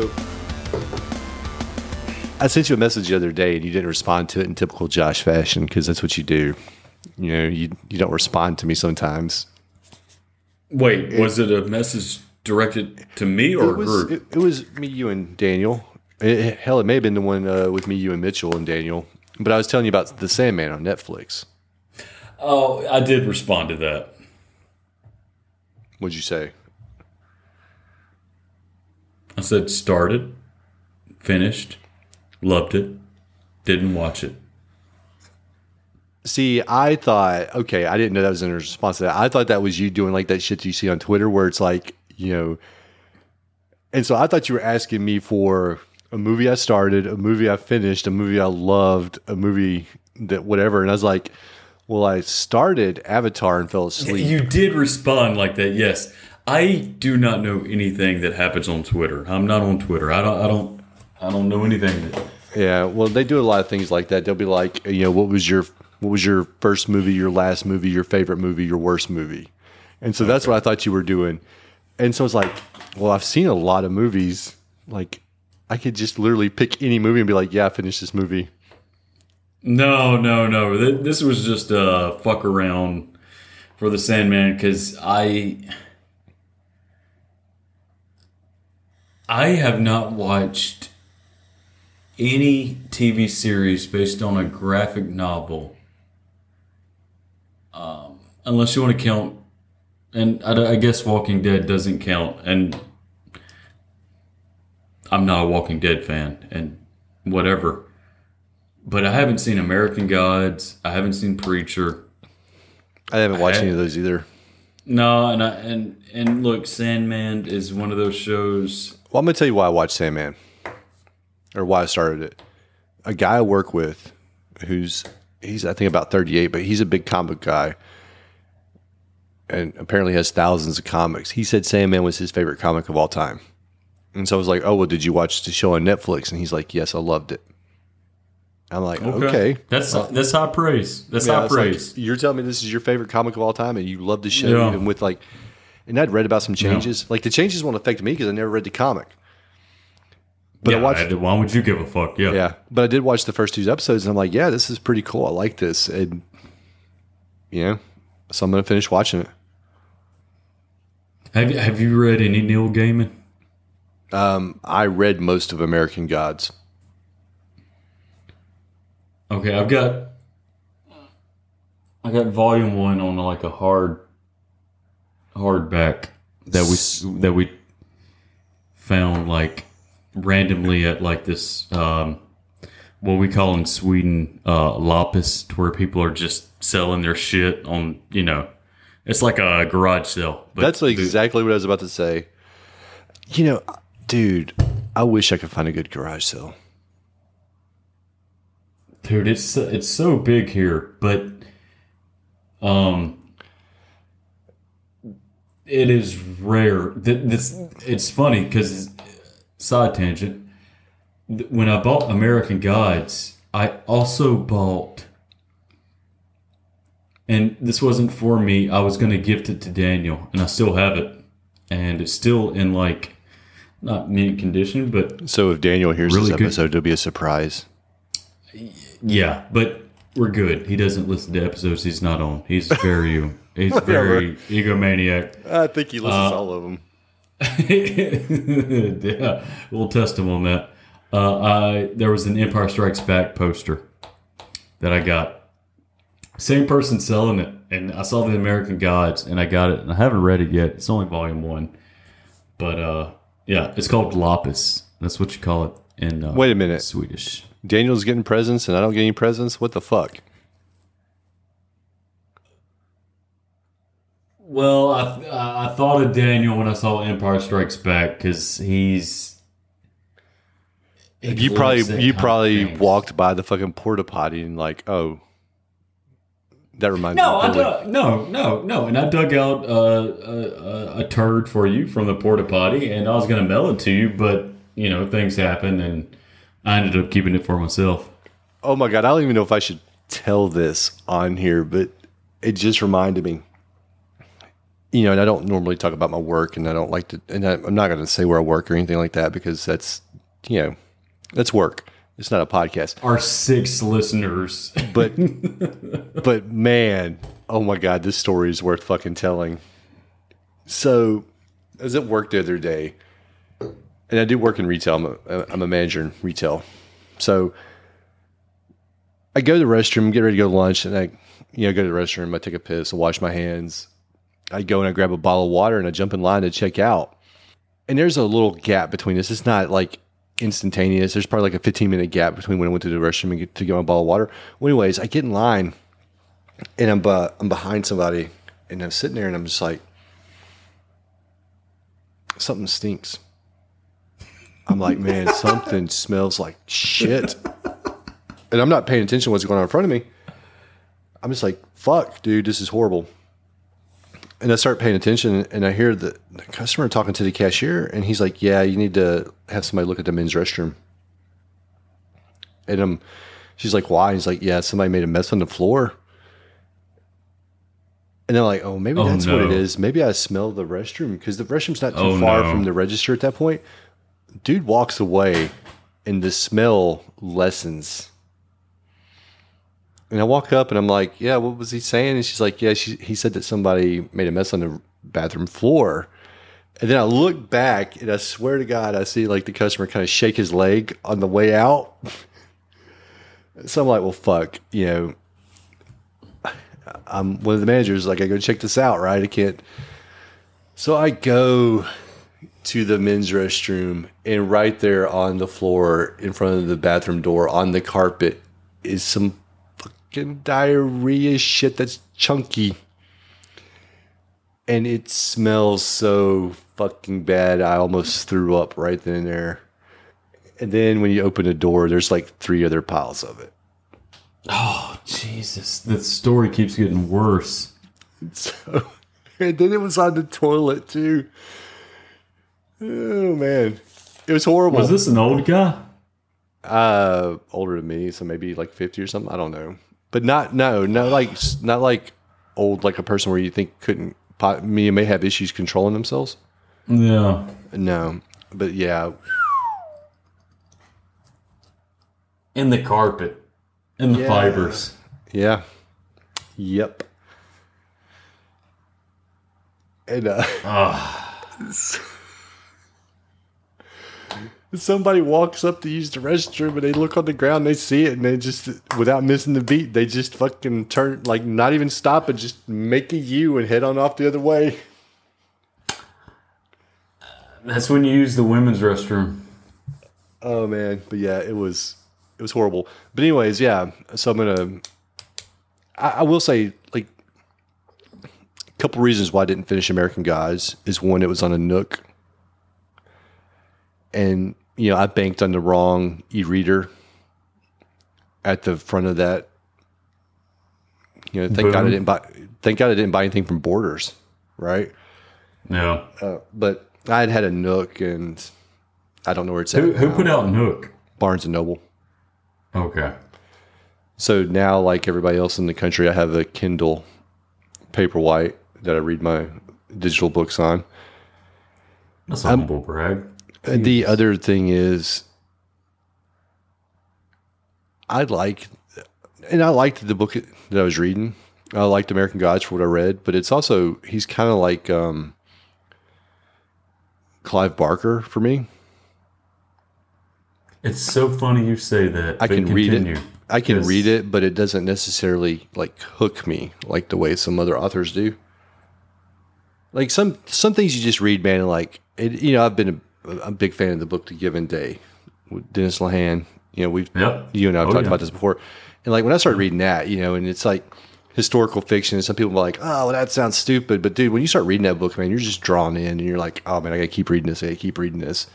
So I sent you a message the other day and you didn't respond to it in typical Josh fashion because that's what you do. You know, you you don't respond to me sometimes. Wait, was it a message directed to me or It was group? it, it was me, you, and Daniel. It- hell, it may have been the one uh, with me, you, and Mitchell and Daniel. But I was telling you about the Sandman on Netflix. oh, I did respond to that. What'd you say? I said started, finished, loved it, didn't watch it. See, I thought, okay, I didn't know that was in response to that. I thought that was you doing like that shit you see on Twitter where it's like, you know, and so I thought you were asking me for a movie I started, a movie I finished, a movie I loved, a movie that whatever. And I was like, well, I started Avatar and fell asleep. You did respond like that, yes. I do not know anything that happens on Twitter. I'm not on Twitter. I don't. I don't. I don't know anything. That, Yeah, well, they do a lot of things like that. They'll be like, you know, what was your what was your first movie, your last movie, your favorite movie, your worst movie, and so that's what I thought you were doing. And so it's like, well, I've seen a lot of movies. Like, I could just literally pick any movie and be like, yeah, I finished this movie. no, no, no. This was just a fuck around for the Sandman because I. I have not watched any TV series based on a graphic novel, um, unless you want to count. And I, I guess Walking Dead doesn't count. And I'm not a Walking Dead fan, and whatever. But I haven't seen American Gods. I haven't seen Preacher. I haven't watched I- any of those either. No, and I and and look, Sandman is one of those shows. Well, I'm gonna tell you why I watched Sandman, or why I started it. A guy I work with, who's he's I think about 38, but he's a big comic guy, and apparently has thousands of comics. He said Sandman was his favorite comic of all time, and so I was like, "Oh, well, did you watch the show on Netflix?" And he's like, "Yes, I loved it." I'm like, "Okay." that's uh, that's high praise. That's Yeah, high it's like, praise. you're telling me this is your favorite comic of all time, and you love the show, Yeah. even with like, and I'd read about some changes. Like the changes won't affect me because I never read the comic. But yeah, I watched, I- why would you give a fuck? Yeah. yeah, but I did watch the first two episodes, and I'm like, yeah, this is pretty cool. I like this, and yeah, so I'm gonna finish watching it. Have you Have you read any Neil Gaiman? Um, I read most of American Gods. Okay, I've got I got volume one on like a hard hardback that we that we found like randomly at like this um what we call in Sweden uh loppis where people are just selling their shit on you know it's like a garage sale. But That's exactly what I was about to say. You know, dude, I wish I could find a good garage sale. dude it's it's so big here but um it is rare Th- this it's funny because side tangent when i bought american gods i also bought and this wasn't for me i was going to gift it to daniel and i still have it and it's still in like not mint condition but So if Daniel hears Really this good. episode, it'll be a surprise. Yeah, but we're good. He doesn't listen to episodes he's not on. He's very he's very egomaniac. I think he listens to all of them. yeah, we'll test him on that. Uh, I there was an Empire Strikes Back poster that I got. Same person selling it, and I saw the American Gods, and I got it, and I haven't read it yet. It's only volume one, but uh, yeah, it's called Loppis. That's what you call it in uh, Wait a minute. Swedish. Daniel's getting presents and I don't get any presents. What the fuck? Well, I th- I thought of Daniel when I saw Empire Strikes Back because he's. You probably you probably walked by the fucking porta potty and like, oh, that reminds No, me. I dug, no, no, no, and I dug out uh, a, a, a turd for you from the porta potty, and I was going to mail it to you, but you know things happened, and I ended up keeping it for myself. Oh my god, I don't even know if I should tell this on here, but it just reminded me. You know, and I don't normally talk about my work, and I don't like to, and I, I'm not going to say where I work or anything like that because that's, you know, that's work. It's not a podcast. Our six listeners. But, but man, oh my god, this story is worth fucking telling. So, I was at work the other day, and I do work in retail. I'm a, I'm a manager in retail, so I go to the restroom, get ready to go to lunch, and I, you know, go to the restroom. I take a piss, I wash my hands. I go and I grab a bottle of water and I jump in line to check out. And there's a little gap between us. It's not like instantaneous. There's probably like a 15 minute gap between when I went to the restroom and get to get my bottle of water. Well, anyways, I get in line and I'm uh, I'm behind somebody and I'm sitting there and I'm just like, something stinks. I'm like, man, something smells like shit. And I'm not paying attention to what's going on in front of me. I'm just like, fuck, dude, this is horrible. And I start paying attention and I hear the, the customer talking to the cashier and he's like, yeah, you need to have somebody look at the men's restroom. And um, she's like, why? He's like, yeah, somebody made a mess on the floor. And they're like, oh, maybe Oh, that's what it is. Maybe I smell the restroom because the restroom's not too Oh, far no. from the register at that point. Dude walks away and the smell lessens. And I walk up and I'm like, yeah, what was he saying? And she's like, yeah, she, he said that somebody made a mess on the bathroom floor. And then I look back and I swear to God, I see like the customer kind of shake his leg on the way out. so I'm like, well, fuck, you know, I'm one of the managers. Like, I go check this out, right? I can't. So I go to the men's restroom, and right there on the floor in front of the bathroom door on the carpet is some fucking diarrhea shit that's chunky. And it smells so fucking bad. I almost threw up right then and there. And then when you open the door, there's like three other piles of it. Oh Jesus! The story keeps getting worse. So, and then it was on the toilet too. Oh man, it was horrible. Was this an old guy? uh older than me, so maybe like fifty or something? I don't know, but not no, not like not like old, like a person where you think couldn't me may have issues controlling themselves. Yeah. No, but yeah, In the carpet. In the Yeah. fibers. yeah, yep. And uh, somebody walks up to use the restroom and they look on the ground, they see it, and they just, without missing the beat, they just fucking turn, like, not even stop and just make a U and head on off the other way. That's when you use the women's restroom. Oh man, but yeah, it was it was horrible. But anyways, yeah. So I'm gonna. I, I will say like a couple reasons why I didn't finish American Gods is one, it was on a Nook, and you know I banked on the wrong e-reader at the front of that. You know, thank God I didn't buy. Thank God I didn't buy anything from Borders, right? Yeah. Uh, but I had had a Nook, and I don't know where it's Who, at. who now. put out Nook? Barnes and Noble. Okay. So now, like everybody else in the country, I have a Kindle Paperwhite that I read my digital books on. That's a humble brag. And the other thing is, I like, and I liked the book that I was reading. I liked American Gods for what I read, but it's also he's kind of like um, Clive Barker for me. It's so funny you say that. I can read continue. it. I can read it, but it doesn't necessarily like hook me like the way some other authors do. Like some some things you just read, man. and Like it, you know, I've been a, a big fan of the book The Given Day with Dennis Lehane. You know, we've Yep. you and I have Oh, talked yeah. about this before. And like when I started reading that, you know, and it's like historical fiction. And some people are like, oh, well, that sounds stupid. But dude, when you start reading that book, man, you're just drawn in and you're like, oh man, I gotta keep reading this. I gotta keep reading this.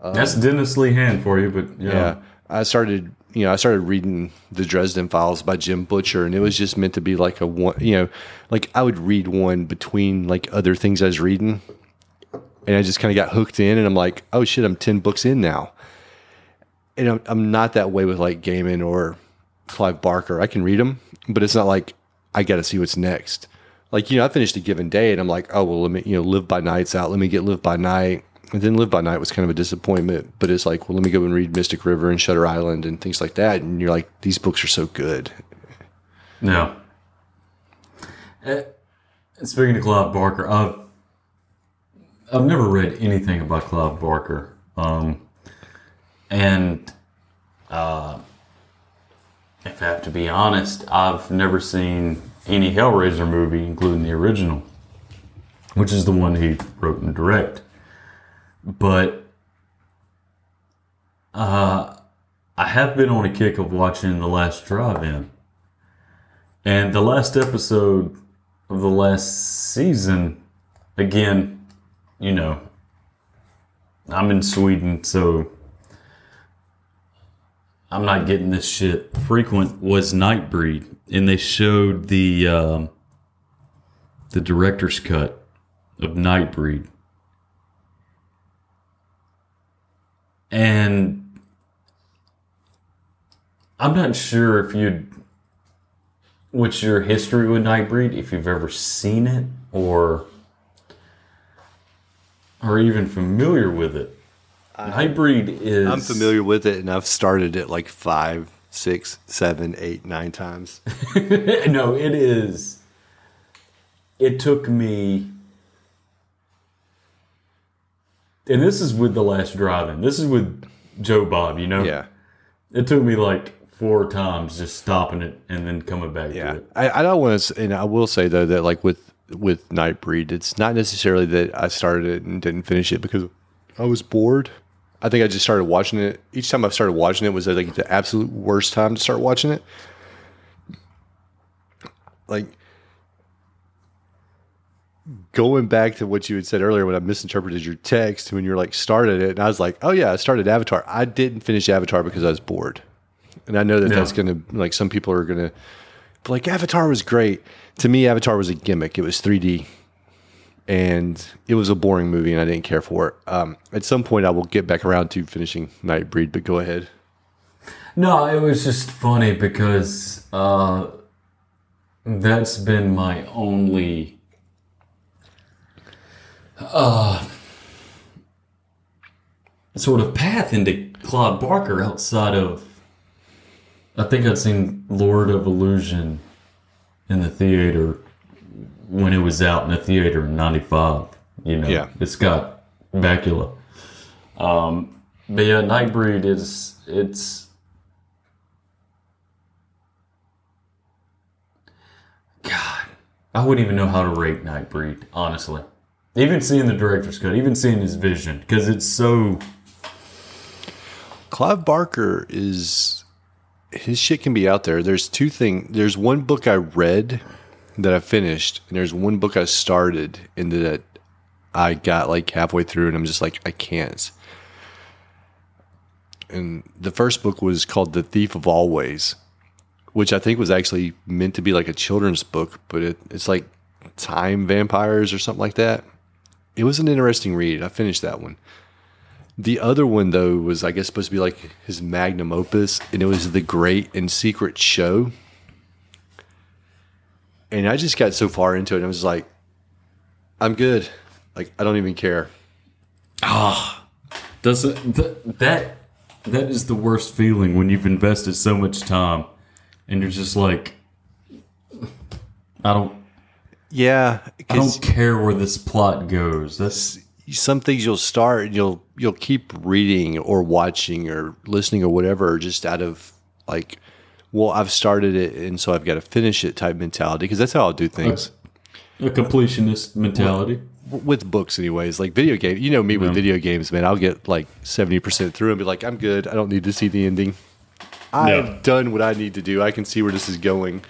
Um, That's Dennis Lehane for you, but yeah. Yeah. I started, you know, I started reading the Dresden Files by Jim Butcher, and it was just meant to be like a one, you know, like I would read one between like other things I was reading, and I just kind of got hooked in, and I'm like, oh shit, I'm ten books in now, and I'm, I'm not that way with like Gaiman or Clive Barker. I can read them, but it's not like I got to see what's next. Like you know, I finished a given day, and I'm like, oh well, let me you know, live by nights out. Let me get live by night. And then Live by Night was kind of a disappointment, but it's like, well, let me go and read Mystic River and Shutter Island and things like that. And you're like, these books are so good. No. Uh, speaking of Clive Barker, I've I've never read anything about Clive Barker, um, and uh, if I have to be honest, I've never seen any Hellraiser movie, including the original, which is the one he wrote and directed. But uh, I have been on a kick of watching The Last Drive-In. And the last episode of the last season, again, you know, I'm in Sweden, so I'm not getting this shit frequent. Was Nightbreed, and they showed the um, the director's cut of Nightbreed, and I'm not sure if you'd what's your history with Nightbreed, if you've ever seen it or or even familiar with it. I, Nightbreed is I'm familiar with it, and I've started it like five, six, seven, eight, nine times. no, it is. It took me, and this is with the last drive-in. This is with Joe Bob. You know, Yeah. It took me like four times just stopping it and then coming back to Yeah, it. I, I don't want to, and I will say though that like with with Nightbreed, it's not necessarily that I started it and didn't finish it because I was bored. I think I just started watching it. Each time I started watching it was at like the absolute worst time to start watching it. Like going back to what you had said earlier when I misinterpreted your text when you were like started it, and I was like, oh yeah, I started Avatar. I didn't finish Avatar because I was bored, and I know that Yeah. that's gonna like some people are gonna but like Avatar was great. To me, Avatar was a gimmick. It was 3D, and it was a boring movie, and I didn't care for it. Um, at some point, I will get back around to finishing Nightbreed. But go ahead. No, it was just funny because uh, that's been my only uh, sort of path into Clive Barker outside of. I think I'd seen Lord of Illusion in the theater when it was out in the theater in '95. You know, Yeah. it's got Bakula. Um, but yeah, Nightbreed is it's God, I wouldn't even know how to rate Nightbreed, honestly. Even seeing the director's cut, even seeing his vision, because it's so. Clive Barker is his shit can be out there. There's two things. There's one book I read that I finished, and there's one book I started and that I got like halfway through, and I'm just like, I can't. And the first book was called The Thief of Always, which I think was actually meant to be like a children's book, but it, it's like time vampires or something like that. It was an interesting read. I finished that one. The other one though was I guess supposed to be like his magnum opus, and it was the Great and Secret Show. And I just got so far into it, and I was like, I'm good. Like I don't even care. Ah Does it, th- that that is the worst feeling when you've invested so much time and you're just like I don't Yeah, I don't care where this plot goes. That's some things you'll start and you'll you'll keep reading or watching or listening or whatever just out of like, well, I've started it and so I've got to finish it type mentality because that's how I'll do things. a completionist mentality. with books anyways like video game you know me with video games man i'll get like 70% through and be like i'm good i don't need to see the ending i've Yeah. done what i need to do i can see where this is going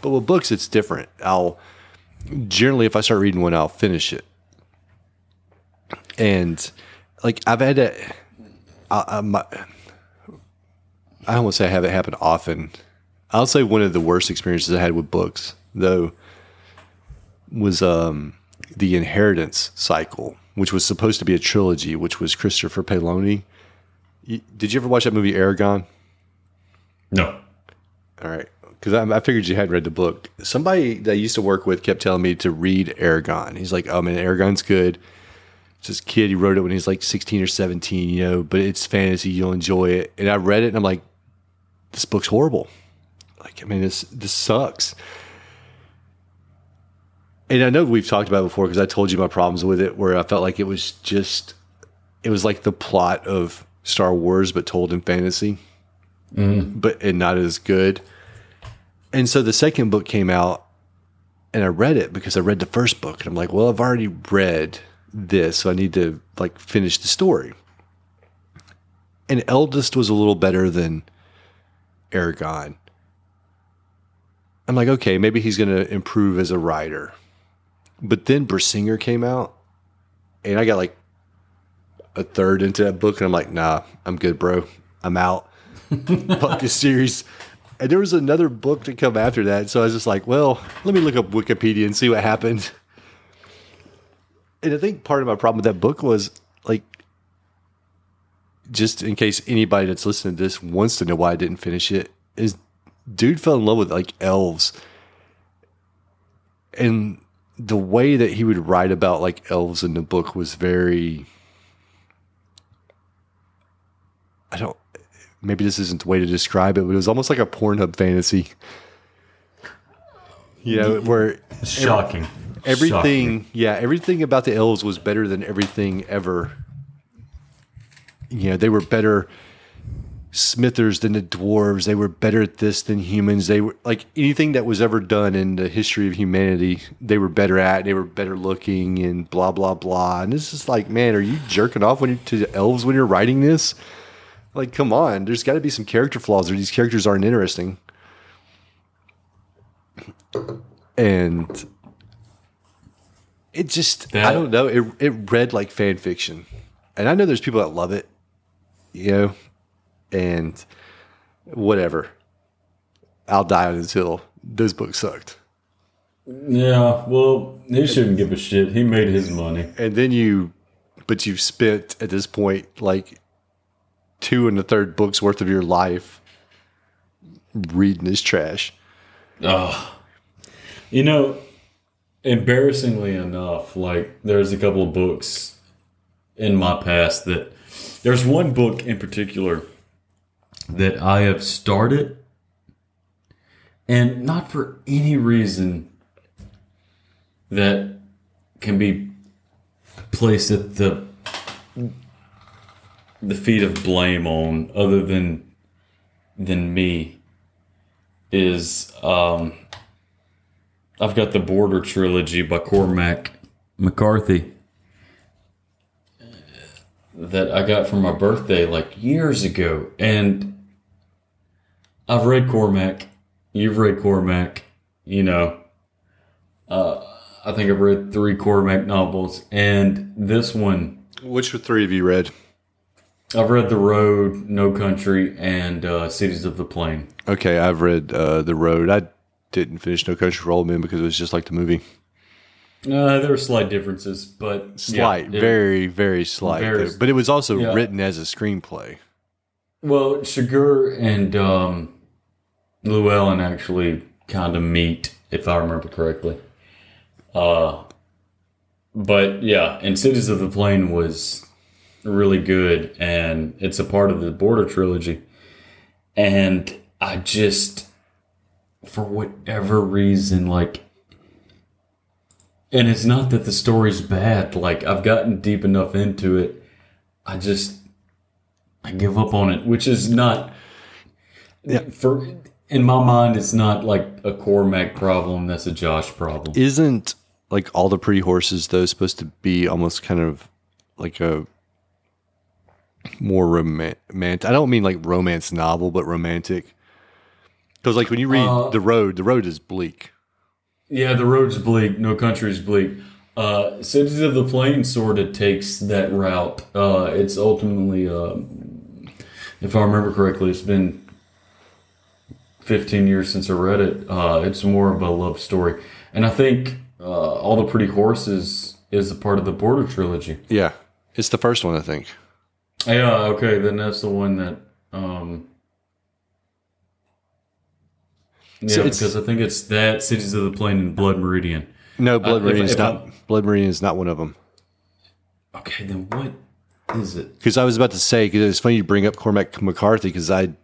But with books, it's different. I'll generally, if I start reading one, I'll finish it. And like I've had to, I, I, my, I don't want to say I have it happen often. I'll say one of the worst experiences I had with books, though, was um, the Inheritance cycle, which was supposed to be a trilogy, which was Christopher Paolini. Y- Did you ever watch that movie Eragon? No. All right, because I, I figured you hadn't read the book. Somebody that I used to work with kept telling me to read Eragon. He's like, "Oh man, Eragon's good." This kid. He wrote it when he's like sixteen or seventeen, you know. But it's fantasy. You'll enjoy it. And I read it, and I'm like, "This book's horrible." Like, I mean, this this sucks. And I know we've talked about it before because I told you my problems with it, where I felt like it was just, it was like the plot of Star Wars, but told in fantasy mm-hmm. but and not as good. And so the second book came out, and I read it because I read the first book, and I'm like, well, I've already read this, so I need to like finish the story. And Eldest was a little better than Eragon. I'm like, okay, maybe he's going to improve as a writer. But then Brisingr came out, and I got like a third into that book, and I'm like, nah, I'm good, bro. I'm out. Fuck this series. And there was another book to come after that. So I was just like, well, let me look up Wikipedia and see what happened. And I think part of my problem with that book was like, just in case anybody that's listening to this wants to know why I didn't finish it, is dude fell in love with like elves. And the way that he would write about like elves in the book was very I don't maybe this isn't the way to describe it, but it was almost like a Pornhub fantasy. You know, where Shocking. Everything, yeah, everything about the elves was better than everything ever. You know, they were better smithers than the dwarves. They were better at this than humans. They were like anything that was ever done in the history of humanity, they were better at. They were better looking and blah blah blah. And this is like, man, are you jerking off when you to the elves when you're writing this? Like, come on, there's got to be some character flaws, or these characters aren't interesting. And it just, I don't know. It it read like fan fiction, and I know there's people that love it, you know, and whatever. I'll die on this hill. Those books sucked. Yeah, well, he shouldn't give a shit. He made his money. And then you, but you've spent at this point like two and a third books worth of your life reading this trash. Oh. You know, embarrassingly enough, like there's a couple of books in my past that there's one book in particular that I have started and not for any reason that can be placed at the the feet of blame on other than than me is um I've got the Border trilogy by Cormac McCarthy that I got for my birthday like years ago and I've read Cormac you've read Cormac you know uh I think I've read three Cormac novels and this one Which three have you read? I've read The Road, No Country, and uh, Cities of the Plain. Okay, I've read uh, The Road. I didn't finish No Country for Old Men because it was just like the movie. Uh, there were slight differences, but Slight, yeah, it- very, very slight. Very- but it was also yeah. written as a screenplay. Well, Chigurh and um, Llewellyn actually kind of meet, if I remember correctly. Uh, but yeah, and Cities of the Plain was really good, and it's a part of the Border trilogy. And I just, for whatever reason, like, and it's not that the story's bad. Like, I've gotten deep enough into it. I just, I give up on it, which is not for in my mind. It's not like a Cormac problem. That's a Josh problem. Isn't like all the pretty horses though supposed to be almost kind of like a more romantic? I don't mean like romance novel, but romantic. Because like when you read Uh, the road, the road is bleak. Yeah, the road's bleak. No country's bleak. Uh, Cities of the Plain sort of takes that route. Uh, it's ultimately, um, if I remember correctly, it's been 15 years since I read it. Uh, it's more of a love story. And I think uh, All the Pretty Horses is a part of the Border trilogy. Yeah, it's the first one I think. Yeah, okay, then that's the one that. Um, yeah, So because I think it's that Cities of the Plain and Blood Meridian. No, Blood Uh, Meridian is not. I'm- Blood Meridian is not one of them. Okay, then what is it? Because I was about to say, because it's funny you bring up Cormac McCarthy, because I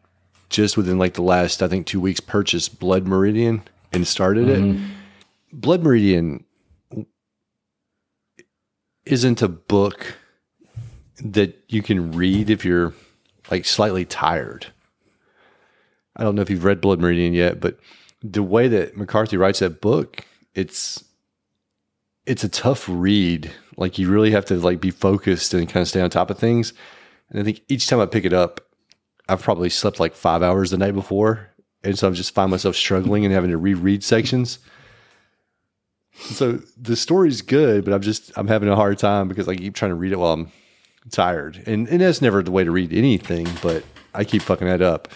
just within like the last, I think, two weeks purchased Blood Meridian and started it. Blood Meridian isn't a book that you can read if you're like slightly tired. I don't know if you've read Blood Meridian yet, but the way that McCarthy writes that book, it's it's a tough read. Like you really have to like be focused and kind of stay on top of things. And I think each time I pick it up, I've probably slept like five hours the night before, and so I'm just find myself struggling and having to reread sections. So the story's good, but I'm just I'm having a hard time because I keep trying to read it while I'm tired, and and that's never the way to read anything. But I keep fucking that up.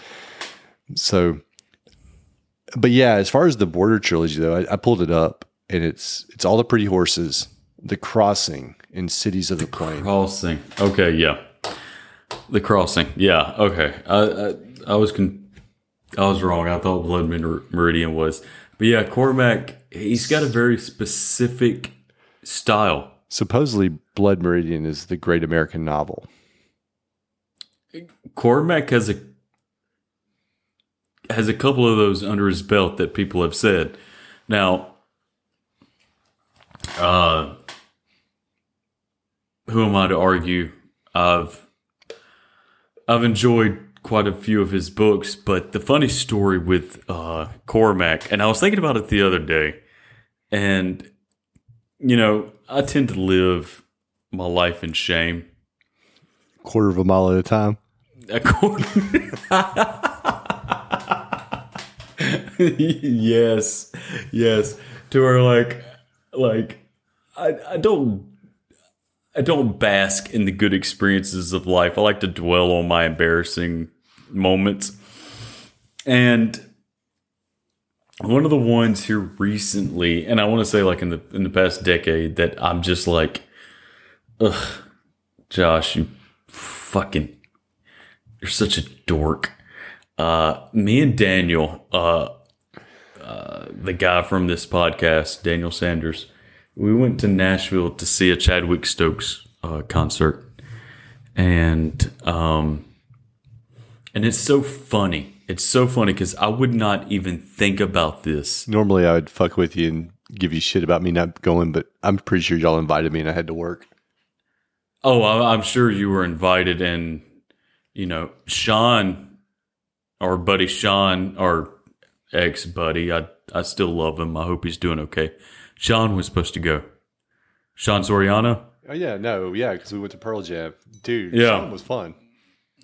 So, but yeah, as far as the Border trilogy though, I, I pulled it up, and it's it's all the pretty horses, the crossing, and cities of the plain. Crossing. Okay, yeah. The crossing. Yeah. Okay. I I, I was con- I was wrong. I thought Blood Meridian was, but yeah, Cormac. He's got a very specific style. Supposedly, Blood Meridian is the great American novel. Cormac has a has a couple of those under his belt that people have said. Now, uh, who am I to argue? I've I've enjoyed quite a few of his books, but the funny story with uh, Cormac, and I was thinking about it the other day, and you know, I tend to live my life in shame. Quarter of a mile at a time. According- yes, yes. To her, like, like, I, I don't, I don't bask in the good experiences of life. I like to dwell on my embarrassing moments. And one of the ones here recently, and I want to say like in the in the past decade, that I'm just like, ugh, Josh, you fucking you're such a dork. Uh, me and Daniel, uh, uh, the guy from this podcast, Daniel Sanders, we went to Nashville to see a Chadwick Stokes uh, concert, and um, and it's so funny. It's so funny because I would not even think about this. Normally, I would fuck with you and give you shit about me not going, but I'm pretty sure y'all invited me and I had to work. Oh, I'm sure you were invited, and you know, Sean, our buddy Sean, our ex buddy, I I still love him. I hope he's doing okay. Sean was supposed to go. Sean Soriano. Oh yeah, no, yeah, because we went to Pearl Jam, dude. Yeah. Sean was fun.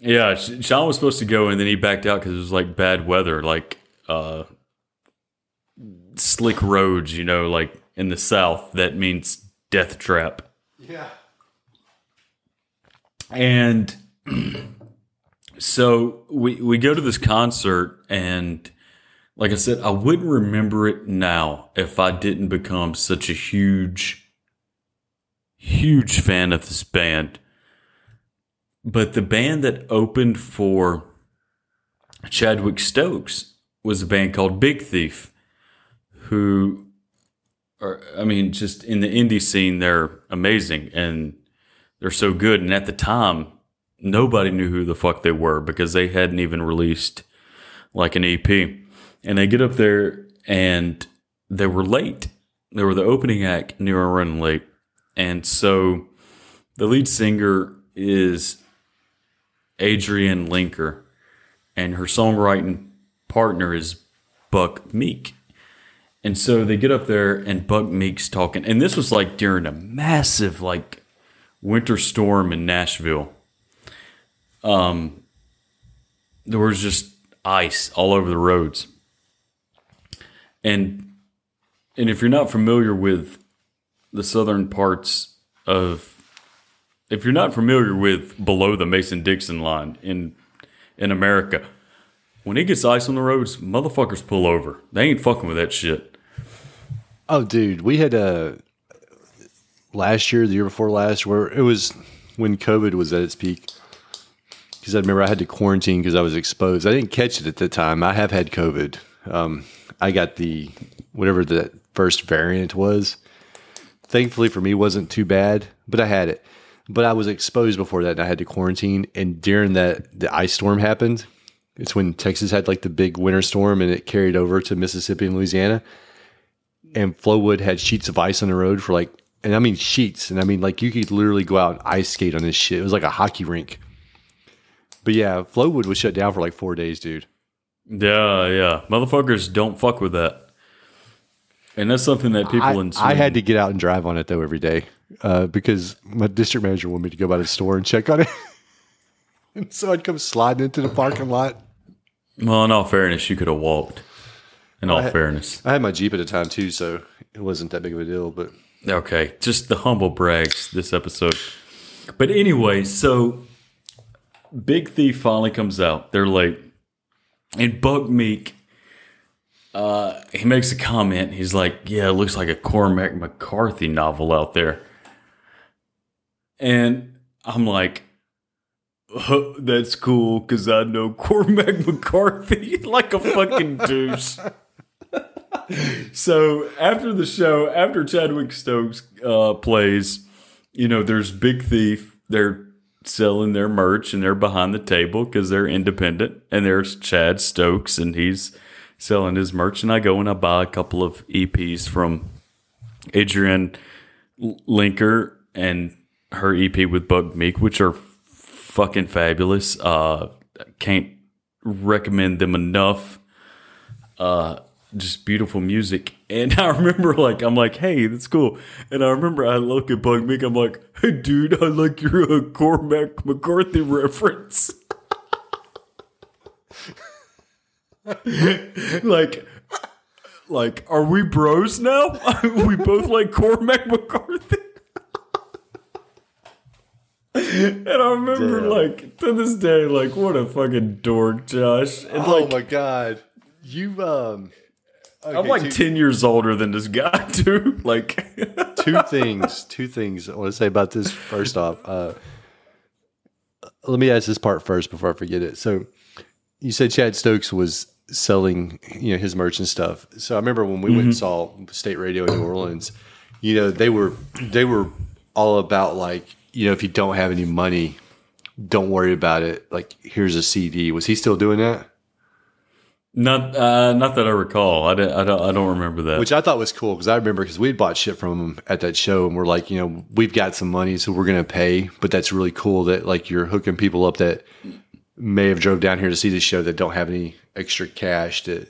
Yeah, Sean was supposed to go, and then he backed out because it was like bad weather, like uh, slick roads. You know, like in the South, that means death trap. Yeah. And so we we go to this concert and like I said, I wouldn't remember it now if I didn't become such a huge huge fan of this band. But the band that opened for Chadwick Stokes was a band called Big Thief, who are, I mean, just in the indie scene, they're amazing and they're so good. And at the time, nobody knew who the fuck they were because they hadn't even released like an EP. And they get up there and they were late. They were the opening act, and they running late. And so the lead singer is Adrianne Lenker, and her songwriting partner is Buck Meek. And so they get up there, and Buck Meek's talking. And this was like during a massive, like, winter storm in Nashville. Um, there was just ice all over the roads, and and if you're not familiar with the southern parts of if you're not familiar with below the Mason Dixon line in in America, when it gets ice on the roads, motherfuckers pull over. They ain't fucking with that shit. Oh, dude, we had a last year, the year before last, where it was when COVID was at its peak. Because I remember I had to quarantine because I was exposed. I didn't catch it at the time. I have had COVID. Um, I got the whatever the first variant was. Thankfully for me, wasn't too bad, but I had it. But I was exposed before that, and I had to quarantine. And during that, the ice storm happened. It's when Texas had like the big winter storm, and it carried over to Mississippi and Louisiana and Flowood had sheets of ice on the road for like, and I mean sheets, and I mean like you could literally go out and ice skate on this shit. It was like a hockey rink. But yeah, Flowood was shut down for like four days, dude. Yeah, yeah. Motherfuckers don't fuck with that. And that's something that people I, in I had to get out and drive on it though every day uh, because my district manager wanted me to go by the store and check on it. and so I'd come sliding into the parking lot. Well, in all fairness, you could have walked. In all fairness. I had my Jeep at the time too, so it wasn't that big of a deal. But Okay, just the humble brags this episode. But anyway, so Big Thief finally comes out. They're late. And Buck Meek, uh, he makes a comment. He's like, Yeah, it looks like a Cormac McCarthy novel out there. And I'm like, "Huh, That's cool because I know Cormac McCarthy like a fucking deuce." So after the show, after Chadwick Stokes uh, plays, you know, there's Big Thief. They're selling their merch and they're behind the table because they're independent. And there's Chad Stokes and he's selling his merch. And I go and I buy a couple of EPs from Adrianne Lenker and her EP with Buck Meek, which are fucking fabulous. Uh, can't recommend them enough just beautiful music. And I remember, like, I'm like, hey, that's cool. And I remember I look at Buck Meek, I'm like, hey, dude, I like your uh, Cormac McCarthy reference. like, like, are we bros now? we both like Cormac McCarthy. and I remember, Damn. like, to this day, like, what a fucking dork, Josh. And, oh like, my god, you um, I'm like two- 10 years older than this guy, too. Like, two things. Two things I want to say about this. First off, uh, let me ask this part first before I forget it. So, you said Chad Stokes was selling, you know, his merch and stuff. So I remember when we went and saw State Radio in New Orleans. You know, they were they were all about like, you know, if you don't have any money, don't worry about it. Like, here's a CD. Was he still doing that? Not uh, not that I recall. I, don't- I, don't, I don't remember that. which I thought was cool because I remember because we'd bought shit from him at that show, and we're like, you know, we've got some money, so we're gonna pay. But that's really cool that like you're hooking people up that may have drove down here to see the show that don't have any extra cash to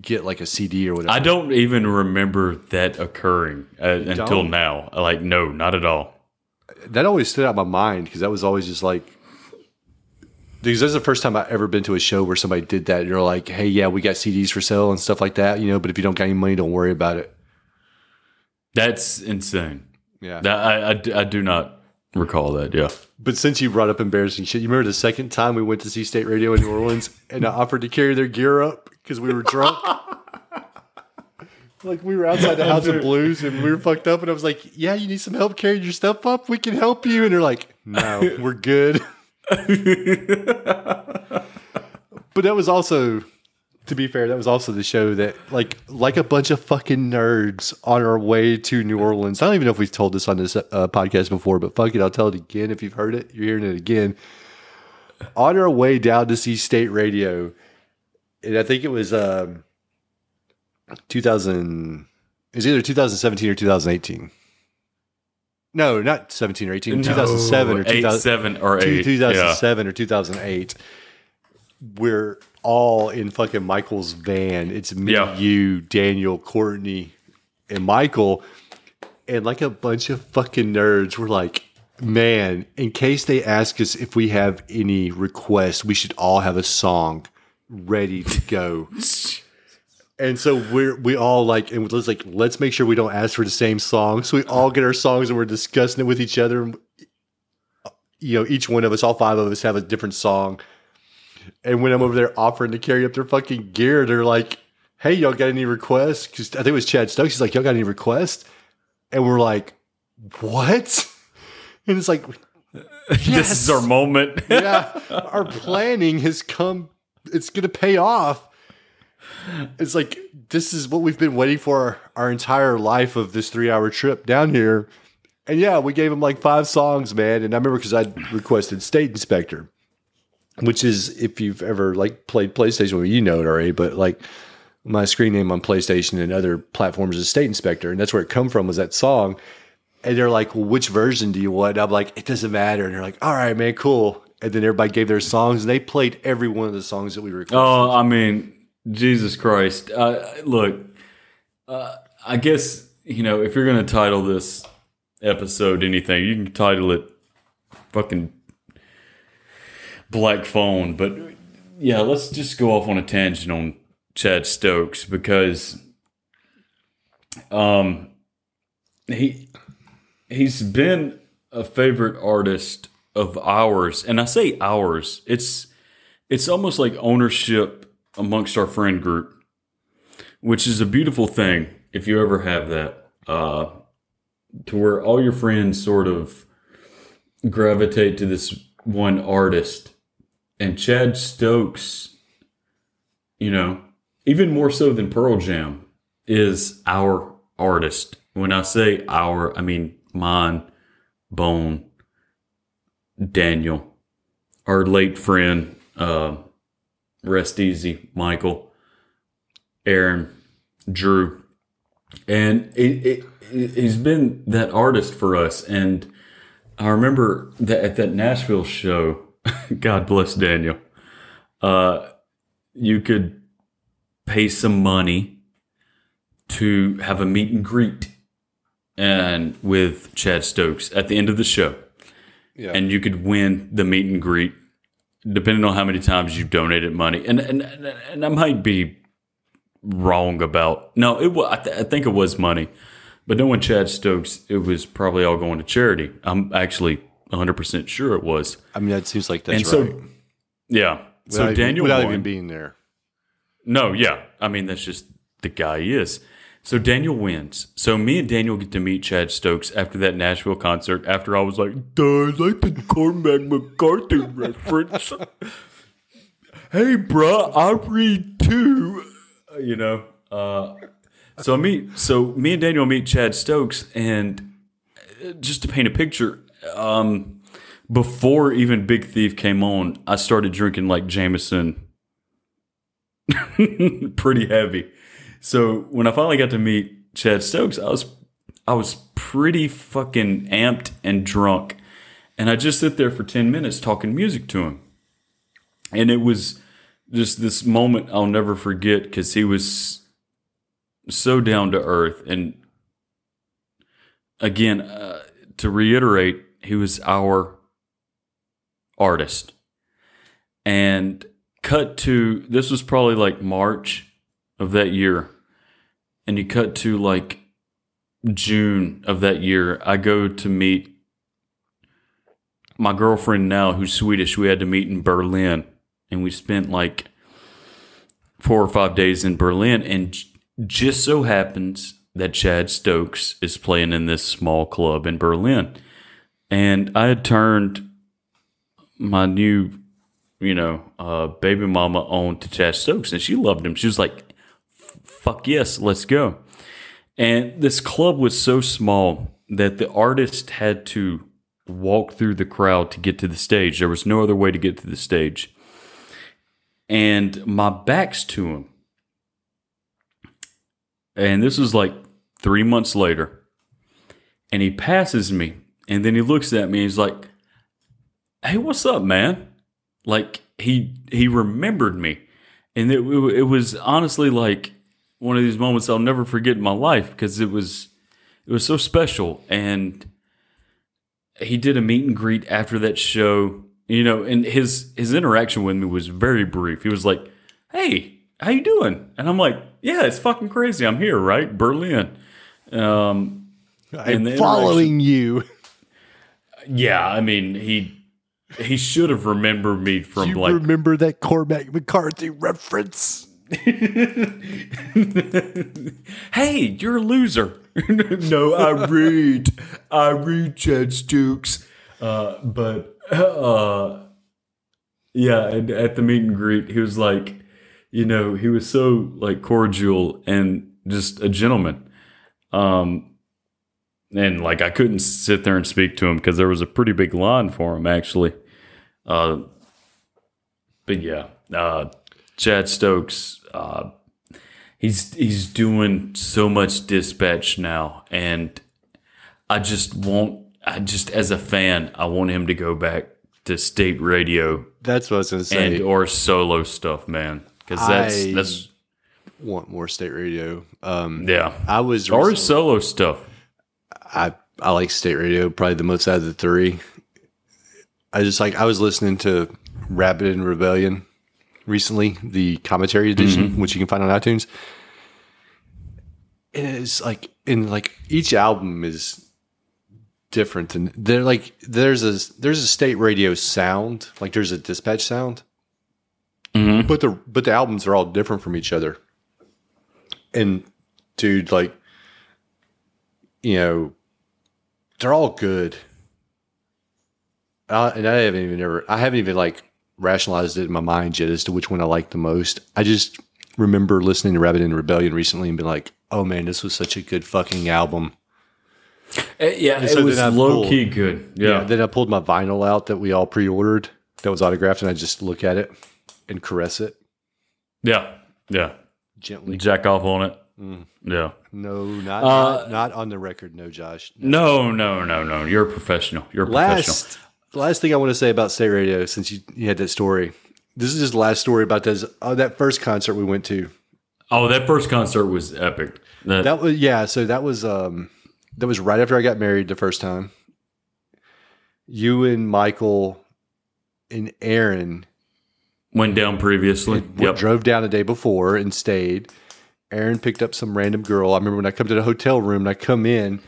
get like a CD or whatever. I don't even remember that occurring uh, until now. Like, no, not at all. that always stood out in my mind because that was always just like because that's the first time I've ever been to a show where somebody did that. You're like, hey, yeah, we got CDs for sale and stuff like that, you know. But if you don't got any money, don't worry about it. That's insane. Yeah. That, I, I I do not recall that. Yeah. But since you brought up embarrassing shit, you remember the second time we went to see State Radio in New Orleans and I offered to carry their gear up because we were drunk? like we were outside the House of Blues and we were fucked up, and I was like, "Yeah, you need some help carrying your stuff up? We can help you." And they're like, "No, we're good." but that was also, to be fair, that was also the show that, like, like a bunch of fucking nerds on our way to New Orleans. I don't even know if we've told this on this uh, podcast before, but fuck it, I'll tell it again. If you've heard it, you're hearing it again. On our way down to see State Radio, and I think it was um, 2000. It was either 2017 or 2018. No, not 17 or 18. 2007 or eight, 2000, seven, or eight. 2007 or 2008. We're all in fucking Michael's van. It's me, Yeah. you, Daniel, Courtney, and Michael. And like a bunch of fucking nerds, we're like, man, in case they ask us if we have any requests, we should all have a song ready to go. And so we're we all like and let's like let's make sure we don't ask for the same song. So we all get our songs and we're discussing it with each other. You know, each one of us, all five of us, have a different song. And when I'm over there offering to carry up their fucking gear, they're like, "Hey, y'all got any requests?" Because I think it was Chad Stokes. He's like, "Y'all got any requests?" And we're like, "What?" And it's like, This is our moment. yeah, our planning has come. It's going to pay off. It's like this is what we've been waiting for our, entire life of this three hour trip down here. And yeah, we gave him like five songs, man. And I remember because I requested State Inspector, which is if you've ever like played PlayStation, well, you know it already. But like my screen name on PlayStation and other platforms is State Inspector, and that's where it come from was that song. And they're like, well, which version do you want? And I'm like, it doesn't matter. And they're like, all right, man, cool. And then everybody gave their songs, and they played every one of the songs that we requested. Oh, I mean, Jesus Christ. Uh, look, uh, I guess, you know, if you're going to title this episode anything, you can title it fucking Black Phone. But yeah, let's just go off on a tangent on Chad Stokes because um, he he's been a favorite artist of ours. And I say ours, it's it's almost like ownership amongst our friend group, which is a beautiful thing if you ever have that. Uh, to where all your friends sort of gravitate to this one artist. And Chad Stokes, you know, even more so than Pearl Jam, is our artist. When I say our, I mean mine, Bone, Daniel, our late friend, uh, Rest Easy, Michael, Aaron, Drew, and it, it, it, he's been that artist for us. And I remember that at that Nashville show, God bless Daniel, uh, you could pay some money to have a meet and greet and with Chad Stokes at the end of the show. Yeah. And you could win the meet and greet depending on how many times you donated money. And and and I might be wrong about no, it was I, th- I think it was money, but knowing Chad Stokes, it was probably all going to charity. I'm actually 100 percent sure it was. I mean, that seems like that's And so, right. yeah. So Without even- Daniel without won. even being there. No, yeah. I mean, that's just the guy he is. So Daniel wins. So me and Daniel get to meet Chad Stokes after that Nashville concert. After I was like, "Duh, I like the Cormac McCarthy reference." hey, bruh, I read too. You know. Uh, so meet. So me and Daniel meet Chad Stokes, and uh, just to paint a picture, um, before even Big Thief came on, I started drinking like Jameson pretty heavy. So when I finally got to meet Chad Stokes, I was I was pretty fucking amped and drunk. And I just sit there for 10 minutes talking music to him. And it was just this moment I'll never forget because he was so down to earth. And again, uh, to reiterate, he was our artist. And cut to this was probably like March of that year. And you cut to like June of that year. I go to meet my girlfriend now, who's Swedish. We had to meet in Berlin. And we spent like four or five days in Berlin. And just so happens that Chad Stokes is playing in this small club in Berlin. And I had turned my new you know, uh, baby mama on to Chad Stokes, and she loved him. She was like, "Fuck yes, let's go." And this club was so small that the artist had to walk through the crowd to get to the stage. There was no other way to get to the stage, and my back's to him. And this was like three months later, and he passes me, and then he looks at me. And he's like, "Hey, what's up, man?" like he he remembered me and it, it was honestly like one of these moments I'll never forget in my life because it was it was so special and he did a meet and greet after that show you know and his his interaction with me was very brief he was like hey how you doing?" And I'm like, "Yeah, it's fucking crazy. I'm here, right, Berlin." Um, I'm following you. yeah, I mean he he should have remembered me from You like remember that Cormac McCarthy reference? hey, you're a loser. no, I read. I read Chad Stokes. Uh, but uh, yeah, and at the meet and greet, he was like, you know, he was so like cordial and just a gentleman. Um, and like I couldn't sit there and speak to him because there was a pretty big line for him actually. Uh, but yeah, uh, Chad Stokes. Uh, he's he's doing so much dispatch now and i just want i just as a fan i want him to go back to state radio That's what I was to say. and or solo stuff man because that's I- that's want more state radio. Um, yeah I was or solo stuff I I like state radio probably the most out of the three. I just like I was listening to Rabbit and Rebellion recently, the commentary edition, which you can find on iTunes. And it's like in like each album is different and they're like there's a there's a state radio sound, like there's a dispatch sound. Mhm. But the but the albums are all different from each other. And dude, like you know, they're all good. Uh, and I haven't even ever, I haven't even like rationalized it in my mind yet as to which one I like the most. I just remember listening to Rabbit in Rebellion recently and being like, oh man, this was such a good fucking album. Uh, yeah so it was then low pulled- key good yeah, Then I pulled my vinyl out that we all pre ordered that was autographed and I just look at it and caress it yeah yeah gently. jack off on it Mm. yeah No, not, Uh, not, not on the record. No, Josh. no no no no you're a professional you're a professional last last thing I want to say about state radio since you, you had that story. This is just the last story about this. Oh, that first concert we went to. oh that first concert was epic that, That was yeah. So that was um that was right after I got married the first time. You and Michael and Aaron went down previously yep drove down the day before and stayed. Aaron picked up some random girl. I remember when I come to the hotel room and I come in,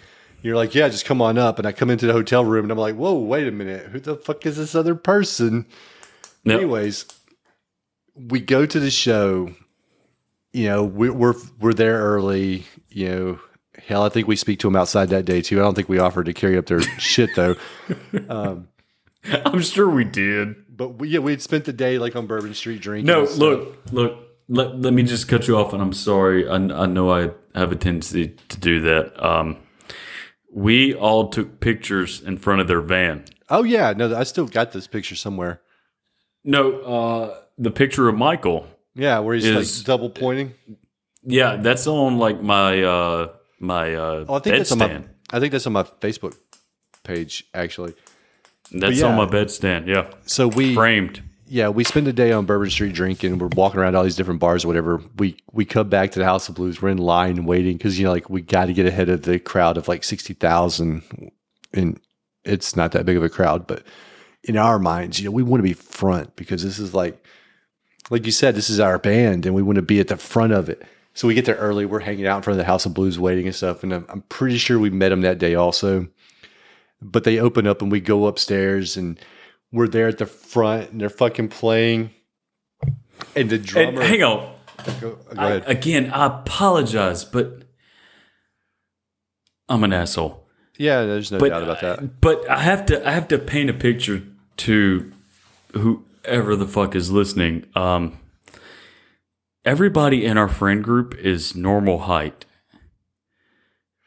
you're like, "Yeah, just come on up." And I come into the hotel room and I'm like, "Whoa, wait a minute, who the fuck is this other person?" Yep. Anyways, we go to the show. You know, we, we're we're there early. You know, hell, I think we speak to them outside that day too. I don't think we offered to carry up their shit though. I'm sure we did. But we, yeah, we had spent the day like on Bourbon Street drinking. No, look, look. Let, let me just cut you off, and I'm sorry. I, I know I have a tendency to do that. Um, we all took pictures in front of their van. Oh yeah, no, I still got this picture somewhere. No, uh, the picture of Michael. Yeah, where he's Is- like double pointing. Yeah, that's on like my uh, my uh, Oh, I think that's on my. I think that's on my Facebook page actually. That's yeah. on my bedstand. Yeah, So we, framed. Yeah, we spend the day on Bourbon Street drinking. We're walking around all these different bars or whatever. We we come back to the House of Blues. We're in line waiting because you know like we got to get ahead of the crowd of like sixty thousand, and it's not that big of a crowd, but in our minds, you know, we want to be front because this is like, like you said, this is our band, and we want to be at the front of it. So we get there early. We're hanging out in front of the House of Blues, waiting and stuff. And I'm, I'm pretty sure we met them that day also. But they open up and we go upstairs and we're there at the front and they're fucking playing. And the And drummer. hang on. go, go I, ahead. again, I apologize, but I'm an asshole. yeah, there's no but doubt about that. but I have to I have to paint a picture to whoever the fuck is listening. Um, everybody in our friend group is normal height.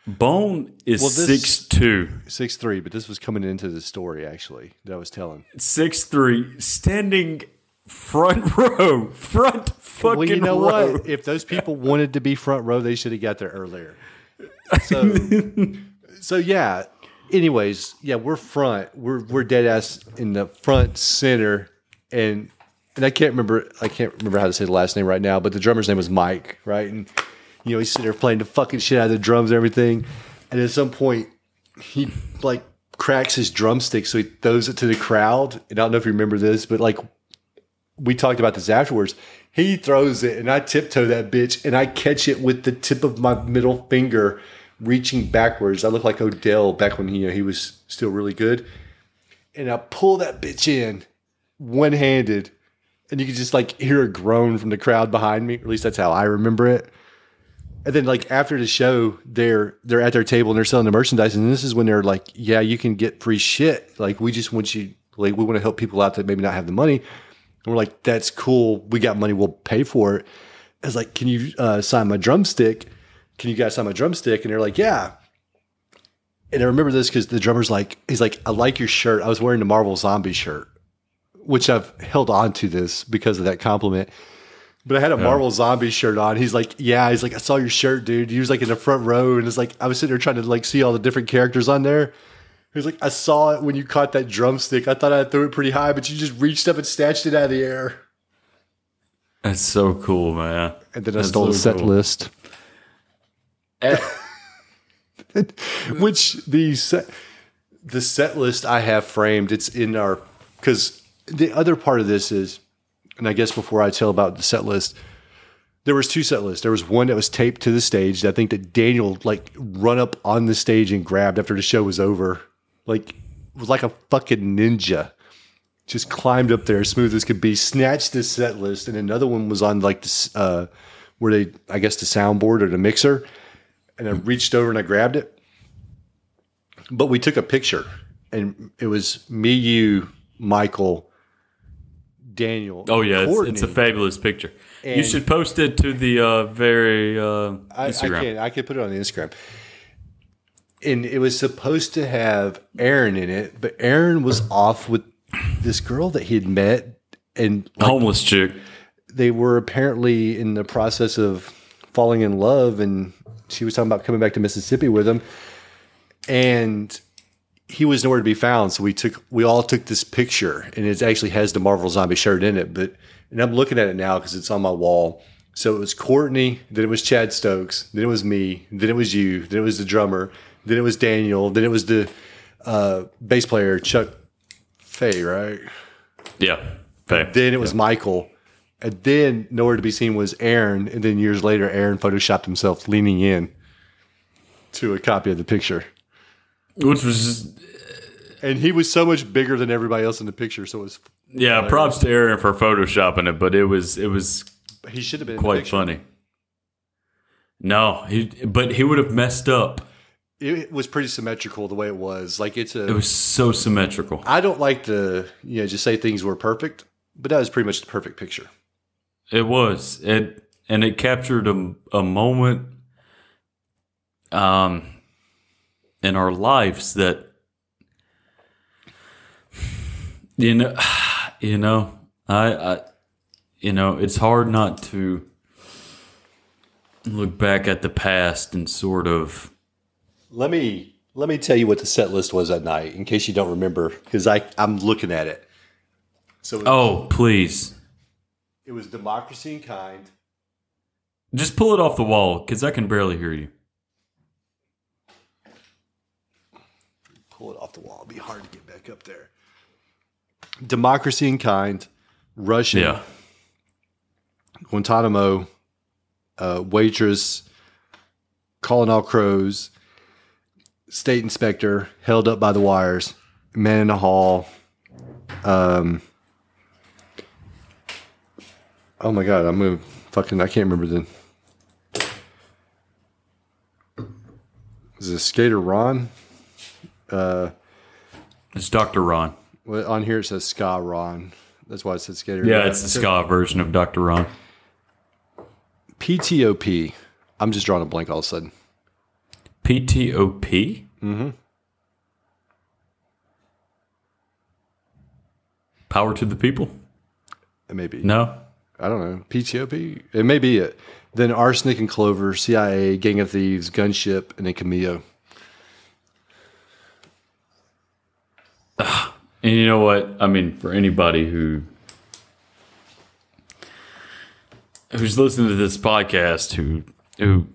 Bone is Well, six two, Six three, but this was coming into the story actually that I was telling. six three, standing front row, front fucking well, you know row. what? If those people wanted to be front row, they should have got there earlier. So, so yeah. Anyways, yeah, we're front. We're we're dead ass in the front center, and and I can't remember. I can't remember how to say the last name right now, but the drummer's name was Mike, right? And you know he's sitting there playing the fucking shit out of the drums and everything, and at some point he like cracks his drumstick, so he throws it to the crowd. And I don't know if you remember this, but like we talked about this afterwards. He throws it, and I tiptoe that bitch, and I catch it with the tip of my middle finger, reaching backwards. I look like Odell back when he you know, he was still really good, and I pull that bitch in, one handed, and you can just like hear a groan from the crowd behind me. At least that's how I remember it. And then like after the show, they're they're at their table and they're selling the merchandise, and this is when they're like, "Yeah, you can get free shit. Like we just want you, like we want to help people out that maybe not have the money." And we're like, "That's cool. We got money. We'll pay for it." I was like, "Can you uh, sign my drumstick? Can you guys sign my drumstick?" And they're like, "Yeah." And I remember this because the drummer's like, he's like, "I like your shirt. I was wearing the Marvel Zombie shirt, which I've held on to this because of that compliment." But I had a Marvel Zombie shirt on. He's like, yeah. He's like, I saw your shirt, dude. He was like in the front row, and it's like I was sitting there trying to like see all the different characters on there. He's like, I saw it when you caught that drumstick. I thought I threw it pretty high, but you just reached up and snatched it out of the air. That's so cool, man. And then I That's stole the set cool. list, Eh, which the set the set list I have framed. It's in our because the other part of this is, and I guess before I tell about the set list, there was two set lists. There was one that was taped to the stage. That I think that Daniel like run up on the stage and grabbed after the show was over, like was like a fucking ninja. Just climbed up there as smooth as could be, snatched this set list, and another one was on like this uh, where they, I guess, the soundboard or the mixer, and I reached over and I grabbed it. But we took a picture, and it was me, you, Michael, Daniel. Oh yeah, it's, it's a fabulous picture. you should post it to the uh, very uh, I, I Instagram. can I can put it on the Instagram. And it was supposed to have Aaron in it, but Aaron was off with this girl that he had met, and like, Homeless chick. they were apparently in the process of falling in love, and she was talking about coming back to Mississippi with him, and he was nowhere to be found. So we took we all took this picture, and it actually has the Marvel Zombie shirt in it. But and I'm looking at it now because it's on my wall. So it was Courtney, then it was Chad Stokes, then it was me, then it was you, then it was the drummer, then it was Daniel, then it was the uh, bass player Chuck Fay, right? Yeah. Faye. Then it was Michael. And then nowhere to be seen was Aaron. And then years later, Aaron photoshopped himself leaning in to a copy of the picture. Which was And he was so much bigger than everybody else in the picture. So it was, yeah, props to Aaron for photoshopping it, but it was it was he should have been in the quite funny. No, he but he would have messed up. It was pretty symmetrical the way it was. Like it's a. It was so symmetrical. I don't like to, you know, just say things were perfect, but that was pretty much the perfect picture. It was. It and it captured a, a moment um in our lives that you know you know I I you know it's hard not to look back at the past and sort of Let me let me tell you what the set list was that night, in case you don't remember, because I I'm looking at it. So it, oh please it was democracy and kind. just pull it off the wall because I can barely hear you. Pull it off the wall. It'd be hard to get back up there. Democracy in kind, Russian, Yeah. Guantanamo, uh, waitress, calling all crows, state inspector, held up by the wires, man in the hall. Um, oh my god, I'm gonna fucking I can't remember the. Is it Skater Ron? It's Dr. Ron. On here it says Ska Ron. That's why it said Skater. Yeah, it's the ska version of Dr. Ron. PTOP. I'm just drawing a blank all of a sudden. PTOP? Mm-hmm. Power to the people? It may be. No. I don't know. PTOP? It may be it. Then Arsenic and Clover, CIA, Gang of Thieves, Gunship, and then Camilo. And you know what? I mean, for anybody who who's listening to this podcast who who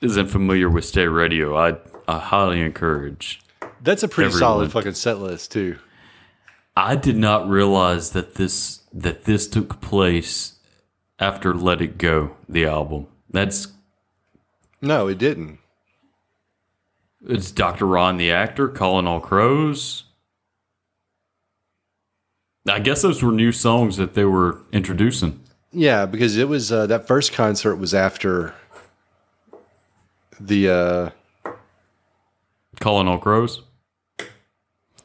isn't familiar with State Radio, I I highly encourage. That's a pretty Everyone. solid fucking set list, too. I did not realize that this that this took place after Let It Go, the album. That's No, it didn't. it's Dr. Ron the actor calling all crows. I guess those were new songs that they were introducing. Yeah, because it was uh, that first concert was after the uh, Calling all crows?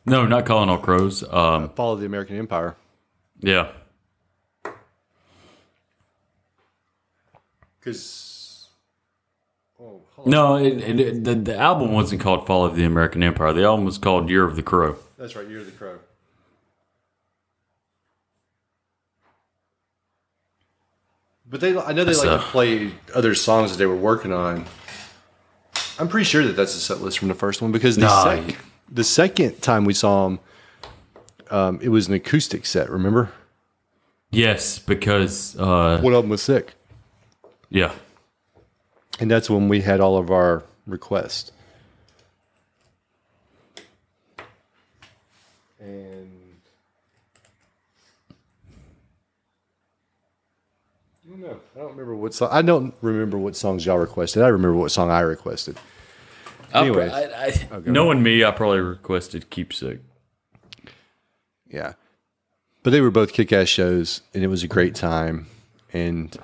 No, not calling all crows. Um, fall of the American Empire. yeah. Because No, it, it, it- the, the album wasn't called Fall of the American Empire. The album was called Year of the Crow. that's right, Year of the Crow. But they, I know they like to play other songs that they were working on. I'm pretty sure that that's a set list from the first one because the, Nah. sec- the second time we saw them, um, it was an acoustic set. Remember? Yes, because uh, One of them was sick. yeah, And that's when we had all of our requests. And I don't know. I don't remember what song. I don't remember what songs y'all requested. I remember what song I requested. Anyway, I, I, knowing me, I probably requested Keepsake. Yeah. But they were both kick ass shows, and it was a great time. And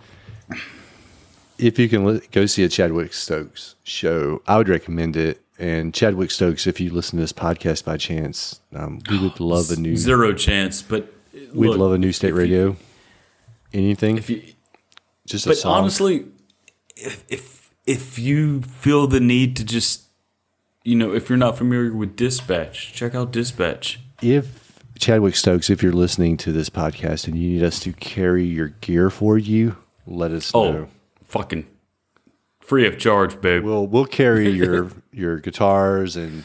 if you can li- go see a Chadwick Stokes show, I would recommend it. And Chadwick Stokes, if you listen to this podcast by chance, um, we would love a new. Zero chance, but We'd love a new state radio. Anything, If you, just a but song. honestly, if, if if you feel the need to just, you know, if you're not familiar with Dispatch, check out Dispatch. if Chadwick Stokes, if you're listening to this podcast and you need us to carry your gear for you, let us Oh, know. fucking free of charge, babe. We'll we'll carry your your guitars and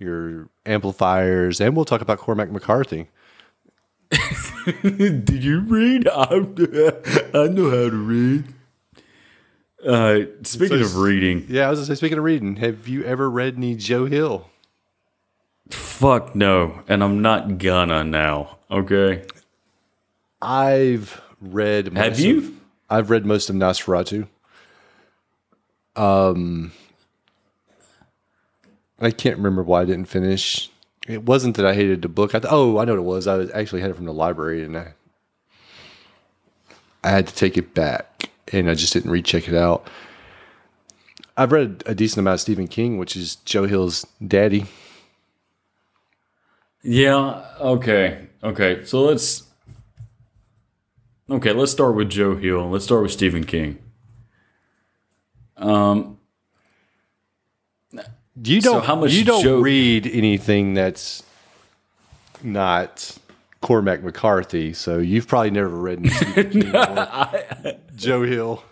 your amplifiers, and we'll talk about Cormac McCarthy. Did you read? I, I know how to read. Uh, speaking So- of reading, Yeah, I was gonna say. Speaking of reading, have you ever read any Joe Hill? fuck no, and I'm not gonna now. Okay, I've read. Most Have you? Of, I've read most of Nosferatu. Um, I can't remember why I didn't finish. It wasn't that I hated the book. I th- oh, I know what it was. I was actually had it from the library, and I I had to take it back, and I just didn't recheck it out. I've read a decent amount of Stephen King, which is Joe Hill's daddy. yeah, okay, okay. So let's okay. Let's start with Joe Hill. Let's start with Stephen King. Um, You don't. how much you don't Joe- read anything that's not Cormac McCarthy. So you've probably never read Stephen Joe Hill.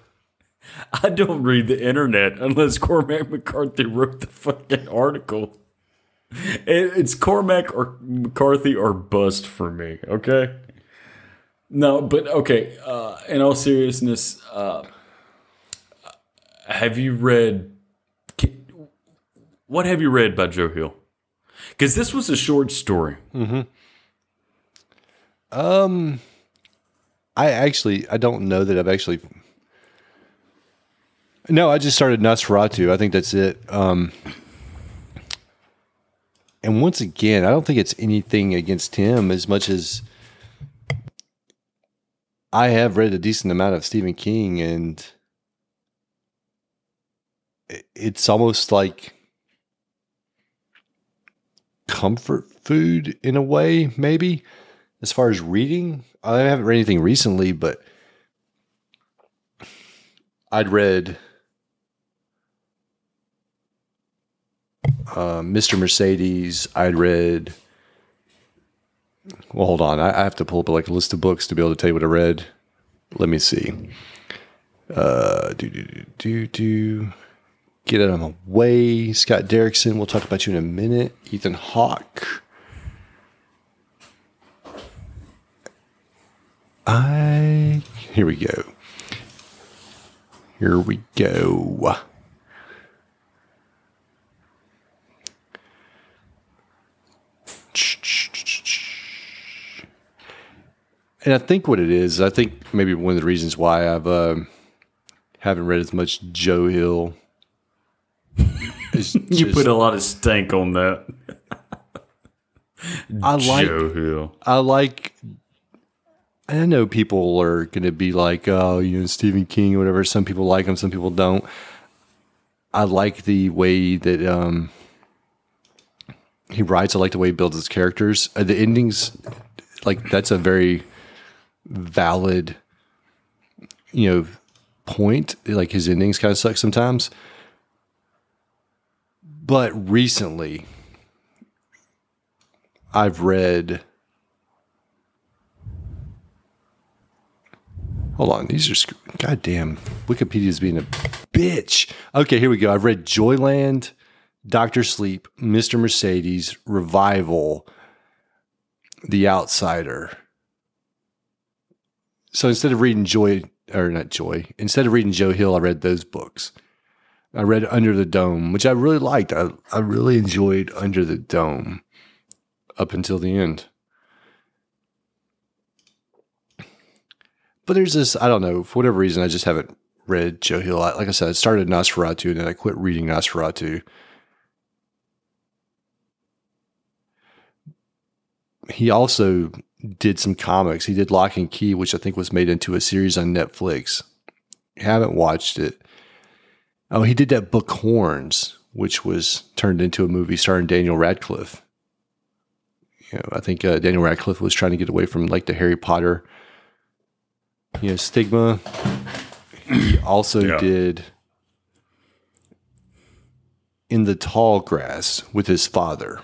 I don't read the internet unless Cormac McCarthy wrote the fucking article. It, it's Cormac or McCarthy or bust for me. Okay. No, but okay. Uh, in all seriousness, uh, have you read? What have you read by Joe Hill? Because this was a short story. Um, I actually, I don't know that I've actually. No, I just started Nosferatu. I think that's it. Um, and once again, I don't think it's anything against him as much as I have read a decent amount of Stephen King, and it's almost like comfort food in a way, maybe as far as reading. I haven't read anything recently, but I'd read uh, Mr. Mercedes. I'd read. Well, hold on. I, I have to pull up like a list of books to be able to tell you what I read. Let me see. Uh, do do do do do. Get out of my way, Scott Derrickson. We'll talk about you in a minute. Ethan Hawke. I here we go. Here we go. and I think what it is, I think maybe one of the reasons why I've um, haven't read as much Joe Hill. You put a lot of stank on that. I like Joe Hill. I like. I know people are going to be like, oh, you know, Stephen King or whatever. Some people like him, some people don't. I like the way that um, he writes. I like the way he builds his characters. Uh, the endings, like that's a very valid, you know, point. Like his endings kind of suck sometimes. But recently, I've read. Hold on, these are sc- goddamn. Wikipedia's being a bitch. Okay, here we go. I've read Joyland, Doctor Sleep, Mister Mercedes, Revival, The Outsider. So instead of reading Joy or not Joy, instead of reading Joe Hill, I read those books. I read Under the Dome, which I really liked. I, I really enjoyed Under the Dome up until the end. But there's this, I don't know, for whatever reason, I just haven't read Joe Hill. Like I said, I started Nosferatu and then I quit reading Nosferatu. He also did some comics. He did Locke and Key, which I think was made into a series on Netflix. Haven't watched it. Oh, he did that book Horns, which was turned into a movie starring Daniel Radcliffe. You know, I think uh, Daniel Radcliffe was trying to get away from like the Harry Potter, you know, stigma. He also Yeah. did in the tall grass with his father,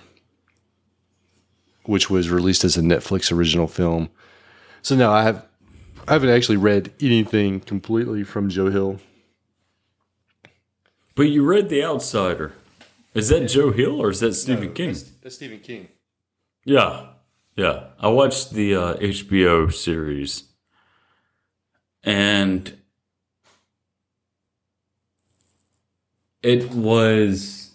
which was released as a Netflix original film. So now I have I haven't actually read anything completely from Joe Hill. But you read The Outsider. Is that Joe Hill or is that Stephen King? That's Stephen King. Yeah, yeah. I watched the uh, HBO series, and it was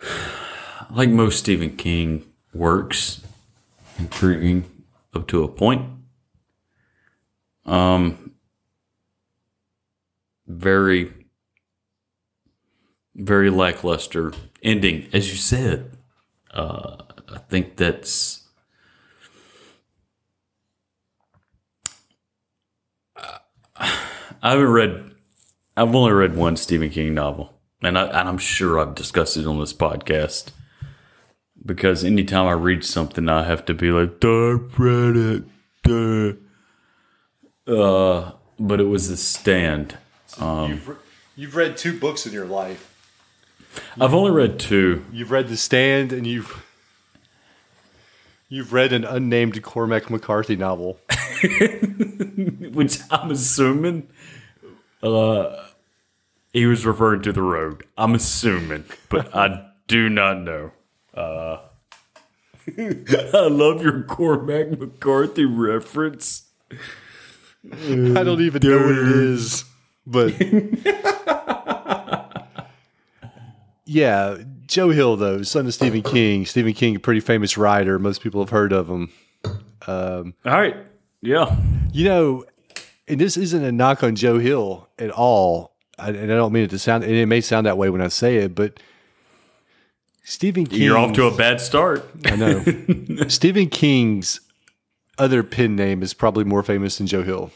like most Stephen King works, intriguing up to a point. Um, very, very lackluster ending, as you said. Uh, I think that's. I haven't read. I've only read one Stephen King novel, and, I, and I'm sure I've discussed it on this podcast. Because anytime I read something, I have to be like, "Duh, I read it." Duh. Uh, but it was The Stand. You've, re- you've read two books in your life. I've only read two. You've read The Stand, and you've you've read an unnamed Cormac McCarthy novel. which I'm assuming uh, he was referring to the road. I'm assuming, but I do not know. Uh, I love your Cormac McCarthy reference. I don't even know what it is, but yeah, Joe Hill though, son of Stephen King. Stephen King, a pretty famous writer. Most people have heard of him. Um, all right, yeah, You know, and this isn't a knock on Joe Hill at all. I, and I don't mean it to sound, and it may sound that way when I say it, but Stephen King. you're off to a bad start. I know. Stephen King's other pen name is probably more famous than Joe Hill.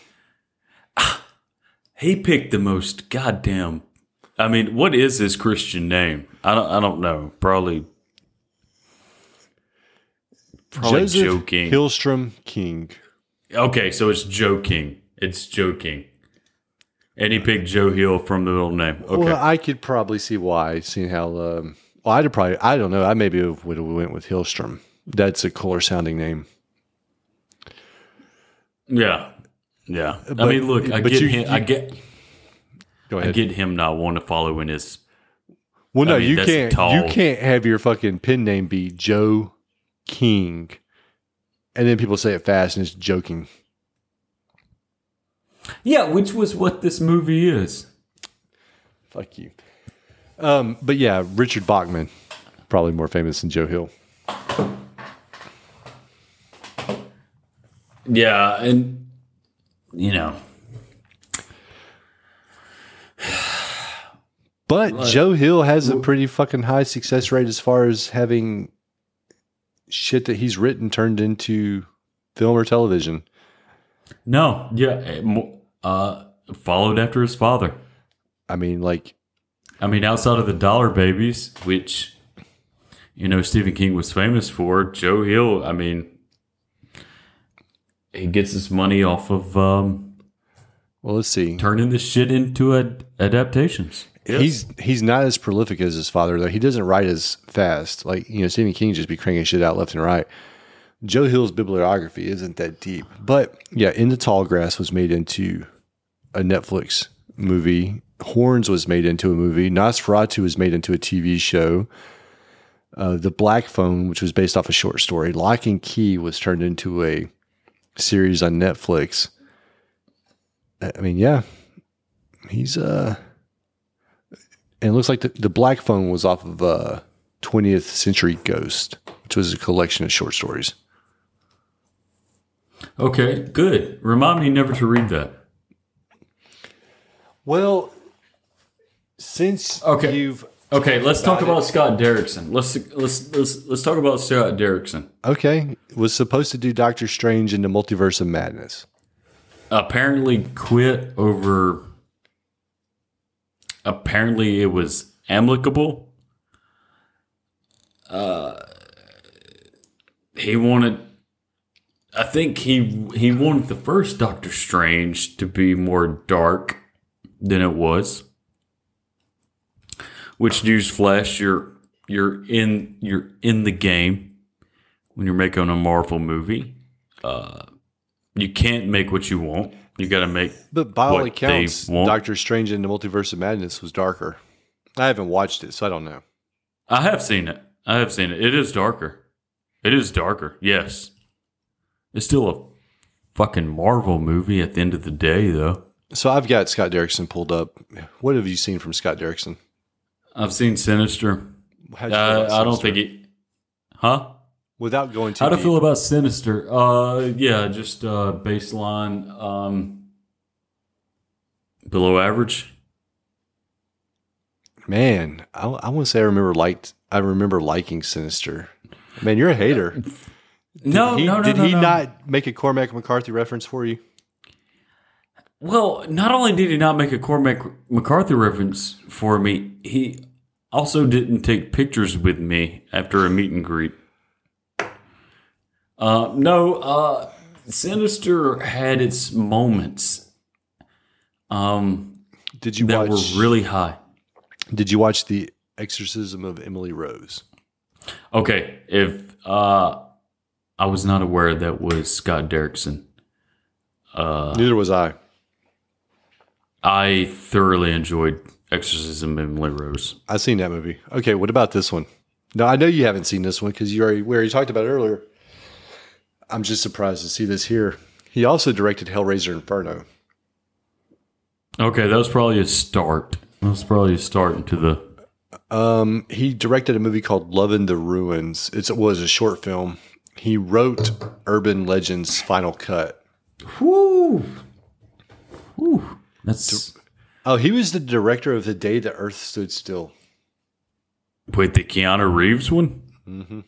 He picked the most goddamn. I mean, what is his Christian name? I don't. I don't know. Probably. Probably Joseph Joe King. Hillstrom King. Okay, so it's Joe King. It's Joe King. And he picked Joe Hill from the middle name. Okay. Well, I could probably see why, seeing how. Um, well, I'd probably. I don't know. I maybe would have went with Hillstrom. That's a cooler sounding name. yeah. Yeah. I mean, look, I get you- him. I get. Go I get him not wanting to follow in his. well, no, I mean, you can't. tall. You can't have your fucking pen name be Joe King, and then people say it fast and it's joking. Yeah, which was what this movie is. Fuck you. Um, but yeah, Richard Bachman, probably more famous than Joe Hill. Yeah, and you know, But Joe Hill has a pretty fucking high success rate as far as having shit that he's written turned into film or television. no, yeah, eh, uh, followed after his father. I mean, like, I mean, outside of the Dollar Babies, which you know Stephen King was famous for, Joe Hill. I mean, he gets his money off of um, well, let's see. turning this shit into ad- adaptations. He's he's not as prolific as his father though. He doesn't write as fast. Like you know, Stephen King just be cranking shit out left and right. Joe Hill's bibliography isn't that deep, but yeah, In the Tall Grass was made into a Netflix movie. Horns was made into a movie. Nosferatu was made into a TV show. Uh, the Black Phone, which was based off a short story, Locke and Key was turned into a series on Netflix. I mean, yeah, he's uh and it looks like the, the black phone was off of uh 20th century ghost which was a collection of short stories Okay, good. Remind me never to read that. well since Okay. you've Okay, let's talk about about Scott Derrickson. Let's let's let's let's talk about Scott Derrickson. okay was supposed to do doctor strange in the multiverse of madness Apparently quit over. Apparently, it was amicable. Uh, he wanted. I think he he wanted the first Doctor Strange to be more dark than it was. Which newsflash, you're you're in you're in the game when you're making a Marvel movie. Uh, you can't make what you want. You got to make. but by all accounts doctor strange in the multiverse of madness was darker i haven't watched it so i don't know I have seen it. I have seen it. It is darker. It is darker. Yes. It's still a fucking Marvel movie at the end of the day, though. so i've got scott derrickson pulled up what have you seen from scott derrickson I've seen Sinister. How'd you Uh, I don't think it. Huh? without going too How do you feel about Sinister? Uh, yeah, just uh, baseline. Um, below average. Man, I, I want to say I remember liked. I remember liking Sinister. Man, you're a hater. No, He- no, no, did no, he no. not make a Cormac McCarthy reference for you? Well, not only did he not make a Cormac McCarthy reference for me, he also didn't take pictures with me after a meet and greet. Uh, no, uh, Sinister had its moments um, Did you that watch? were really high. did you watch the Exorcism of Emily Rose? Okay, if uh, I was not aware that was Scott Derrickson, Uh, Neither was I. I thoroughly enjoyed Exorcism of Emily Rose. I've seen that movie. Okay, what about this one? No, I know you haven't seen this one because you already we already talked about it earlier. I'm just surprised to see this here. He also directed Hellraiser Inferno. Okay, that was probably a start. That was probably a start into the. Um, he directed a movie called Love in the Ruins. It's, it was a short film. He wrote Urban Legends Final Cut. Whoo! Whoo! That's. Oh, he was the director of The Day the Earth Stood Still. Wait, the Keanu Reeves one? Mm-hmm.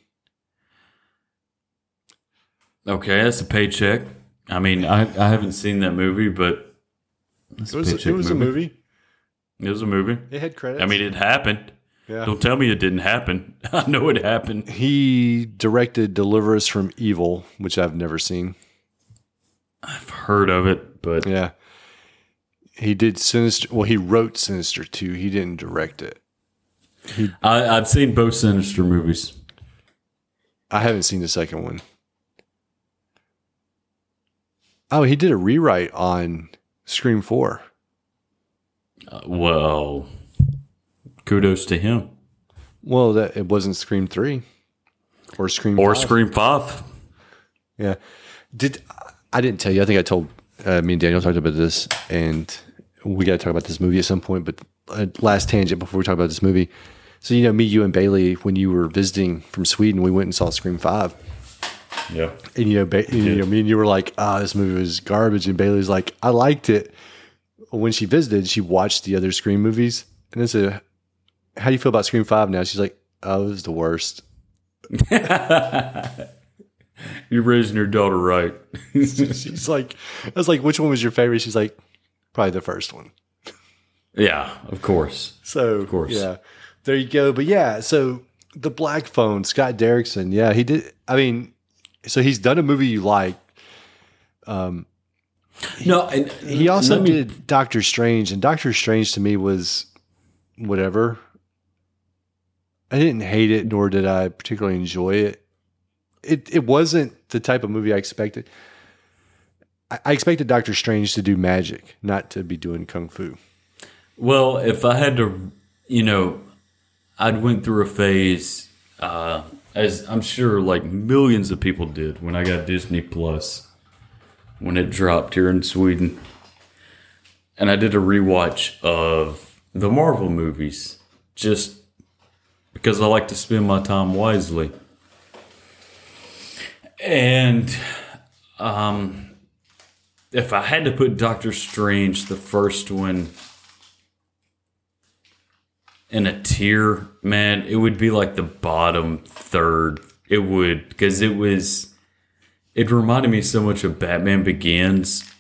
Okay, that's a paycheck. I mean, I, I haven't seen that movie, but It was, paycheck it was a movie. It was a movie. It had credits. I mean, it happened. yeah. Don't tell me it didn't happen. I know it happened. He directed Deliver Us from Evil, which I've never seen. I've heard of it, but Yeah. He did Sinister. Well, he wrote Sinister 2. He didn't direct it. I, I've seen both Sinister movies. I haven't seen the second one. Oh, he did a rewrite on Scream 4. Uh, well, kudos to him. Well, that it wasn't Scream 3 or Scream Or 5. Scream 5. Yeah. Did I didn't tell you. I think I told uh, me and Daniel talked about this, and we got to talk about this movie at some point. But uh, last tangent before we talk about this movie. So you know, me, you, and Bailey, when you were visiting from Sweden, we went and saw Scream Five. Yeah. And you know, ba- you know, me and you were like, "Ah, this movie was garbage," and Bailey's like, "I liked it." When she visited, she watched the other Scream movies, and I said, "How do you feel about Scream Five now?" She's like, "Oh, it was the worst." You're raising your daughter right. She's like, "I was like, which one was your favorite?" She's like, "Probably the first one." yeah, of course. So, of course. yeah, there you go. But yeah, so the Black Phone, Scott Derrickson, yeah, he did. I mean, so he's done a movie you like. Um, No, and He also me- did Doctor Strange, and Doctor Strange to me was whatever. I didn't hate it, nor did I particularly enjoy it. It it wasn't the type of movie I expected. I, I expected Doctor Strange to do magic, not to be doing kung fu. Well, if I had to, you know, I'd went through a phase, uh, as I'm sure like millions of people did when I got Disney Plus, when it dropped here in Sweden, and I did a rewatch of the Marvel movies, just because I like to spend my time wisely. And um, if I had to put Doctor Strange, the first one, in a tier, man, it would be like the bottom third. It would because it was. It reminded me so much of Batman Begins,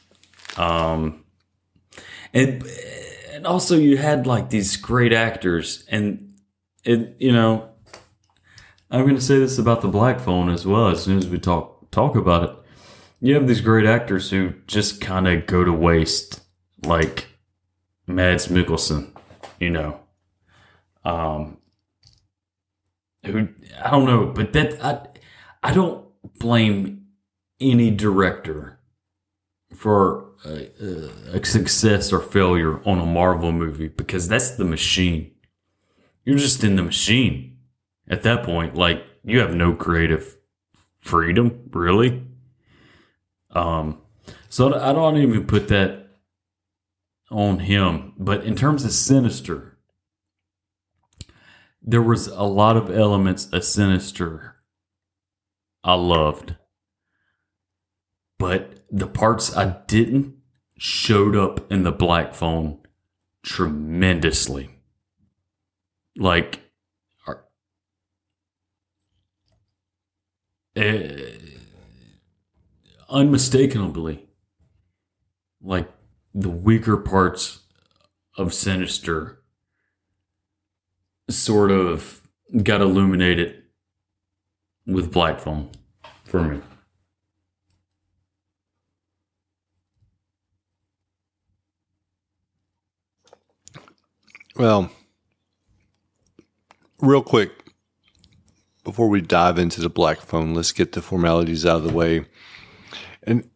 um, and and also you had like these great actors, and it you know, I'm going to say this about the Black Phone as well. As soon as we talk talk about it, you have these great actors who just kind of go to waste, like Mads Mikkelsen, you know um who I don't know, but that I I don't blame any director for a, a success or failure on a Marvel movie because that's the machine. You're just in the machine at that point. Like you have no creative freedom, really. Um, so I don't even put that on him. But in terms of Sinister, there was a lot of elements of Sinister I loved. But the parts I didn't showed up in the Black Phone tremendously. Like, are- eh, unmistakably, like the weaker parts of Sinister sort of got illuminated with Black Phone for me. Well, real quick, before we dive into the black phone, let's get the formalities out of the way. And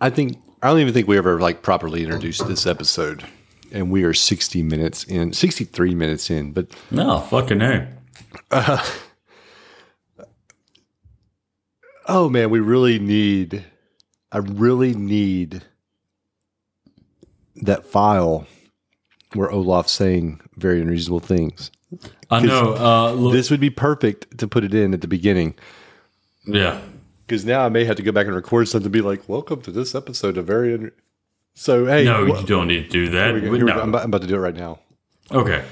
I think I don't even think we ever like properly introduced this episode. And we are 60 minutes in, 63 minutes in, but No, fucking A. oh man, we really need I really need that file where Olaf's saying very unreasonable things. I know. Uh, look, This would be perfect to put it in at the beginning. yeah. because now I may have to go back and record something to be like, "Welcome to this episode of Very." Un-. So hey, No, wel- you don't need to do that. we. We no. I'm, about, I'm about to do it right now. Okay.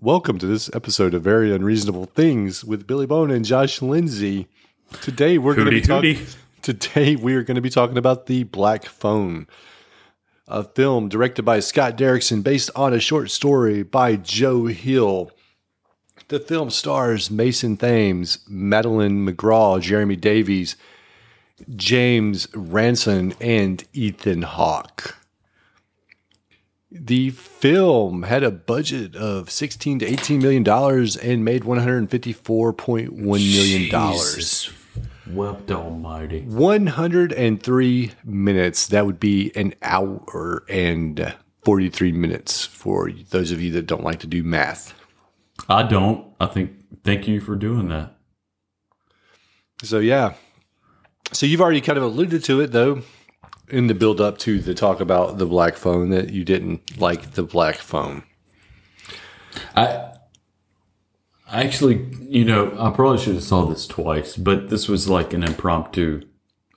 Welcome to this episode of Very Unreasonable Things with Billy Bone and Josh Lindsay. Today we're going to be talking. Today we are going to be talking about the Black Phone, a film directed by Scott Derrickson, based on a short story by Joe Hill. The film stars Mason Thames, Madeleine McGraw, Jeremy Davies, James Ransone, and Ethan Hawke. The film had a budget of 16 to 18 million dollars and made 154.1 million dollars. Wept almighty. 103 minutes. That would be an hour and 43 minutes for those of you that don't like to do math. I don't. I think. Thank you for doing that. So yeah. So you've already kind of alluded to it though in the build up to the talk about the black phone that you didn't like the black phone. I Actually, you know, I probably should have saw this twice, but this was like an impromptu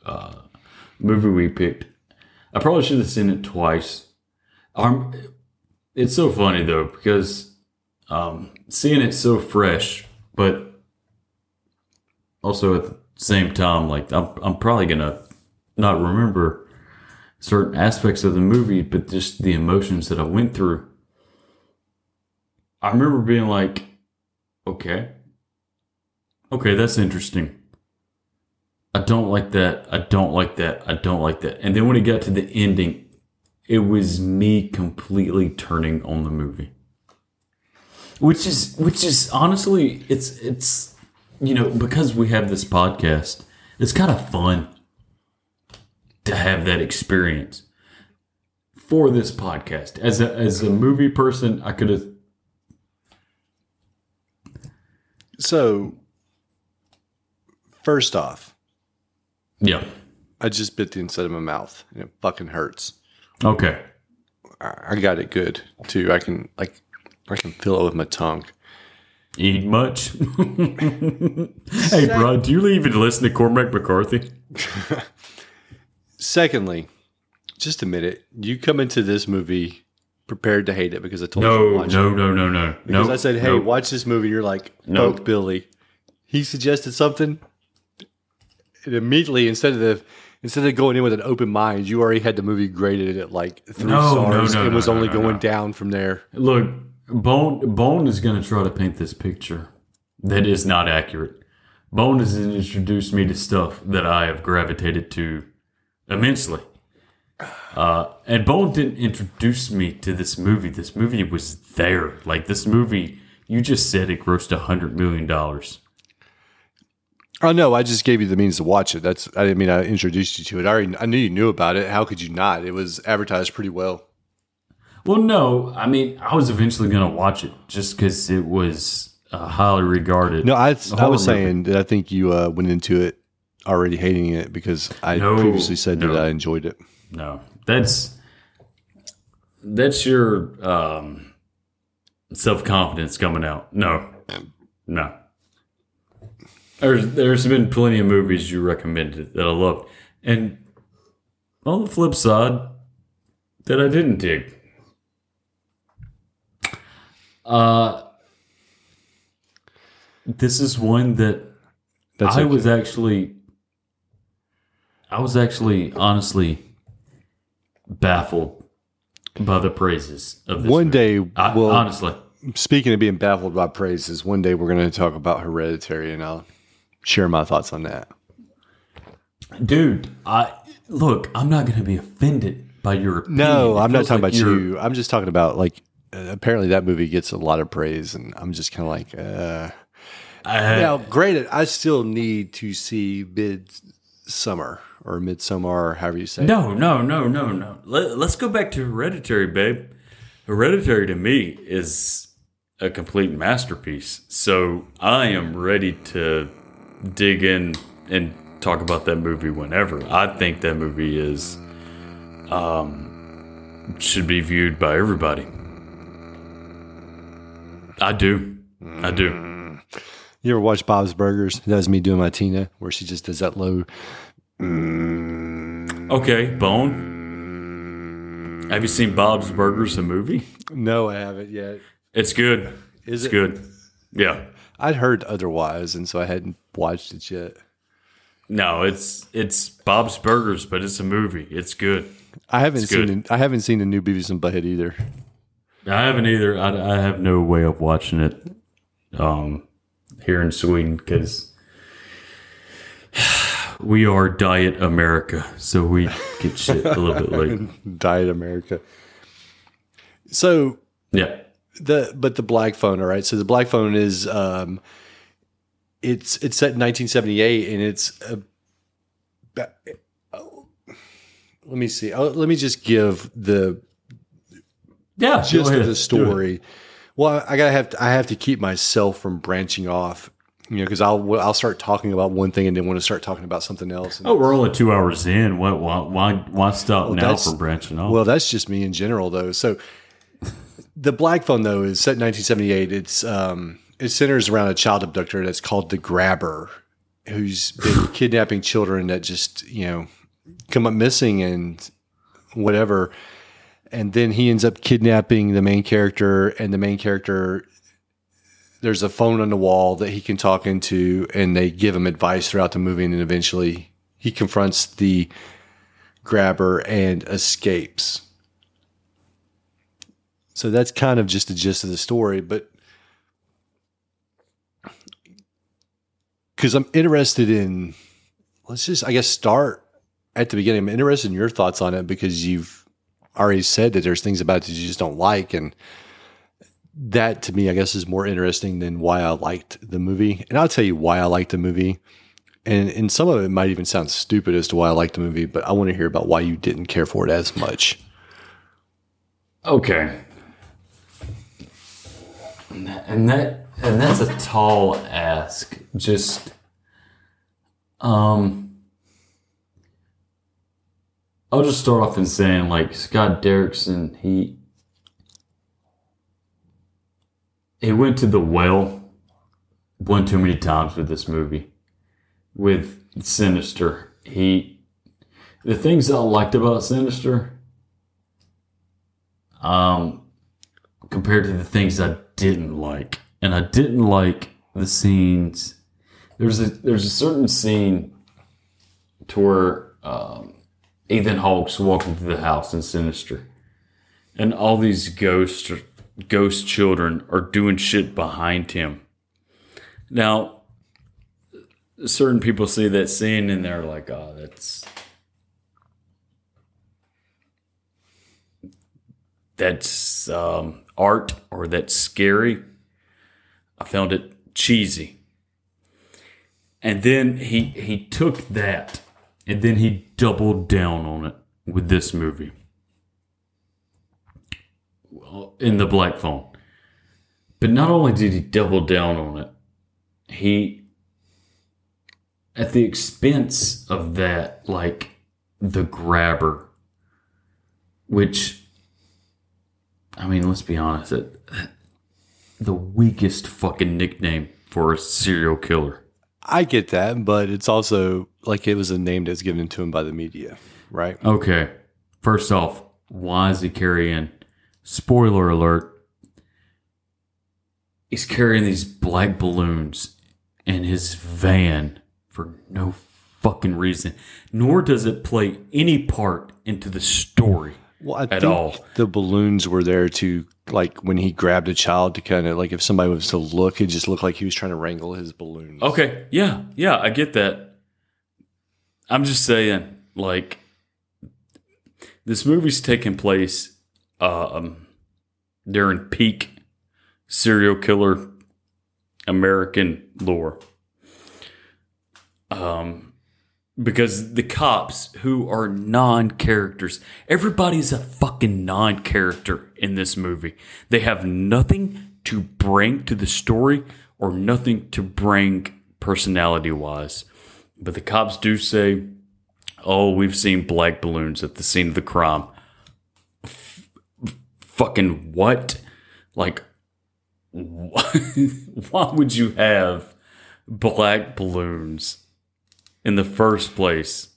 uh, movie we picked. I probably should have seen it twice. Um, it's so funny though because um, seeing it so fresh, but also at the same time, like I'm, I'm probably gonna not remember certain aspects of the movie, but just the emotions that I went through. I remember being like, okay, okay, that's interesting. I don't like that. I don't like that. I don't like that. And then when it got to the ending, it was me completely turning on the movie. Which is which is honestly it's it's you know, because we have this podcast, it's kind of fun to have that experience for this podcast. As a as a movie person, I could have So, first off, Yeah. I just bit the inside of my mouth and it fucking hurts. Okay. I got it good too. I can like I can feel it with my tongue. Eat much? hey, bro, do you even listen to Cormac McCarthy? Secondly, just admit it. You come into this movie prepared to hate it because I told you to No, watch no, it. no, no, no. Because no, I said, "Hey, no. watch this movie." You're like, No. "Fuck Billy." He suggested something, and immediately instead of the instead of going in with an open mind, you already had the movie graded at like three No, no, stars no, and no, was no, only no, going no. down from there. Look, Bone Bone is going to try to paint this picture that is not accurate. Bone has introduced me to stuff that I have gravitated to immensely. Uh, and Bone didn't introduce me to this movie. This movie was there. Like this movie, you just said it grossed a hundred million dollars. Oh no, I just gave you the means to watch it. That's I didn't mean I introduced you to it. I already I knew you knew about it. How could you not? It was advertised pretty well. Well, no, I mean, I was eventually going to watch it just because it was uh, highly regarded. No, I I was saying that I think you uh, went into it already hating it because I No, previously said no. that I enjoyed it. No, that's that's your um, self confidence coming out. No, no. There's there's been plenty of movies you recommended that I loved, and on the flip side, that I didn't dig. Uh, this is one that That's I okay. was actually, I was actually honestly baffled by the praises of this. one movie. day. I, well, honestly, speaking of being baffled by praises, one day we're going to talk about Hereditary, and I'll share my thoughts on that. dude, I look. I'm not going to be offended by your opinion. No, It I'm not talking like about you're- I'm just talking about like uh, apparently that movie gets a lot of praise, and I'm just kind of like, uh, I- now granted, I still need to see Midsommar or Midsommar, or however you say. it. no, no, no, no, no. Let, let's go back to Hereditary, babe. Hereditary to me is a complete masterpiece. So I am ready to dig in and talk about that movie whenever. I think that movie is um should be viewed by everybody. I do. I do. You ever watch Bob's Burgers? That was me doing my Tina, where she just does that low. Okay, Bone. Have you seen Bob's Burgers, the movie? No, I haven't yet. It's good. Is it's it? good. Yeah. I'd heard otherwise, and so I hadn't watched it yet. No, it's it's Bob's Burgers, but it's a movie. It's good. I haven't It's seen. good. I haven't seen the new Beavis and Butthead either. I haven't either. I, I have no way of watching it um, here in Sweden because we are Diet America, so we get shit a little bit late. Diet America. So Yeah. the but the black phone all right so the black phone is um it's it's set in 1978 and it's a, oh, let me see oh, let me just give the Yeah. gist of the story well i gotta have to, i have to keep myself from branching off you know because i'll i'll start talking about one thing and then want to start talking about something else And- Oh, we're only two hours in. What? Why? Why, why stop now that's- from branching off? Well, that's just me in general, though. So, the Black Phone, though, is set in 1978. It's um, it centers around a child abductor that's called the Grabber, who's been kidnapping children that just you know come up missing and whatever. And then he ends up kidnapping the main character, and the main character there's a phone on the wall that he can talk into, and they give him advice throughout the movie, and eventually he confronts the grabber and escapes. So that's kind of just the gist of the story, but because I'm interested in, let's just, I guess, start at the beginning. I'm interested in your thoughts on it because you've already said that there's things about it that you just don't like. And that to me, I guess, is more interesting than why I liked the movie. And I'll tell you why I liked the movie. And, and some of it might even sound stupid as to why I liked the movie, but I want to hear about why you didn't care for it as much. Okay. And that, and that and that's a tall ask. Just um I'll just start off in saying like Scott Derrickson, he he went to the well one too many times with this movie. With Sinister. He the things I liked about Sinister um, compared to the things I didn't like. And I didn't like the scenes. There's a there's a certain scene to where um, Ethan Hawke's walking through the house in Sinister, and all these ghost ghost children are doing shit behind him. Now, certain people see that scene and they're like, "Oh, that's that's um, art or that's scary. I found it cheesy. And then he he took that and then he doubled down on it with this movie. In the Black Phone. But not only did he double down on it, he at the expense of that, like the grabber, which I mean, let's be honest. It, the weakest fucking nickname for a serial killer. I get that, but it's also like it was a name that's given to him by the media, right? Okay. First off, why is he carrying? Spoiler alert. He's carrying these black balloons in his van for no fucking reason. Nor does it play any part into the story. Well, I At think all. the balloons were there to like when he grabbed a child to kind of like if somebody was to look, it just looked like he was trying to wrangle his balloons. Okay, yeah, yeah, I get that. I'm just saying, like, this movie's taking place um, during peak serial killer American lore. Um, because the cops who are non-characters, everybody's a fucking non-character in this movie. They have nothing to bring to the story or nothing to bring personality-wise. But the cops do say, "Oh, we've seen black balloons at the scene of the crime." Fucking what? Like, why would you have black balloons in the first place?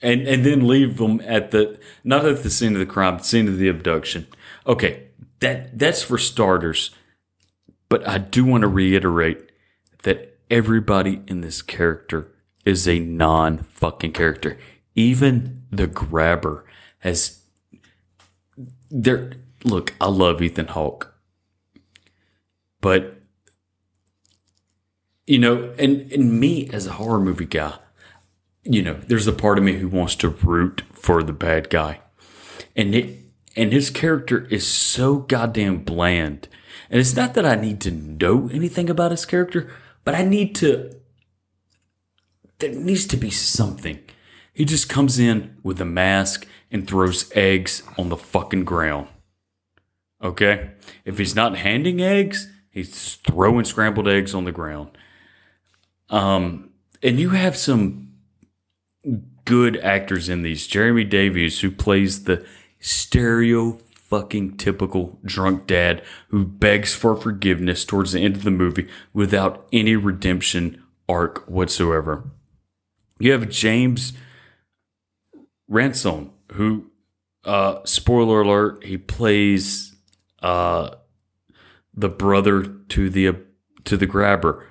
And and then leave them at the not at the scene of the crime, the scene of the abduction. Okay, that that's for starters. But I do want to reiterate that everybody in this character is a non fucking character. Even the grabber has there look, I love Ethan Hawke. But you know, and and me as a horror movie guy, you know, there's a part of me who wants to root for the bad guy. And it and his character is so goddamn bland. And it's not that I need to know anything about his character, but I need to there needs to be something. He just comes in with a mask and throws eggs on the fucking ground. Okay? If he's not handing eggs, he's throwing scrambled eggs on the ground. Um, and you have some good actors in these. Jeremy Davies, who plays the stereo fucking typical drunk dad who begs for forgiveness towards the end of the movie without any redemption arc whatsoever. You have James Ransone, who, uh, spoiler alert, he plays uh, the brother to the to the grabber,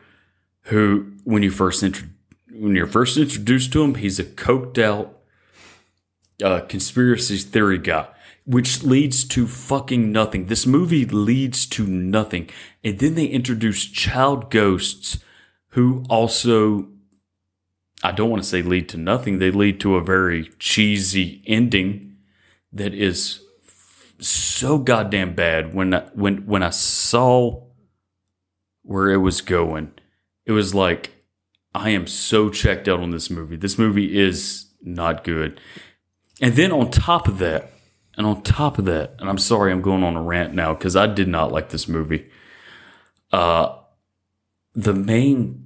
who when you first intro- when you're first introduced to him, he's a coked out uh, conspiracy theory guy, which leads to fucking nothing. This movie leads to nothing, and then they introduce child ghosts, who also I don't want to say lead to nothing. They lead to a very cheesy ending that is so goddamn bad. When I, when when I saw where it was going, it was like I am so checked out on this movie. This movie is not good. And then on top of that, and on top of that, and I'm sorry I'm going on a rant now because I did not like this movie. Uh, the main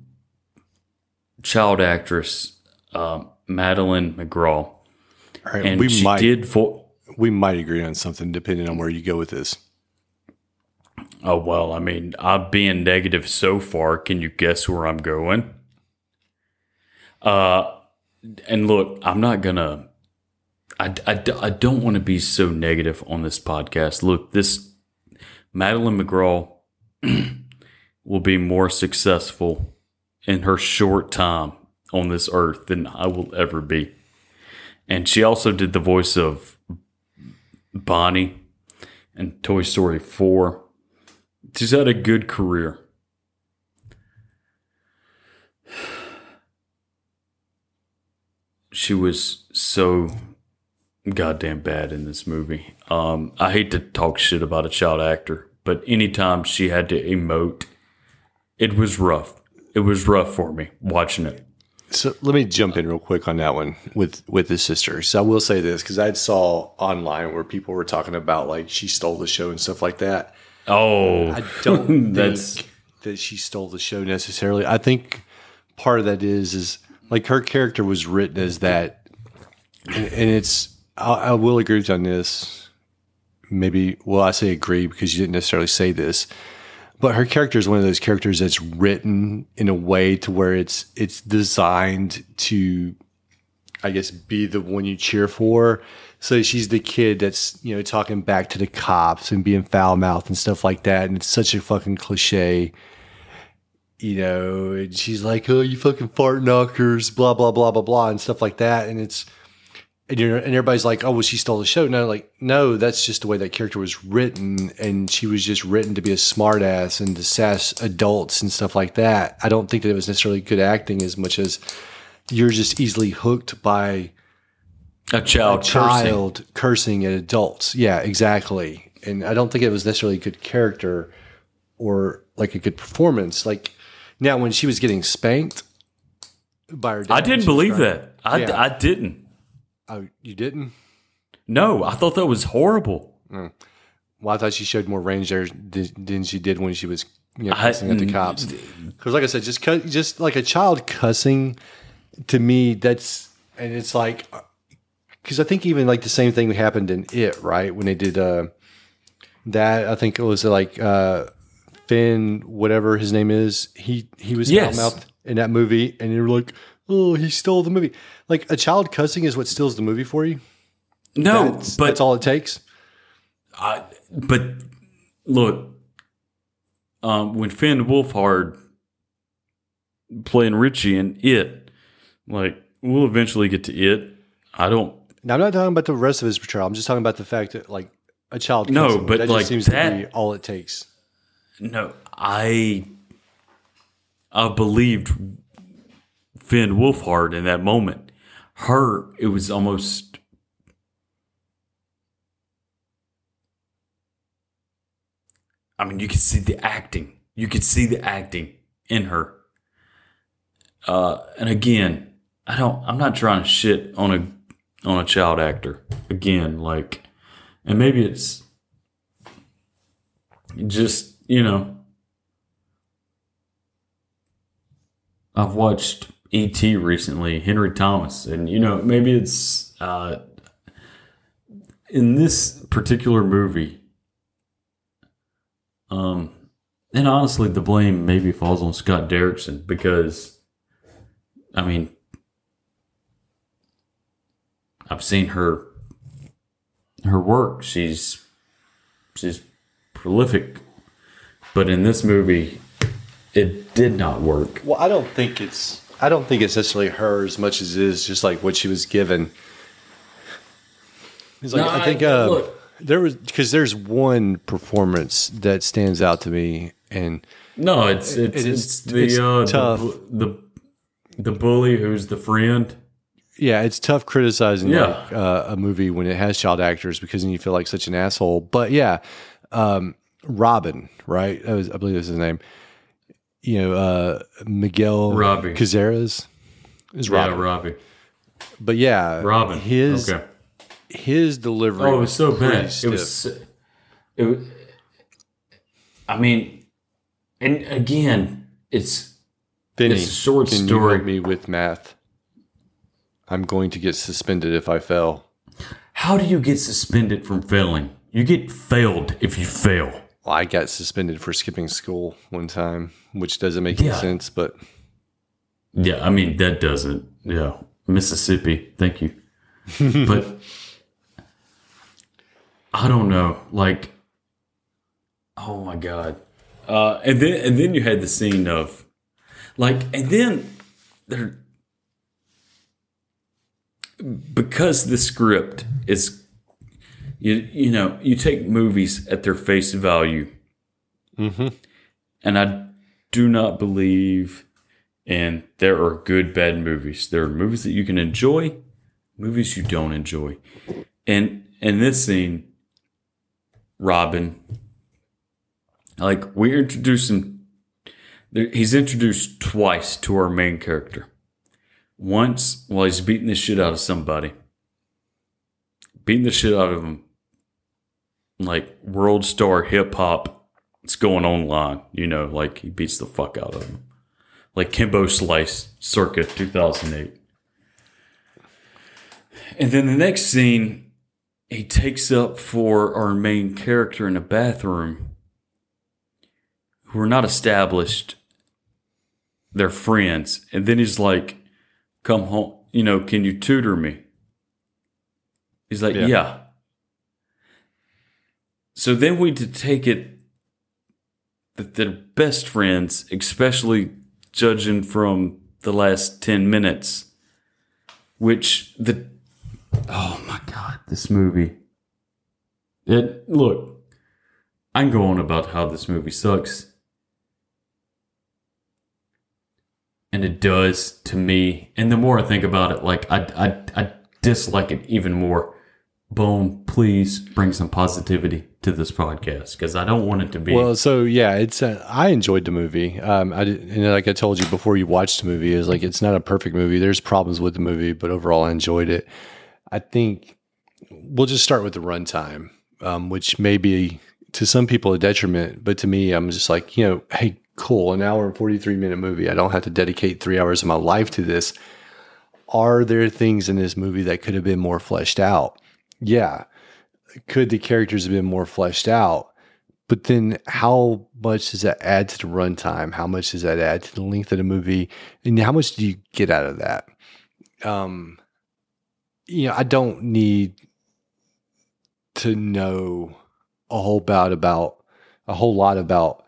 child actress, um, Madeleine McGraw, All right, and we she might did vo- we might agree on something depending on where you go with this. Oh well, I mean, I'm being negative so far. Can you guess where I'm going? Uh, and look, I'm not gonna. I, I, I don't want to be so negative on this podcast. Look, this Madeleine McGraw will be more successful in her short time on this earth than I will ever be. And she also did the voice of Bonnie in Toy Story 4. She's had a good career. She was so goddamn bad in this movie. Um, I hate to talk shit about a child actor, but anytime she had to emote, it was rough. It was rough for me watching it. So let me jump in real quick on that one with with his sister. So I will say this because I saw online where people were talking about like she stole the show and stuff like that. Oh, I don't That's- think that she stole the show necessarily. I think part of that is is like her character was written as that, and, and it's. I, I will agree with you on this. Maybe well, I say agree because you didn't necessarily say this, but her character is one of those characters that's written in a way to where it's it's designed to I guess be the one you cheer for. So she's the kid that's, you know, talking back to the cops and being foul mouthed and stuff like that. And it's such a fucking cliche. You know, and she's like, Oh, you fucking fart knockers, blah, blah, blah, blah, blah, and stuff like that. And it's and you're and everybody's like, Oh, well, she stole the show. No, like, no, that's just the way that character was written, and she was just written to be a smartass and to sass adults and stuff like that. I don't think that it was necessarily good acting as much as you're just easily hooked by a child, cursing. child cursing. at adults. Yeah, exactly. And I don't think it was necessarily a good character or like a good performance. Like now, when she was getting spanked by her, dad, I didn't believe crying. that. I, Yeah. I didn't. Oh, you didn't? No, I thought that was horrible. Well, I thought she showed more range there than she did when she was you know, I- cussing at the cops. Because, like I said, just cu- just like a child cussing to me, that's and it's like because I think even like the same thing happened in it, right? When they did uh, that, I think it was like uh, Finn, whatever his name is. He he was Yes. mouth in that movie, and you're like, oh, he stole the movie. Like a child cussing is what steals the movie for you. No, That's, but that's all it takes. I, but look, um, when Finn Wolfhard playing Richie in it, like we'll eventually get to it. I don't. Now I'm not talking about the rest of his portrayal. I'm just talking about the fact that like a child. No, cussing, but, that like, just seems that- to be all it takes. No, I. I believed Finn Wolfhard in that moment. Her, it was almost. I mean, you could see the acting. You could see the acting in her. Uh, and again, I don't. I'm not trying to shit on a on a child actor. Again, like, and maybe it's just you know. I've watched E.T. recently, Henry Thomas, and you know maybe it's uh, in this particular movie, um, and honestly, the blame maybe falls on Scott Derrickson because, I mean, I've seen her her work. She's she's prolific, but in this movie, it did not work. Well, I don't think it's I don't think it's necessarily her as much as it is just like what she was given. It's like No, I think I- uh, there was because there's one performance that stands out to me, and No, it's it's, It is- it's the it's uh, tough. The, the the bully who's the friend. yeah, it's tough criticizing Yeah. like, uh, a movie when it has child actors because then you feel like such an asshole. But yeah, um, Robin, right? Was, I believe that's his name. You know, uh, Miguel Robbie. Cazares is Robin. Yeah, Robbie. But yeah, Robin. his okay. his delivery. Oh, it was so bad. It was. It was. I mean, and again, it's Finney, it's a short can story. You help me with math. I'm going to get suspended if I fail. how do you get suspended from failing? You get failed if you fail. I got suspended for skipping school one time, which doesn't make any sense. But Yeah, I mean that doesn't. Yeah, Mississippi. Thank you. but I don't know. Like, oh my god. Uh, and then and then you had the scene of, like, and then there because the script is you you know you take movies at their face value. Mm-hmm. And i do not believe in there are good bad movies. There are movies that you can enjoy movies you don't enjoy. And in this scene robin like we're introducing there- he's introduced twice to our main character. Once while he's beating the shit out of somebody. Beating the shit out of him. Like world star hip hop. It's going online, you know, like he beats the fuck out of him. Like Kimbo Slice circa 2008. And then the next scene, he takes up for our main character in a bathroom who are not established. They're friends. And then he's like, come home, you know, can you tutor me? He's like, Yeah. yeah. So then we to take it that they're best friends, especially judging from the last 10 minutes, which the, oh my God, this movie. It, look, I'm going about how this movie sucks. and it does to me. And the more I think about it, like I, I, I dislike it even more. Bone, please bring some positivity to this podcast because I don't want it to be. well, so yeah, it's uh, I enjoyed the movie. Um, I and like I told you before you watched the movie, is like it's not a perfect movie. There's problems with the movie, but overall I enjoyed it. I think we'll just start with the runtime, um, which may be to some people a detriment, but to me, I'm just like, you know, hey, cool, an hour and 43 minute movie. I don't have to dedicate three hours of my life to this. Are there things in this movie that could have been more fleshed out? Yeah. Could the characters have been more fleshed out? But then how much does that add to the runtime? How much does that add to the length of the movie? And how much do you get out of that? Um, you know, I don't need to know a whole about about a whole lot about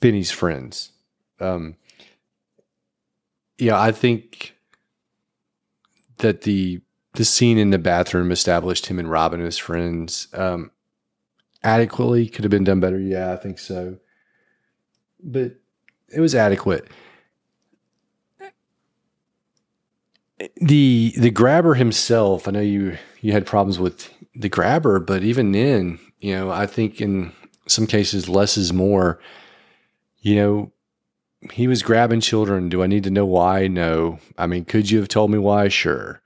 Finney's friends. Um, yeah, I think that the the scene in the bathroom established him and Robin as friends um, adequately. Could have been done better. Yeah, I think so. But it was adequate. The the grabber himself. I know you you had problems with the grabber, but even then, you know, I think in some cases less is more. You know, he was grabbing children. Do I need to know why? No. I mean, could you have told me why? Sure.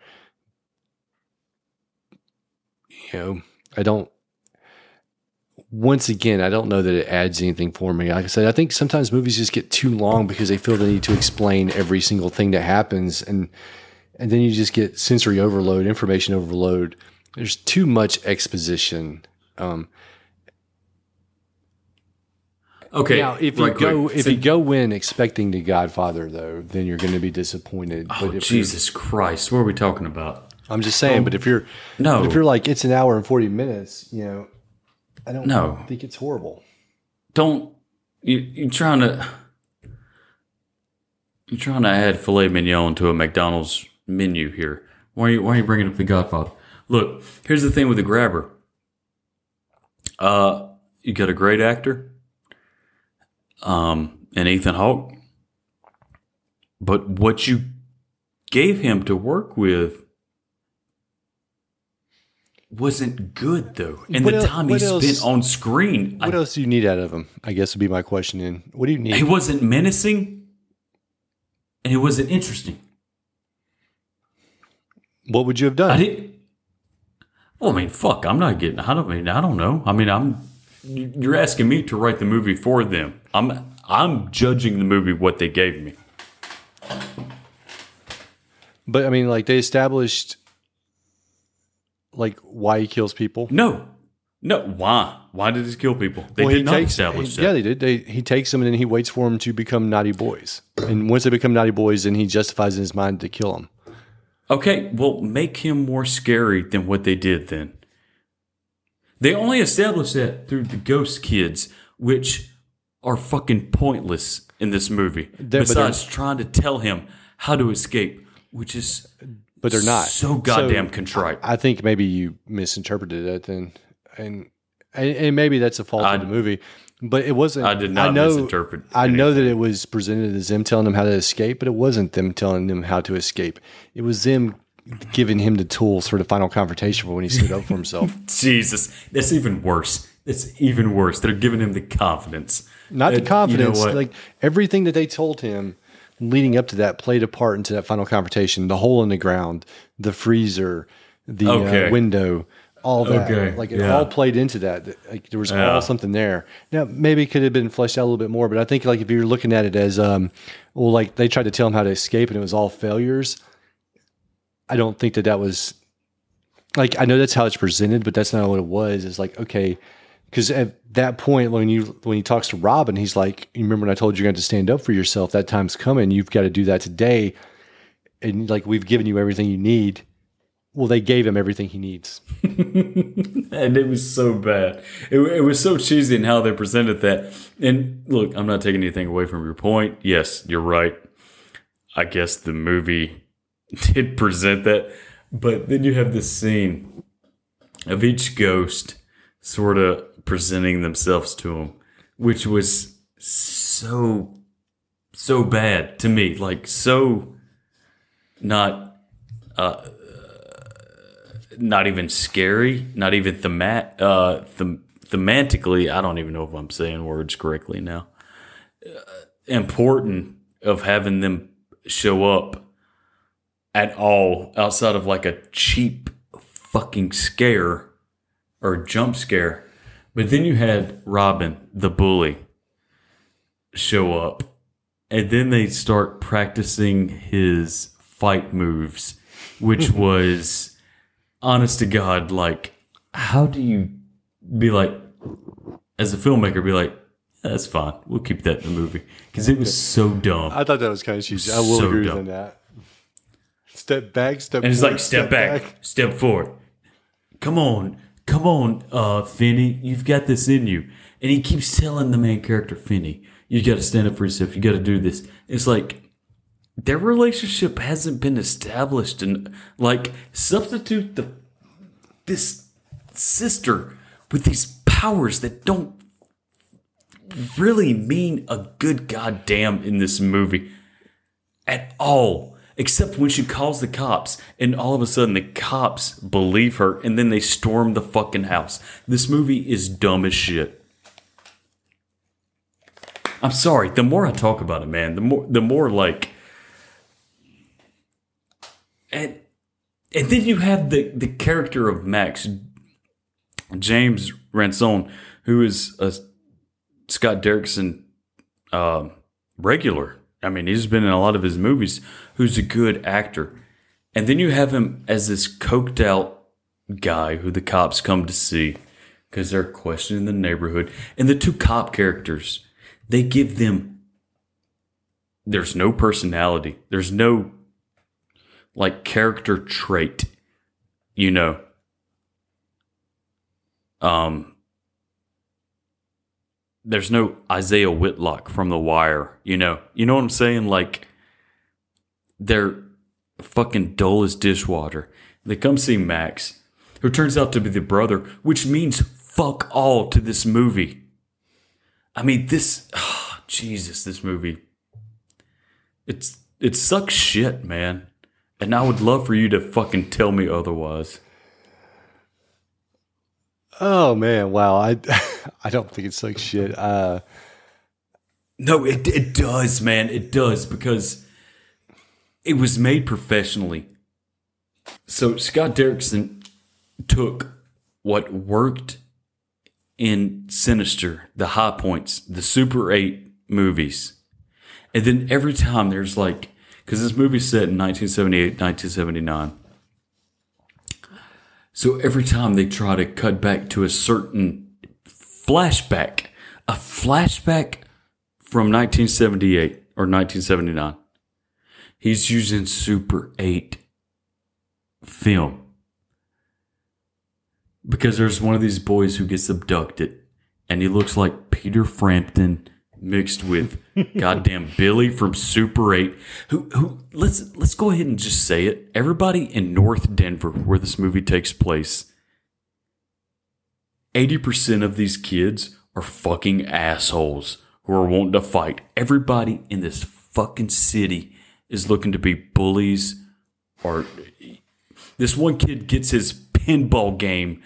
You know, I don't. Once again, I don't know that it adds anything for me. Like I said, I think sometimes movies just get too long because they feel the need to explain every single thing that happens, and and then you just get sensory overload, information overload there's too much exposition. Um, Okay. now, if you go quick. if So- you go in expecting the Godfather, though, then you're going to be disappointed. oh, Jesus Christ, what are we talking about? I'm just saying. but if you're No. but if you're like it's an hour and forty minutes, you know, I don't No. think it's horrible. Don't you? You're trying to. You're trying to add filet mignon to a McDonald's menu here. Why are you? Why are you bringing up the Godfather? Look, here's the thing with the grabber. Uh, you got a great actor, um, and Ethan Hawke. But what you gave him to work with wasn't good, though. And What the el- time he else- spent on screen, I What else do you need out of him? I guess would be my question. In what do you need? he wasn't menacing and he wasn't interesting. What would you have I done? didn't. Well, I mean, fuck. I'm not getting. I don't mean. I don't know. I mean, I'm. You're asking me to write the movie for them. I'm. I'm judging the movie what they gave me. But I mean, like they established, like why he kills people. No, no. Why? Why did he kill people? They Well, did he not takes, establish Yeah, that. Yeah, they did. They he takes them and then he waits for them to become naughty boys. And once they become naughty boys, then he justifies in his mind to kill them. Okay, well, make him more scary than what they did then. They only established that through the ghost kids, which are fucking pointless in this movie. They're- besides trying to tell him how to escape, which is But they're not so goddamn So, contrite. I think maybe you misinterpreted it then, and and, and maybe that's a fault I- of the movie. But it wasn't. I did not I know, misinterpret I know that it was presented as them telling them how to escape, but it wasn't them telling them how to escape. It was them giving him the tools for the final confrontation for when he stood up for himself. Jesus, that's even worse. That's even worse. They're giving him the confidence. Not the And you know confidence. like everything that they told him leading up to that played a part into that final confrontation. The hole in the ground, the freezer, the Okay. uh, window, all that. Okay, Like it yeah. all played into that. Like there was Yeah. all something there. Now maybe it could have been fleshed out a little bit more, but I think like if you're looking at it as um, well, like they tried to tell him how to escape and it was all failures. I don't think that that was like I know that's how it's presented, but that's not what it was. It's like okay, because at that point when you when he talks to Robin, he's like, "You remember when I told you you had to stand up for yourself? That time's coming. You've got to do that today." And like we've given you everything you need. Well, they gave him everything he needs. and it was so bad. It, it was so cheesy in how they presented that. And look, I'm not taking anything away from your point. Yes, you're right. I guess the movie did present that, but then you have this scene of each ghost sort of presenting themselves to him, which was so so bad to me, like so not not even scary, not even themat, uh, them, thematically. I don't even know if I'm saying words correctly now. Uh, important of having them show up at all outside of like a cheap fucking scare or jump scare. But then you had Robin, the bully, show up, and then they start practicing his fight moves, which mm-hmm. was honest to God, like, how do you be like, as a filmmaker, be like, that's fine. We'll keep that in the movie because it was so dumb. I thought that was kind of cheesy. I will So agree dumb. with that. Step back, step. And it's forward, like step, back, step forward. Come on, come on, uh, Finney, you've got this in you. And he keeps telling the main character, Finney, you got to stand up for yourself. You got to do this. It's like their relationship hasn't been established, and like substitute the this sister with these powers that don't really mean a good goddamn in this movie at all. Except when she calls the cops, and all of a sudden the cops believe her, and then they storm the fucking house. This movie is dumb as shit. I'm sorry. The more I talk about it, man, the more the more like, and and then you have the the character of Max, James Ransone, who is a Scott Derrickson uh, regular. I mean, he's been in a lot of his movies. Who's a good actor, and then you have him as this coked out guy who the cops come to see because they're questioning the neighborhood. And the two cop characters, they give them, there's no personality, there's no like character trait, you know. Um, there's no Isiah Whitlock from The Wire, you know. You know what I'm saying? Like, they're fucking dull as dishwater. They come see Max, who turns out to be the brother, which means fuck all to this movie. I mean, this, oh, Jesus, this movie. It's it sucks shit, man. And I would love for you to fucking tell me otherwise. Oh man, wow. I I don't think it's like shit. Uh No, it it does, man. It does because it was made professionally. So Scott Derrickson took what worked in Sinister, the high points, the Super 8 movies. And then every time there's like cuz this movie's set in 1978, 1979. So every time they try to cut back to a certain flashback, a flashback from 1978 or 1979, he's using Super 8 film. Because there's one of these boys who gets abducted and he looks like Peter Frampton mixed with goddamn Billy from Super 8 who who let's let's go ahead and just say it everybody in North Denver where this movie takes place 80% of these kids are fucking assholes who are wanting to fight everybody in this fucking city is looking to be bullies or this one kid gets his pinball game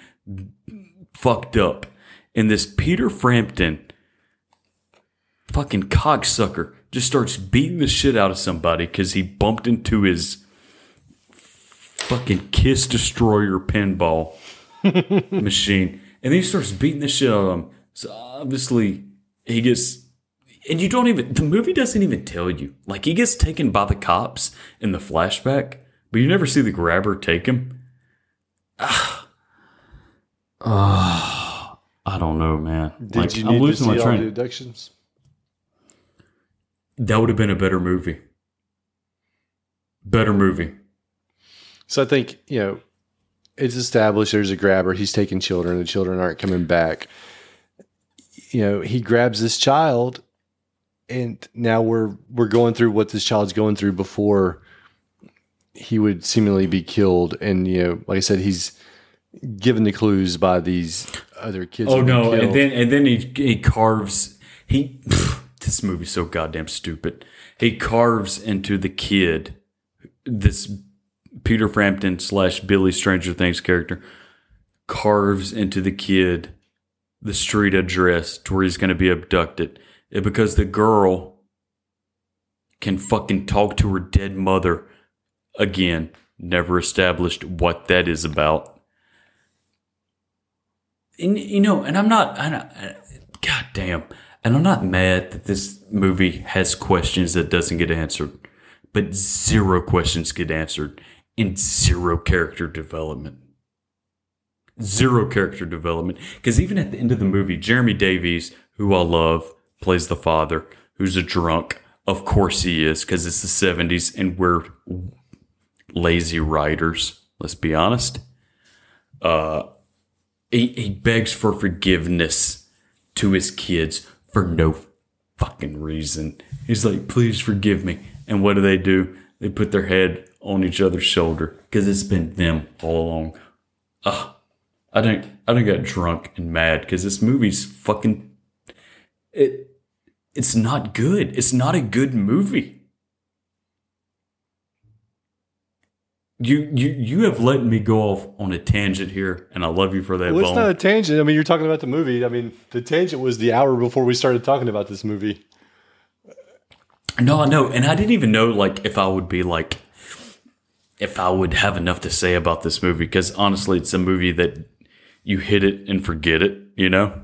fucked up and this Peter Frampton fucking cocksucker just starts beating the shit out of somebody because he bumped into his fucking Kiss Destroyer pinball machine. And then he starts beating the shit out of him. So obviously, he gets. And you don't even. The movie doesn't even tell you. Like, he gets taken by the cops in the flashback, but you never see the grabber take him. Ah. Ah. I don't know, man. did Like, you I'm need to losing see my all train. the abductions? That would have been a better movie. Better movie. So I think, you know, it's established there's a grabber, he's taking children, the children aren't coming back. You know, he grabs this child and now we're we're going through what this child's going through before he would seemingly be killed and you know, like I said, he's given the clues by these other kids. Oh no! And then and then he he carves he. this movie's so goddamn stupid. He carves into the kid, this Peter Frampton slash Billy Stranger Things character, carves into the kid the street address to where he's going to be abducted. And because the girl can fucking talk to her dead mother again. Never established what that is about. And you know, and I'm not, I don't, God damn, and I'm not mad that this movie has questions that doesn't get answered, but zero questions get answered and zero character development. Zero character development. Because even at the end of the movie, Jeremy Davies, who I love, plays the father, who's a drunk. Of course he is, because it's the 70s and we're lazy writers, let's be honest. Uh, he, he begs for forgiveness to his kids for no fucking reason. He's like, please forgive me. And what do they do? They put their head on each other's shoulder because it's been them all along. Ugh. I don't I don't get drunk and mad because this movie's fucking it it's not good. It's not a good movie. You you you have let me go off on a tangent here, and I love you for that. Well, it's Bone. not a tangent. I mean, you're talking about the movie. I mean, the tangent was the hour before we started talking about this movie. No, no, and I didn't even know like if I would be like if I would have enough to say about this movie because honestly, it's a movie that you hit it and forget it, you know.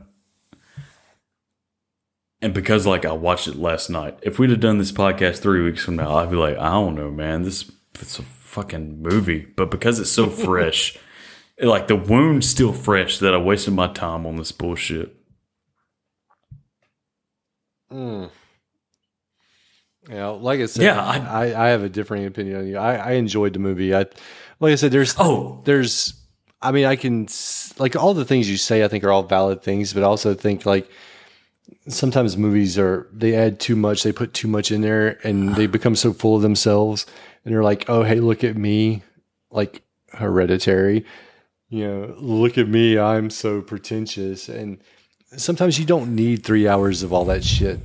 And because like I watched it last night, if we'd have done this podcast three weeks from now, I'd be like, I don't know, man, this it's a fucking movie. But because it's so fresh, like the wound's still fresh that I wasted my time on this bullshit. Mm. You know, like I said, Yeah, I, I- I, have a differing opinion on you. I, I enjoyed the movie. I, like I said, there's Oh. there's, I mean, I can like all the things you say. I think are all valid things, but I also think like sometimes movies are they add too much. They put too much in there, and they become so full of themselves. And they're like, oh, hey, look at me, like Hereditary. You know, look at me. I'm so pretentious, and sometimes you don't need three hours of all that shit.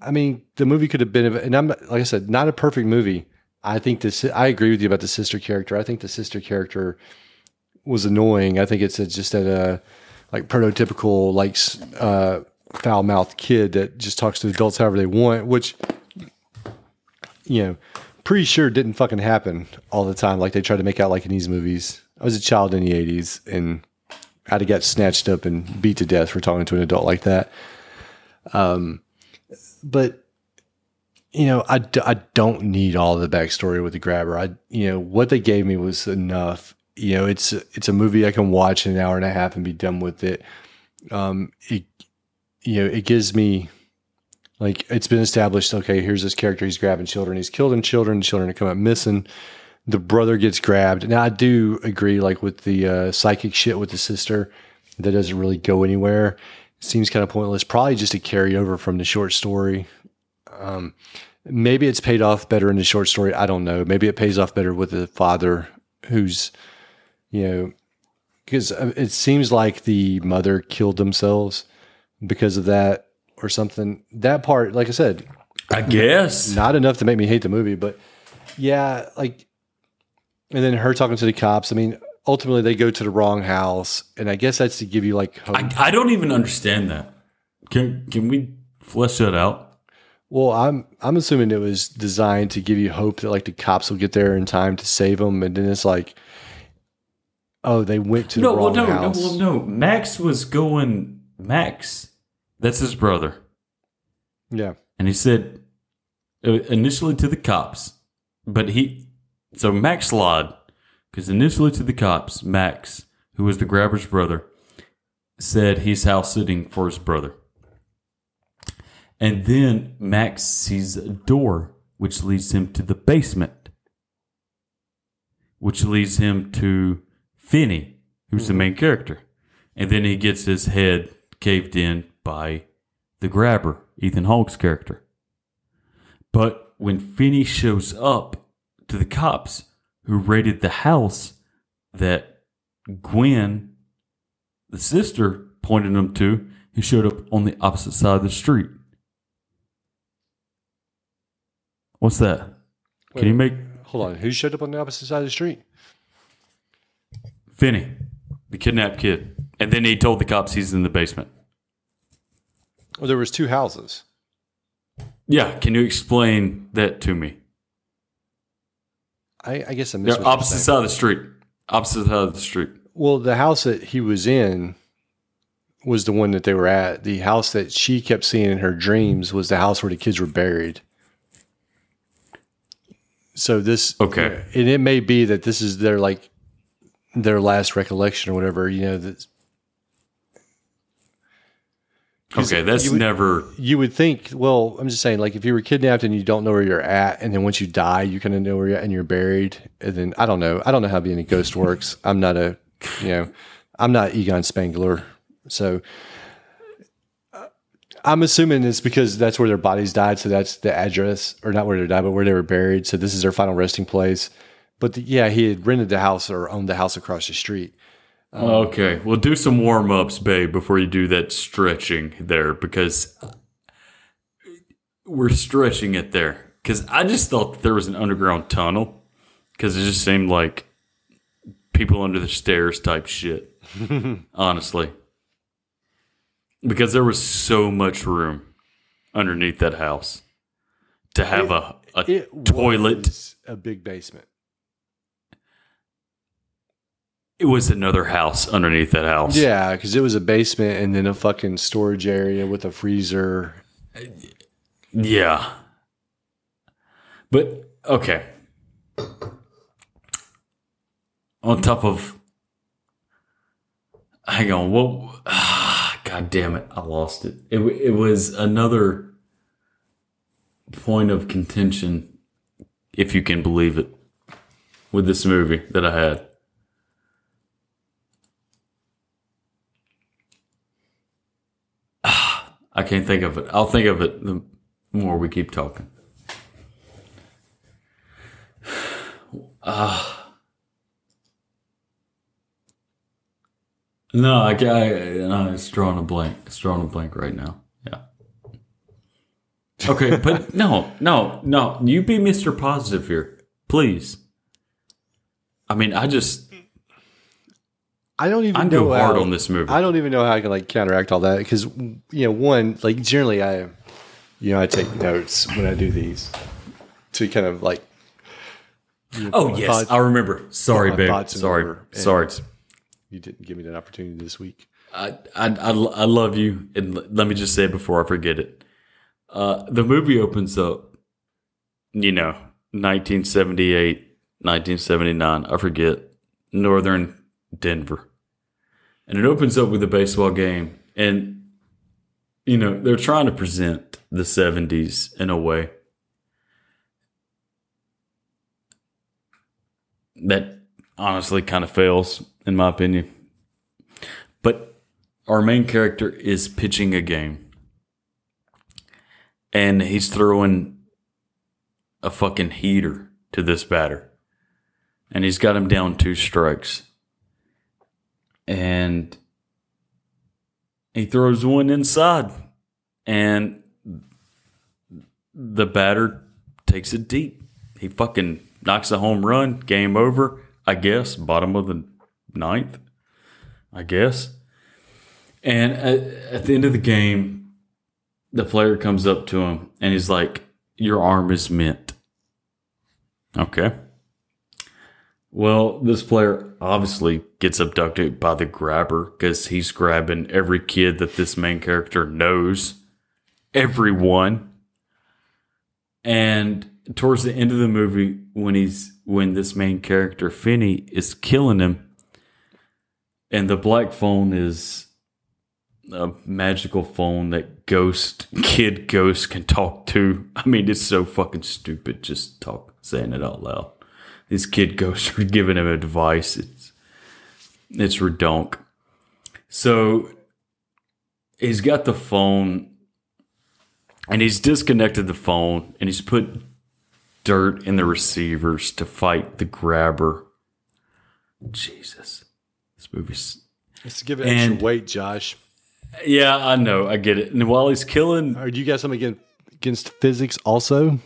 I mean, the movie could have been, and I'm like I said, not a perfect movie. I think this. I agree with you about the sister character. I think the sister character was annoying. I think it's a, just that a like prototypical like uh, foul mouthed kid that just talks to adults however they want, which you know, pretty sure didn't fucking happen all the time. Like they try to make out like in these movies. I was a child in the '80s, and I'd have got snatched up and beat to death for talking to an adult like that. Um, but you know, I, d- I don't need all the backstory with the grabber. I, you know, what they gave me was enough. You know, it's it's a movie I can watch in an hour and a half and be done with it. Um, it, you know, it gives me like it's been established. Okay, here's this character. He's grabbing children. He's killing children. Children coming up missing. The brother gets grabbed. Now I do agree, like with the uh, psychic shit with the sister, that doesn't really go anywhere. Seems kind of pointless. Probably just a carryover from the short story. Um, maybe it's paid off better in the short story. I don't know. Maybe it pays off better with the father who's, you know, because it seems like the mother killed themselves because of that or something. That part, like I said, I guess. not enough to make me hate the movie, but yeah, like, and then her talking to the cops. I mean, ultimately they go to the wrong house, and I guess that's to give you like hope. I, I don't even understand that. Can can we flesh that out? Well, I'm I'm assuming it was designed to give you hope that like the cops will get there in time to save them, and then it's like, oh, they went to the No, well, wrong no, no, house. well, no. Max was going. Max, that's his brother, Yeah, and he said uh, initially to the cops, but he so Max lied because initially to the cops, Max, who was the grabber's brother, said he's house sitting for his brother. And then Max sees a door which leads him to the basement, which leads him to Finney, who's the hmm. main character. And then he gets his head caved in by the grabber, Ethan Hawke's character. But when Finney shows up to the cops who raided the house that Gwen, the sister, pointed them to, who showed up on the opposite side of the street. What's that? Can you make hold on. Who showed up on the opposite side of the street? Finney, the kidnapped kid? And then he told the cops he's in the basement. Well, there was two houses. Yeah, can you explain that to me? I, I guess I missed They're opposite side of the street. Opposite side of the street. Well, the house that he was in was the one that they were at. The house that she kept seeing in her dreams was the house where the kids were buried. So this Okay. and it may be that this is their like their last recollection or whatever. You know that Okay, that's you would- never. you would think. Well, I'm just saying, like if you were kidnapped and you don't know where you're at, and then once you die, you kind of know where you're at and you're buried, and then I don't know. I don't know how being a ghost works. I'm not a, you know, I'm not Egon Spengler, so. uh, I'm assuming it's because that's where their bodies died, so that's the address, or not where they died, but where they were buried. So this is their final resting place. But the, yeah, he had rented the house or owned the house across the street. Okay, well, do some warm ups, babe, before you do that stretching there, because uh, we're stretching it there. Because I just thought there was an underground tunnel, because it just seemed like people under the stairs type shit. honestly, because there was so much room underneath that house to have a, a It toilet. a big basement. It was another house underneath that house. Yeah, because it was a basement and then a fucking storage area with a freezer. Yeah. But okay. On top of hang on. What? Ah, God damn it! I lost it. It it was another point of contention, if you can believe it, with this movie that I had. Ah, I can't think of it. I'll think of it the more we keep talking. Ah. No, I, can't I no, it's drawing a blank. It's drawing a blank right now. Yeah. Okay, but no, no, no. You be Mr. Positive here, please. I mean, I just I don't even I know go hard how- on this movie. I don't even know how I can like counteract all that because you know one like generally I you know I take notes when I do these to kind of like oh yes, thoughts- I remember. Sorry, babe. Sorry, sorry. you didn't give me that opportunity this week. I, I, I, I love you. And l- let me just say it before I forget it. Uh, the movie opens up, you know, 1978, 1979, I forget, northern Denver. And it opens up with a baseball game. And, you know, they're trying to present the 70s in a way that honestly kind of fails, in my opinion. But our main character is pitching a game. And he's throwing a fucking heater to this batter. And he's got him down two strikes. And he throws one inside. And the batter takes it deep. He fucking knocks a home run. Game over, I guess. Bottom of the ninth, I guess. And at, at the end of the game, the player comes up to him and he's like, Your arm is mint. Okay. Well, this player obviously gets abducted by the grabber because he's grabbing every kid that this main character knows, everyone. And towards the end of the movie, when he's when this main character Finney is killing him, and the black phone is a magical phone that ghost kid ghost can talk to. I mean, it's so fucking stupid just talk saying it out loud. These kid are giving him advice. It's it's redonk. So he's got the phone and he's disconnected the phone and he's put dirt in the receivers to fight the grabber. Jesus. This movie's Let's give it And- extra weight, Josh. yeah, I know, I get it. And while he's killing, do you got something against physics also?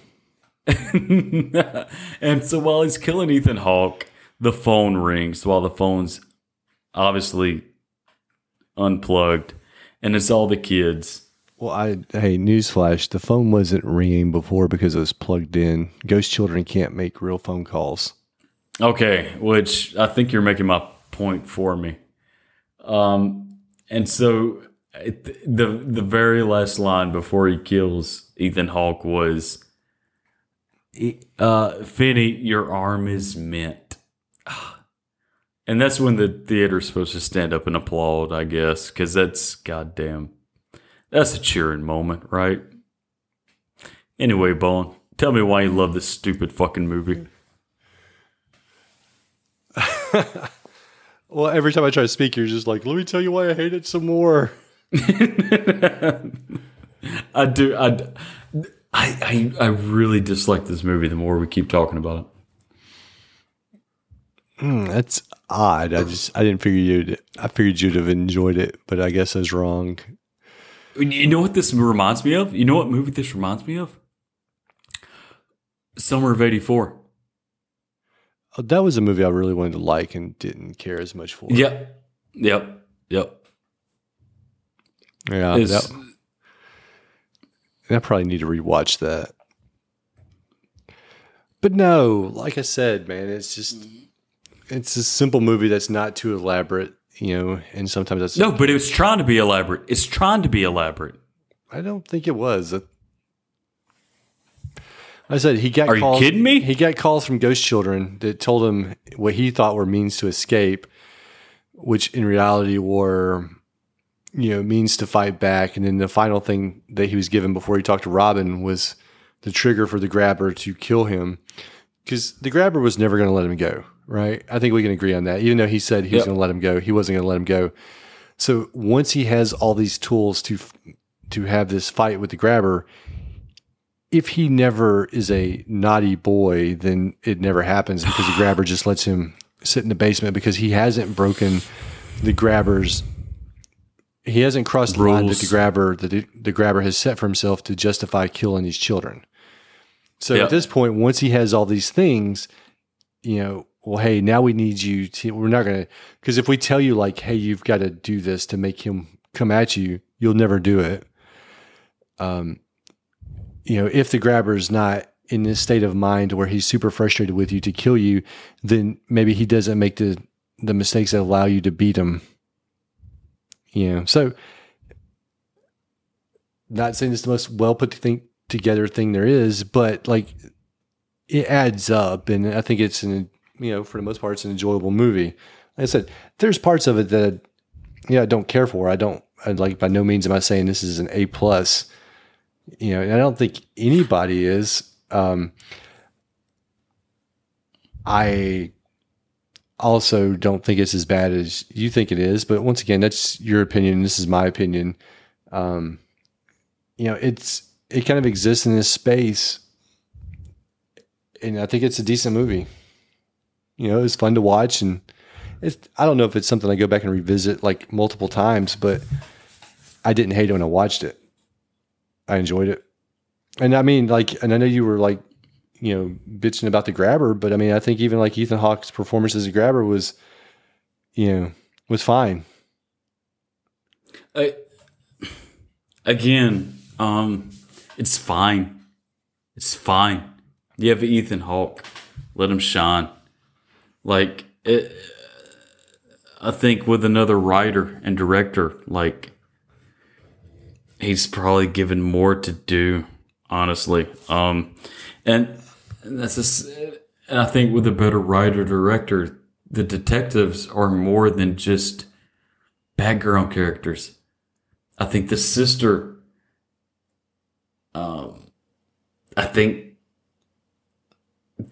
and so while he's killing Ethan Hawke, the phone rings while the phone's obviously unplugged, and it's all the kids. Well, I hey, newsflash: the phone wasn't ringing before because it was plugged in. Ghost children can't make real phone calls. Okay, which I think you're making my point for me. Um, and so it, the the very last line before he kills Ethan Hawke was, uh, "Finney, your arm is mint." And that's when the theater's supposed to stand up and applaud, I guess, because that's goddamn, that's a cheering moment, right? Anyway, Bone, tell me why you love this stupid fucking movie. Well, every time I try to speak, you're just like, "Let me tell you why I hate it some more." I do. I, I, I, I really dislike this movie the more we keep talking about it. Mm, That's odd. I just I didn't figure you'd. I figured you'd have enjoyed it, but I guess I was wrong. You know what this reminds me of? You know what movie this reminds me of? Summer of '84. Oh, That was a movie I really wanted to like and didn't care as much for. Yep. Yep. Yep. yeah. It's- That, I probably need to rewatch that. But no, like I said, man, it's just it's a simple movie that's not too elaborate, you know, and sometimes that's no, but it was trying to be elaborate. It's trying to be elaborate. I don't think it was. I said he got Are you kidding me? He got calls from ghost children that told him what he thought were means to escape. which in reality were, you know, means to fight back. And then the final thing that he was given before he talked to Robin was the trigger for the grabber to kill him. Because the grabber was never going to let him go, right? I think we can agree on that. Even though he said he was going to let him go, he wasn't going to let him go. So once he has all these tools to to have this fight with the grabber, if he never is a naughty boy, then it never happens because the grabber just lets him sit in the basement because he hasn't broken the grabber's. He hasn't crossed the line that the grabber that the, the grabber has set for himself to justify killing these children. So Yeah. at this point, once he has all these things, you know, well, hey, now we need you to. We're not gonna because if we tell you like, hey, you've got to do this to make him come at you, you'll never do it. Um, you know, if the grabber is not in this state of mind where he's super frustrated with you to kill you, then maybe he doesn't make the the mistakes that allow you to beat him. Know, so not saying it's the most well put thing together thing there is, but like it adds up, and I think it's an you know for the most part it's an enjoyable movie. Like I said, there's parts of it that yeah I don't care for. I don't I like by no means am I saying this is an A plus. You know, I don't think anybody is. Um, I also don't think it's as bad as you think it is, but once again, that's your opinion. This is my opinion. Um, you know, it's it kind of exists in this space, and I think it's a decent movie. You know, it's fun to watch, and it's I don't know if it's something I go back and revisit like multiple times, but I didn't hate it when I watched it. I enjoyed it, and I mean, like, and I know you were like, you know, bitching about the grabber, but I mean, I think even like Ethan Hawke's performance as a grabber was, you know, was fine. I, again, um, it's fine. It's fine. You have Ethan Hawke. Let him shine. Like, it, I think with another writer and director, like, he's probably given more to do, honestly. Um, and that's just, and I think with a better writer director, the detectives are more than just background characters. I think the sister, um, I think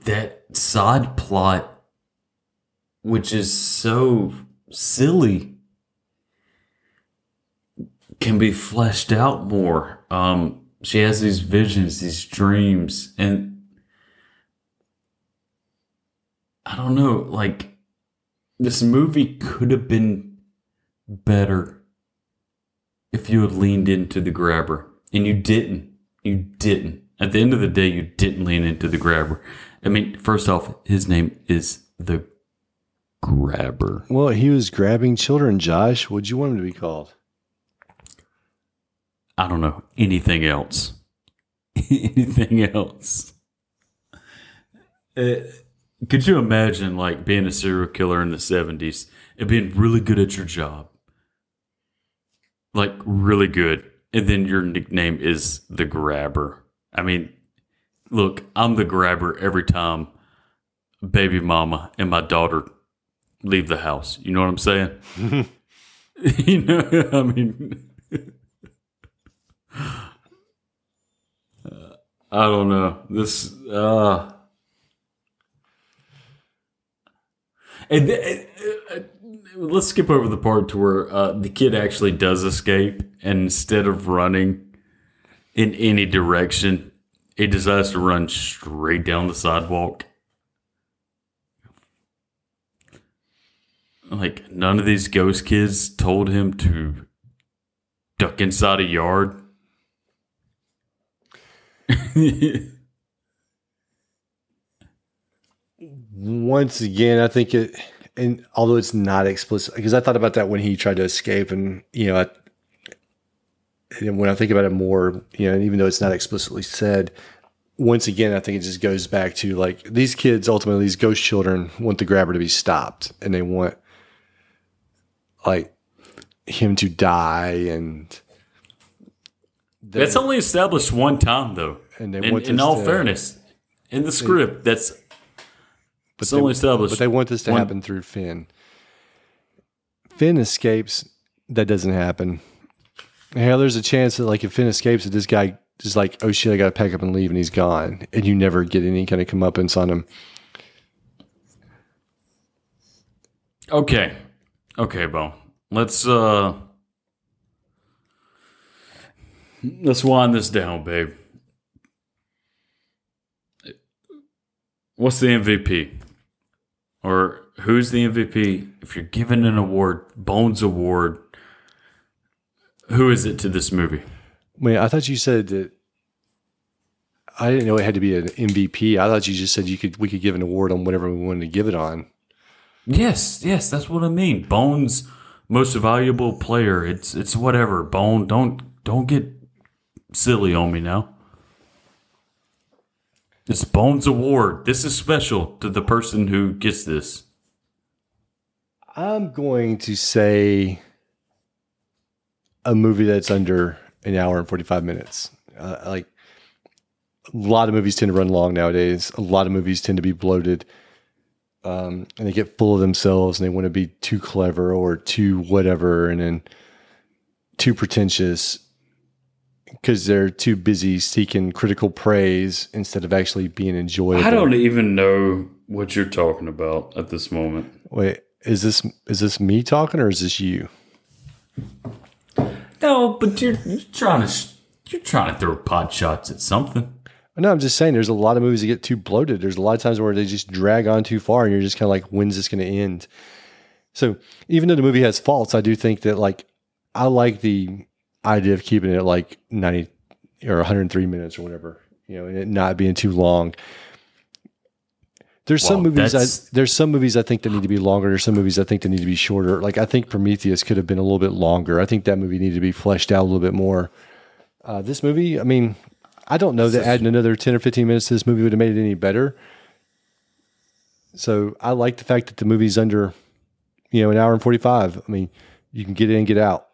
that side plot, which is so silly, can be fleshed out more. Um, she has these visions, these dreams, and I don't know, like this movie could have been better if you had leaned into the grabber. And you didn't. You didn't. At the end of the day, you didn't lean into the grabber. I mean, first off, his name is the grabber. Well, he was grabbing children, Josh. What'd you want him to be called? I don't know anything else. anything else. Uh, could you imagine like being a serial killer in the 70s and being really good at your job? Like really good. And then your nickname is the grabber. I mean, look, I'm the grabber every time baby mama and my daughter leave the house. You know what I'm saying? you know, I mean, I don't know. This, uh, and th- uh, uh, let's skip over the part to where uh, the kid actually does escape, and instead of running in any direction, he decides to run straight down the sidewalk. Like none of these ghost kids told him to duck inside a yard. Once again, I think it, and although it's not explicit, because I thought about that when he tried to escape, and you know, I, and when I think about it more, you know, even though it's not explicitly said, once again, I think it just goes back to like these kids, ultimately, these ghost children want the grabber to be stopped, and they want like him to die, and they- That's only established one time, though. And they in, want in all to- fairness, in the script, that's it's they- only established. But they want this to one- happen through Finn. Finn escapes, that doesn't happen. Hell, there's a chance that like if Finn escapes, that this guy is like, oh shit, I got to pack up and leave, and he's gone, and you never get any kind of comeuppance on him. Okay. Okay, Bo. Let's uh let's wind this down, babe. What's the MVP? Or who's the MVP? If you're given an award, Bones Award, who is it to this movie? Wait, I thought you said that. I didn't know it had to be an MVP. I thought you just said you could we could give an award on whatever we wanted to give it on. Yes, yes, that's what I mean. Bones most valuable player. It's it's whatever. Bone, don't don't get silly on me now. It's Bones Award. This is special to the person who gets this. I'm going to say a movie that's under an hour and 45 minutes. Uh, like a lot of movies tend to run long nowadays. A lot of movies tend to be bloated. Um, and they get full of themselves and they want to be too clever or too whatever and then too pretentious because they're too busy seeking critical praise instead of actually being enjoyable. I don't even know what you're talking about at this moment. Wait, is this is this me talking or is this you? No, but you're, you're trying to you're trying to throw pot shots at something. No, I'm just saying there's a lot of movies that get too bloated. There's a lot of times where they just drag on too far and you're just kind of like, when's this going to end? So even though the movie has faults, I do think that like, I like the idea of keeping it like 90 or 103 minutes or whatever, you know, and it not being too long. There's some movies I, there's some movies I think that need to be longer. There's some movies I think that need to be shorter. Like I think Prometheus could have been a little bit longer. I think that movie needed to be fleshed out a little bit more. Uh, this movie, I mean, I don't know that adding another 10 or 15 minutes to this movie would have made it any better. So I like the fact that the movie's under, you know, an hour and 45. I mean, you can get in and get out.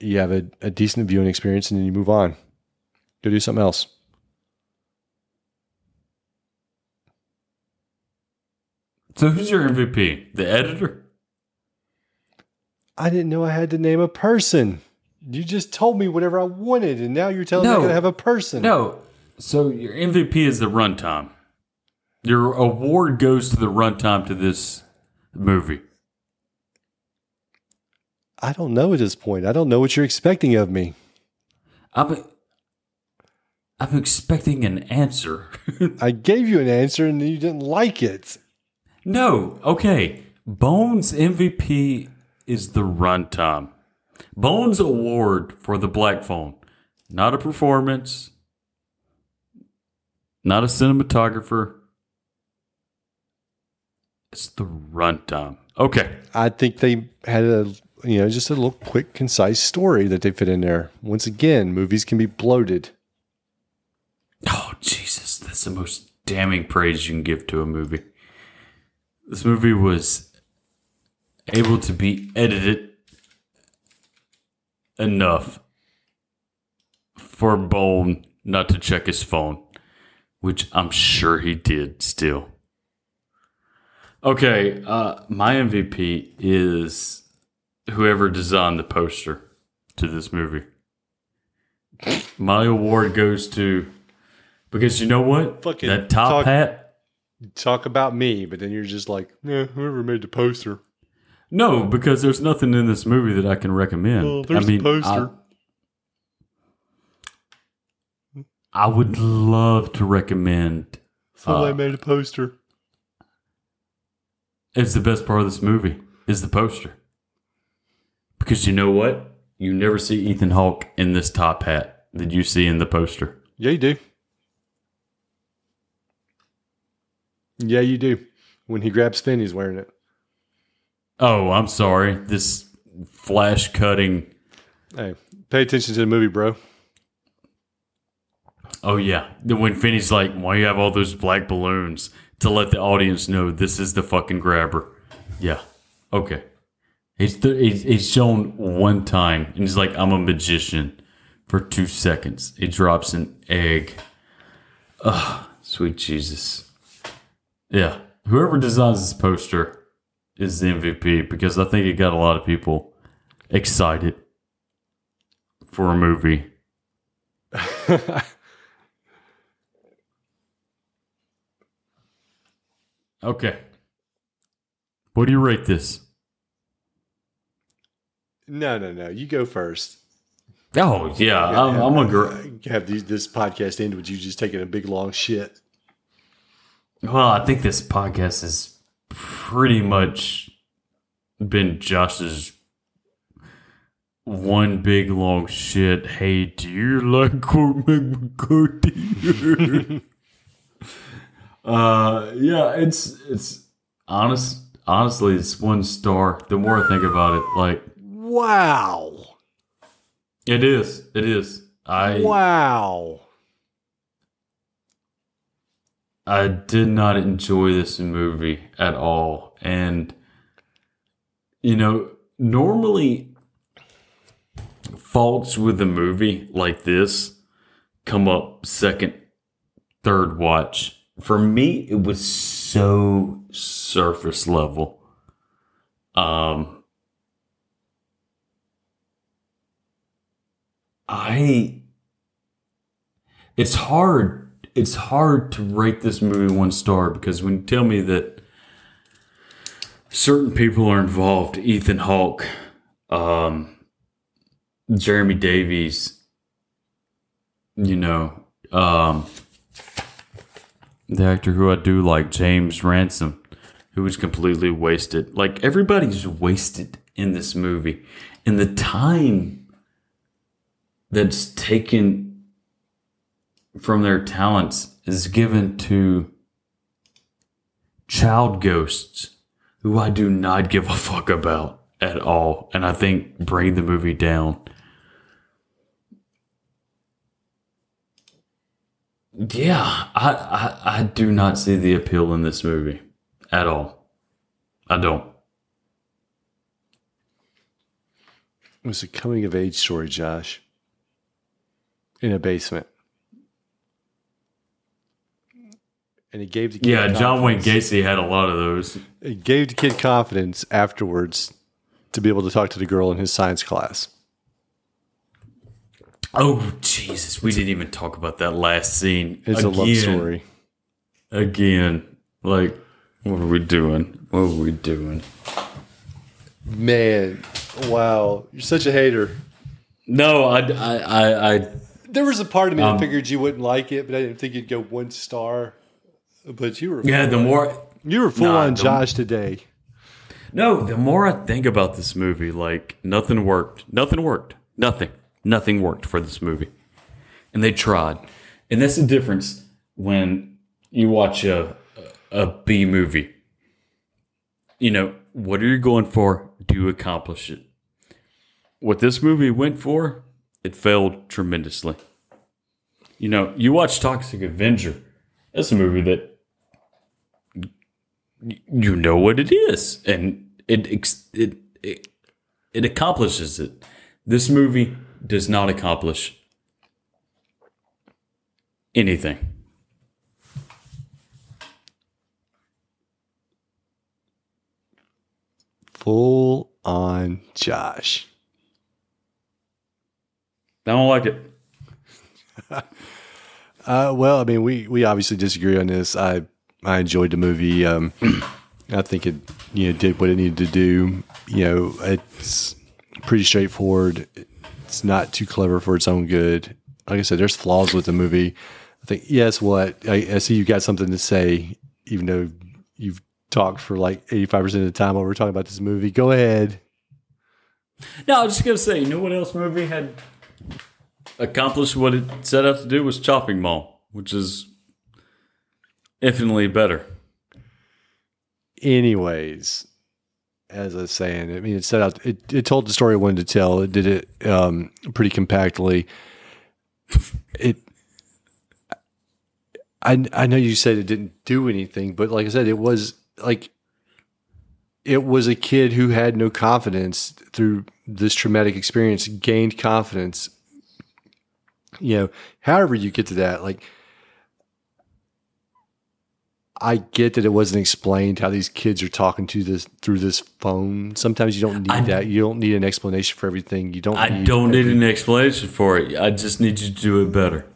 You have a, a decent viewing experience and then you move on. Go do something else. So who's your MVP? The editor? I didn't know I had to name a person. You just told me whatever I wanted, and now you're telling me I No. gotta have a person. No. So your MVP is the runtime. Your award goes to the runtime to this movie. I don't know at this point. I don't know what you're expecting of me. I'm I'm expecting an answer. I gave you an answer and you didn't like it. no, okay. Bones MVP is the runtime. Bones award for the Black Phone, not a performance, not a cinematographer. It's the runtime. Okay. I think they had a you know just a little quick, concise story that they fit in there. Once again, movies can be bloated. Oh, Jesus. That's the most damning praise you can give to a movie. This movie was able to be edited enough for Bone not to check his phone, which I'm sure he did still. Okay, uh, my MVP is whoever designed the poster to this movie. My award goes to because you know what? Fucking that top talk- hat. Talk about me, but then you're just like, yeah, whoever made the poster. No, because there's nothing in this movie that I can recommend. Well, there's I mean, the poster. I, I would love to recommend. Somebody Uh, made a poster. It's the best part of this movie is the poster. Because you know what? You never see Ethan Hawke in this top hat that you see in the poster. Yeah, you do. Yeah, you do. When he grabs Finn, he's wearing it. Oh, I'm sorry. This flash cutting. Hey, pay attention to the movie, bro. Oh yeah, when Finney's like, "Why you have all those black balloons?" to let the audience know this is the fucking grabber. Yeah, okay. He's th- he's, he's shown one time, and he's like, "I'm a magician." For two seconds, It drops an egg. Ugh, sweet Jesus. Yeah, whoever designs this poster is the MVP because I think it got a lot of people excited for a movie. Okay. What do you rate this? No, no, no. You go first. Oh yeah, I'm, I'm a girl. Have these, this podcast end with you just taking a big long shit. Well, I think this podcast has pretty much been Josh's one big long shit. Hey, do you like Cormac McCarthy? uh, yeah, it's it's honest. Honestly, it's one star. The more I think about it, like Wow. it is, it is. I Wow. I did not enjoy this movie at all. And, you know, normally faults with a movie like this come up second, third watch. For me, it was so surface level. Um, I, it's hard it's hard to rate this movie one star because when you tell me that certain people are involved, Ethan Hawke, um, Jeremy Davies, you know, um, the actor who I do like, James Ransone, who was completely wasted. Like everybody's wasted in this movie, and the time that's taken from their talents is given to child ghosts who I do not give a fuck about at all. And I think bring the movie down. Yeah, I, I, I do not see the appeal in this movie at all. I don't. It was a coming of age story, Josh. In a basement. And it gave the kid Yeah, John Wayne. Gacy had a lot of those. It gave the kid confidence afterwards to be able to talk to the girl in his science class. Oh Jesus, we didn't even talk about that last scene. It's a love Again. story. again. Like, what are we doing? What are we doing? Man, wow. You're such a hater. No, I, I, I, I There was a part of me Um, that figured you wouldn't like it, but I didn't think you'd go one star. But you were yeah. The more, you were full Nah, on Josh today. no, the more I think about this movie, like nothing worked. Nothing worked. Nothing. Nothing worked for this movie, and they tried. And that's the difference when you watch a a B movie. You know what are you going for? Do you accomplish it? What this movie went for, it failed tremendously. You know, you watch Toxic Avenger. That's a movie that you know what it is, and it it it, it accomplishes it. This movie does not accomplish anything. Full on Josh. I don't like it. Uh, well, I mean, we, we obviously disagree on this. I I enjoyed the movie. Um, I think it you know did what it needed to do. You know, it's pretty straightforward. It's not too clever for its own good. Like I said, there's flaws with the movie. I think yes. What I, I see, you got something to say, even though you've talked for like 85 percent of the time while we're talking about this movie. Go ahead. No, I was just gonna say, you know what else movie had accomplished what it set out to do was Chopping Mall, which is infinitely better. anyways, as I was saying, I mean, it set out, it, it told the story it wanted to tell. It did it um, pretty compactly. It, I, I know you said it didn't do anything, but like I said, it was like, it was a kid who had no confidence through this traumatic experience, gained confidence. You know, however you get to that, like, I get that it wasn't explained how these kids are talking to this through this phone. Sometimes you don't need I- that. You don't need an explanation for everything. You don't. I need don't need an explanation for it. I just need you to do it better.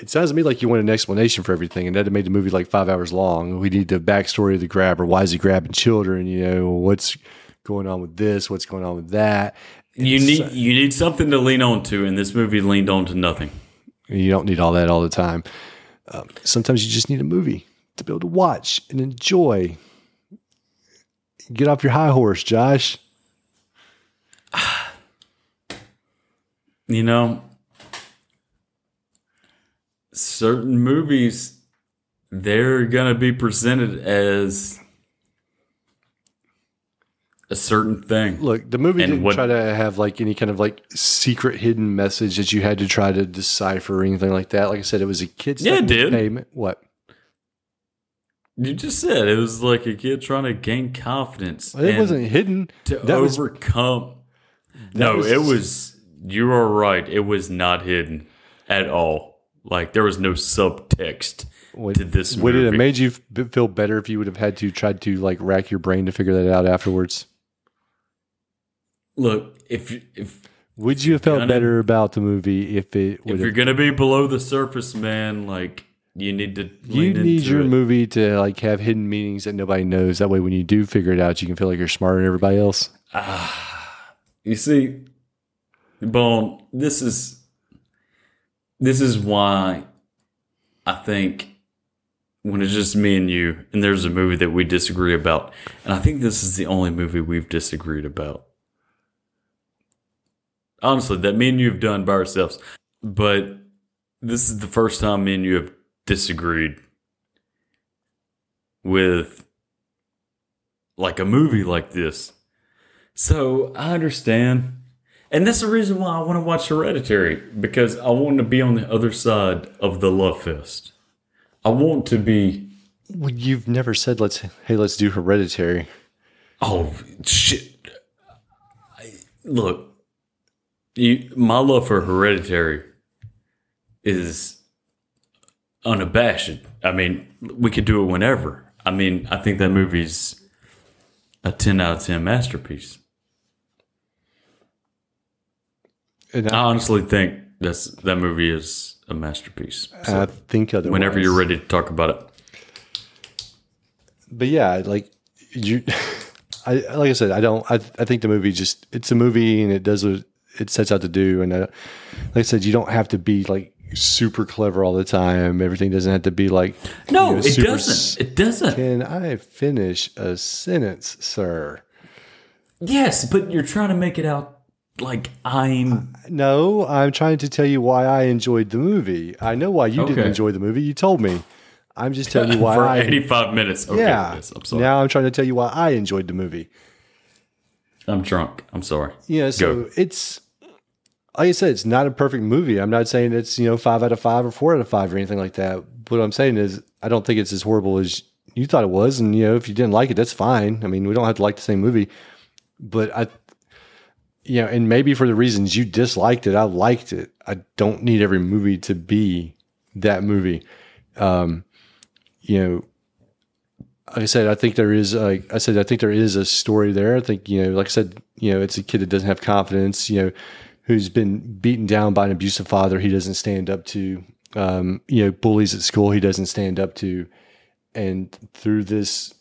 It sounds to me like you want an explanation for everything, and that made the movie like five hours long. We need the backstory of the grabber. Why is he grabbing children? You know what's going on with this? What's going on with that? You need you need something to lean on to, and this movie leaned on to nothing. You don't need all that all the time. Um, sometimes you just need a movie to be able to watch and enjoy. Get off your high horse, Josh. You know, certain movies they're gonna be presented as a certain thing. Look, the movie And didn't what- try to have like any kind of like secret hidden message that you had to try to decipher or anything like that. Like I said, it was a kid's Yeah, it did. payment. What? You just said it was like a kid trying to gain confidence. It wasn't hidden. to that was overcome. no, was- it was. You are right. It was not hidden at all. Like there was no subtext Would, to this would it have made you feel better if you would have had to tried to like rack your brain to figure that out afterwards? Look, if you- if Would you have felt gonna- better about the movie if it if you're gonna be below the surface, man, like you need to. You need your it. movie to like have hidden meanings that nobody knows. That way, when you do figure it out, you can feel like you're smarter than everybody else. Ah, you see, Bone, this is this is why I think when it's just me and you, and there's a movie that we disagree about, and I think this is the only movie we've disagreed about. Honestly, that me and you have done by ourselves, but this is the first time me and you have disagreed with like a movie like this. So I understand. And that's the reason why I want to watch Hereditary because I want to be on the other side of the love fest. I want to be. Well, you've never said let's hey let's do Hereditary. Oh shit! I, look, you, my love for Hereditary is unabashed. I mean, we could do it whenever. I mean, I think that movie's a ten out of ten masterpiece. And I I, honestly think that's that movie is a masterpiece. I think otherwise. Whenever you're ready to talk about it. but yeah, like you, I like I said, I don't. I I think the movie just it's a movie and it does what it sets out to do. And I, like I said, you don't have to be like super clever all the time. Everything doesn't have to be like No, you know, it doesn't. It doesn't. Can I finish a sentence, sir? Yes, but you're trying to make it out like I'm. No, I'm trying to tell you why I enjoyed the movie. I know why you didn't enjoy the movie. You told me. I'm just telling you why for I. 85 minutes. Okay, yeah. yes, I'm sorry. Now I'm trying to tell you why I enjoyed the movie. I'm drunk. I'm sorry. Yeah, so Go. it's like I said, it's not a perfect movie. I'm not saying it's you know five out of five or four out of five or anything like that. What I'm saying is, I don't think it's as horrible as you thought it was. And you know, if you didn't like it, that's fine. I mean, we don't have to like the same movie, but I, you know, and maybe for the reasons you disliked it, I liked it. I don't need every movie to be that movie. Um, you know, like I said, I think there is. Uh, I said I think there is a story there. I think you know, like I said, you know, it's a kid that doesn't have confidence. You know, who's been beaten down by an abusive father. He doesn't stand up to. Um, you know, bullies at school. He doesn't stand up to, and through this,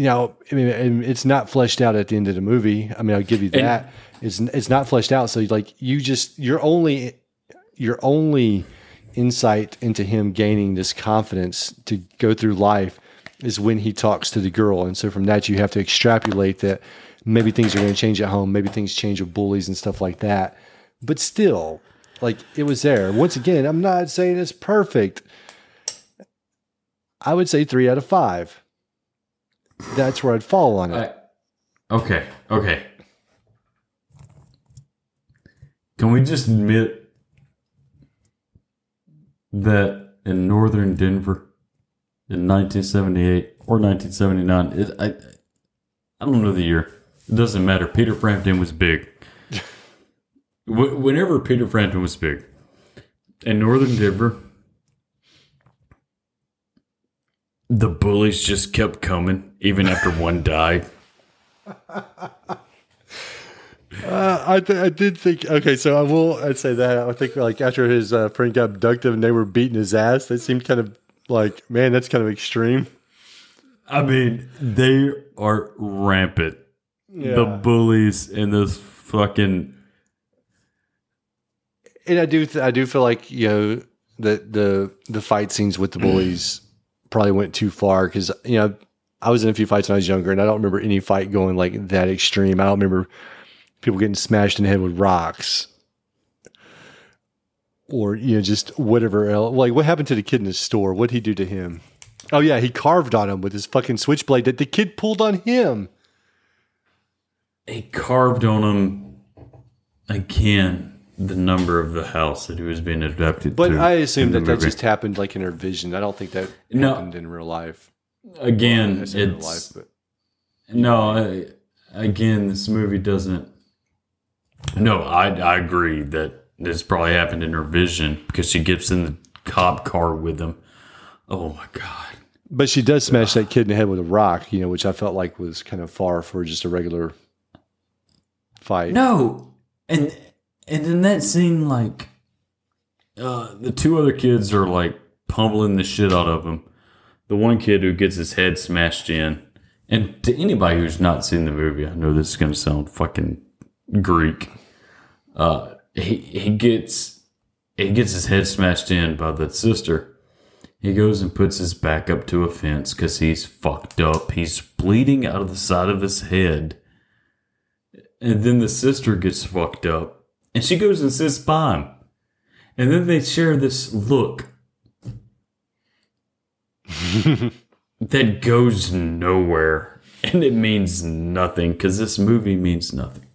you know, I mean, and it's not fleshed out at the end of the movie. I mean, I'll give you And- that. It's it's not fleshed out. So like, you just you're only your only insight into him gaining this confidence to go through life is when he talks to the girl. And so from that, you have to extrapolate that maybe things are going to change at home, maybe things change with bullies and stuff like that. But still, like it was there. Once again, I'm not saying it's perfect. I would say three out of five. That's where I'd fall on it. I, okay. Okay. Can we just admit that in northern Denver in 1978 or 1979, it, I, I don't know the year. It doesn't matter. Peter Frampton was big. Whenever Peter Frampton was big in northern Denver, the bullies just kept coming even after one died. Uh, I th- I did think okay, so I will I'd say that I think like after his uh, friend got abducted and they were beating his ass, that seemed kind of like man, that's kind of extreme. I mean, they are rampant. The bullies and those fucking And I do th- I do feel like you know that the the fight scenes with the bullies probably went too far because you know I was in a few fights when I was younger and I don't remember any fight going like that extreme. I don't remember people getting smashed in the head with rocks or you know just whatever else. Like what happened to the kid in the store? What'd he do to him? Oh yeah, he carved on him with his fucking switchblade that the kid pulled on him. he carved on him again the number of the house that he was being abducted But to I assume in the that that movie. just happened like in her vision. I don't think that No. happened in real life. again That's in real it's life, but no I, again this movie doesn't no I, I agree that this probably happened in her vision because she gets in the cop car with him oh my god But she does smash that kid in the head with a rock, you know, which I felt like was kind of far for just a regular fight. No, and and in that scene, like, uh, the two other kids are like pummeling the shit out of him. The one kid who gets his head smashed in, and to anybody who's not seen the movie, I know this is gonna sound fucking Greek. Uh, he he gets he gets his head smashed in by the sister. He goes and puts his back up to a fence because he's fucked up. He's bleeding out of the side of his head. And then the sister gets fucked up. And she goes and by him. And then they share this look that goes nowhere. And it means nothing because this movie means nothing.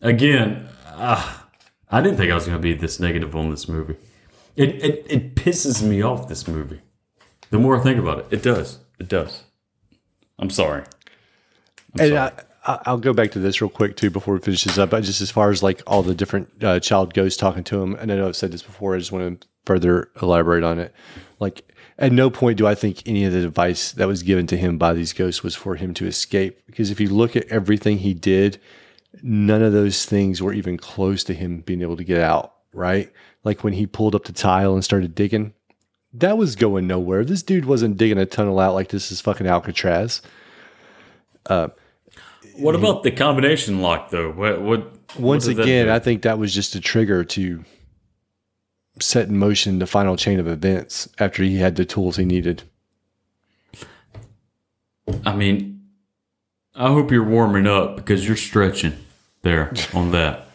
Again, ah, I didn't think I was going to be this negative on this movie. It, it, it pisses me off, this movie. The more I think about it, it does. It does. I'm sorry. I'm and sorry. I- I'll go back to this real quick too before we finish this up. But just as far as like all the different uh, child ghosts talking to him, and I know I've said this before. I just want to further elaborate on it. Like at no point do I think any of the advice that was given to him by these ghosts was for him to escape. Because if you look at everything he did, none of those things were even close to him being able to get out. Right? Like when he pulled up the tile and started digging, that was going nowhere. This dude wasn't digging a tunnel out like this is fucking Alcatraz. What about the combination lock though? What what Once what again. I think that was just a trigger to set in motion the final chain of events after he had the tools he needed. I mean, I hope you're warming up because you're stretching there on that.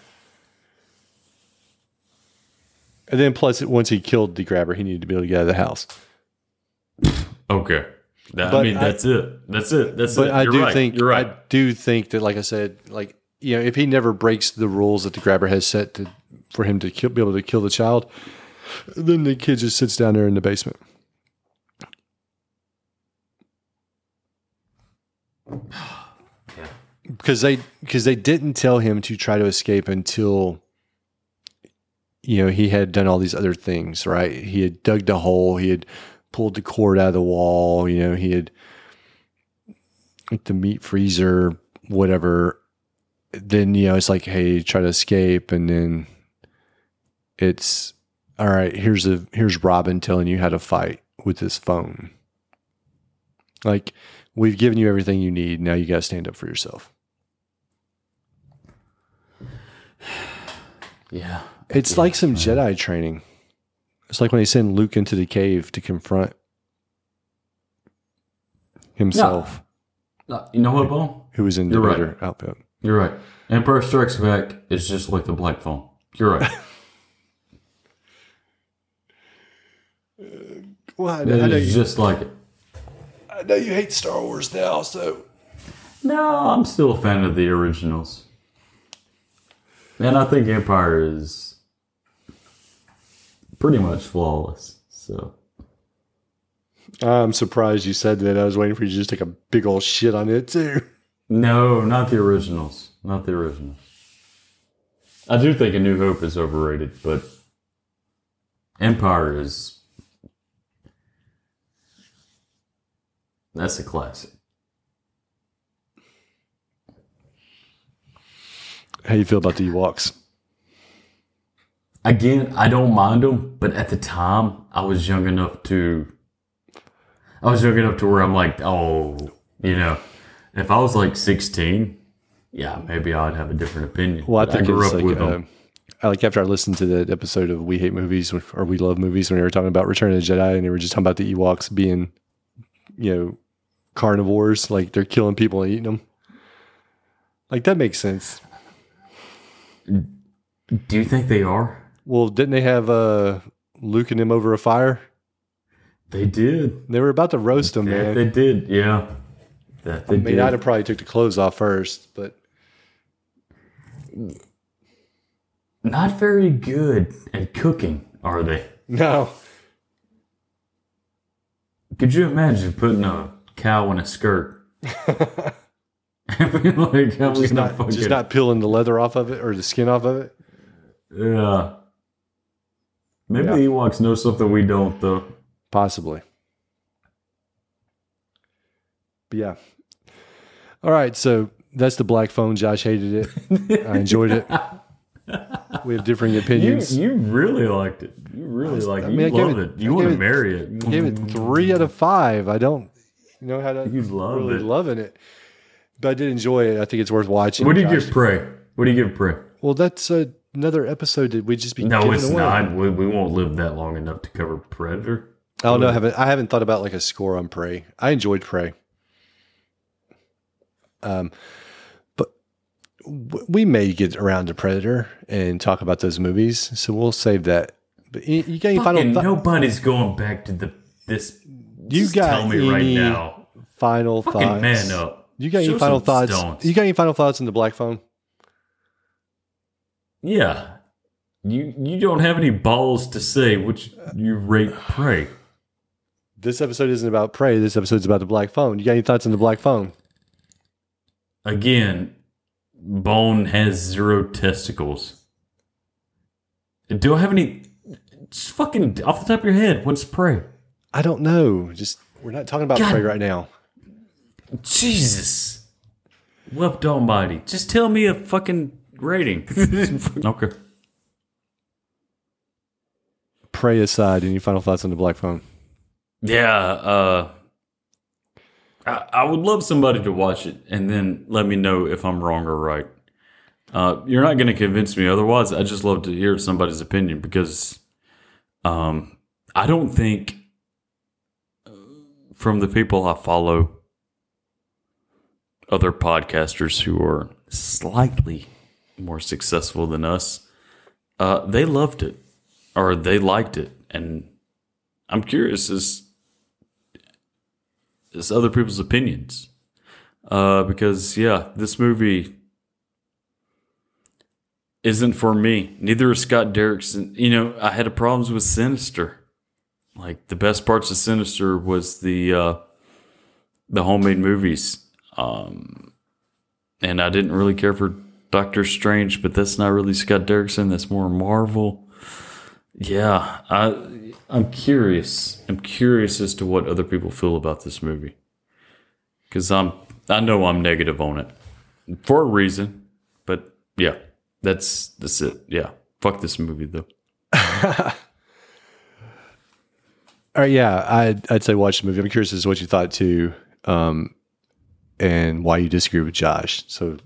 And then plus once he killed the grabber, he needed to be able to get out of the house. Okay. That, I But mean, I- that's it. That's it. That's But it. I You're do right. think you're right. I do think that like I said, like you know, if he never breaks the rules that the grabber has set to for him to kill, be able to kill the child, then the kid just sits down there in the basement. because they because they didn't tell him to try to escape until you know he had done all these other things right he had dug the hole he had pulled the cord out of the wall you know he had like the meat freezer whatever. Then you know it's like hey try to escape. And then it's all right here's a here's robin telling you how to fight with this phone. Like we've given you everything you need. Now you got to stand up for yourself. Yeah. It's like some Jedi training. It's like when they send Luke into the cave to confront himself, Uh, You know what, Bo? who was in the You're right. Outfit. You're right. Empire Strikes Back is just like the black phone. You're right. Well, I know, I know it's you, just like it. I know you hate Star Wars now, so No, I'm still a fan of the originals. And I think Empire is pretty much flawless. So I'm surprised you said that. I was waiting for you to just take a big old shit on it too. no, not the originals. Not the originals. I do think A New Hope is overrated, but Empire is That's a classic. How you feel about the Ewoks? Again, I don't mind them, but at the time, I was young enough to. I was young enough to where I'm like, oh, you know, if I was like 16, yeah, maybe I'd have a different opinion. Well, I But think grew it's up like, with uh, them. I like after I listened to the episode of We Hate Movies or We Love Movies when they were talking about Return of the Jedi and they were just talking about the Ewoks being, you know, carnivores, like they're killing people and eating them. Like that makes sense. Do you think they are? Well, didn't they have uh, Luke and him over a fire? They did. They were about to roast him, man. they did. Yeah. That they I mean, did. I'd have probably took the clothes off first, but Not very good at cooking, are they? no. Could you imagine putting a cow in a skirt? I mean, like, how Just not, just not peeling the leather off of it or the skin off of it. yeah. Maybe Yeah. the Ewoks know something we don't, though. Possibly. But yeah. All right. So that's the black phone. Josh hated it. I enjoyed it. We have differing opinions. you really liked it. You really liked it. mean, You I gave love it- it. You I want to it- marry it. I gave it three out of five. I don't you know how to You love really it. loving it. But I did enjoy it. I think it's worth watching. What do you Josh. give Prey? What do you give Prey? Well, that's uh, another episode that we just be No, it's away. not. We, we won't live that long enough to cover Predator. I don't know. I haven't, I haven't thought about like a score on Prey. I enjoyed Prey. Um, but w- we may get around to Predator and talk about those movies, so we'll save that. But you, you got any final thou- nobody's going back to the this. You got tell me right now. final Fucking thoughts? man up. You got any final thoughts? stones. You got any final thoughts on the Black Phone? Yeah. You you don't have any balls to say which you rate Prey. This episode isn't about Prey. This episode's about the Black Phone. You got any thoughts on the Black Phone? Again, Bone has zero testicles. Do I have any? Just fucking off the top of your head, what's Prey? I don't know. Just we're not talking about God. Prey right now. Jesus. Wept almighty. Just tell me a fucking rating. okay. Prey aside, any final thoughts on the Black Phone? Yeah, uh I, I would love somebody to watch it and then let me know if I'm wrong or right. Uh, you're not going to convince me otherwise. I just love to hear somebody's opinion because um, I don't think uh, from the people I follow, other podcasters who are slightly more successful than us, uh, they loved it or they liked it. And I'm curious as as other people's opinions. Uh, because yeah, this movie isn't for me. Neither is Scott Derrickson. You know, I had problems with Sinister. Like the best parts of Sinister was the uh, the homemade movies, um, and I didn't really care for Doctor Strange. But that's not really Scott Derrickson. That's more Marvel. Yeah, I I'm curious. I'm curious as to what other people feel about this movie. Cuz I'm I know I'm negative on it for a reason, but yeah, that's that's it. Yeah. Fuck this movie though. All right, yeah, I'd, I'd say watch the movie. I'm curious as to what you thought too, um, and why you disagree with Josh. So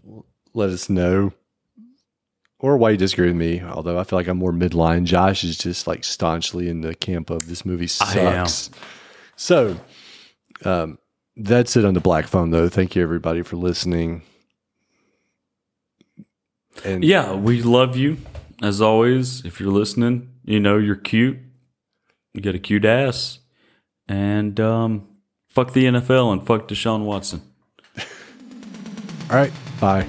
let us know, or why you disagree with me. Although I feel like I'm more midline. Josh is just like staunchly in the camp of this movie sucks. So um, that's it on the Black Phone, though. Thank you everybody for listening. And Yeah, we love you as always. If you're listening, you know you're cute. You got a cute ass. And um fuck the NFL and fuck Deshaun Watson. all right, bye.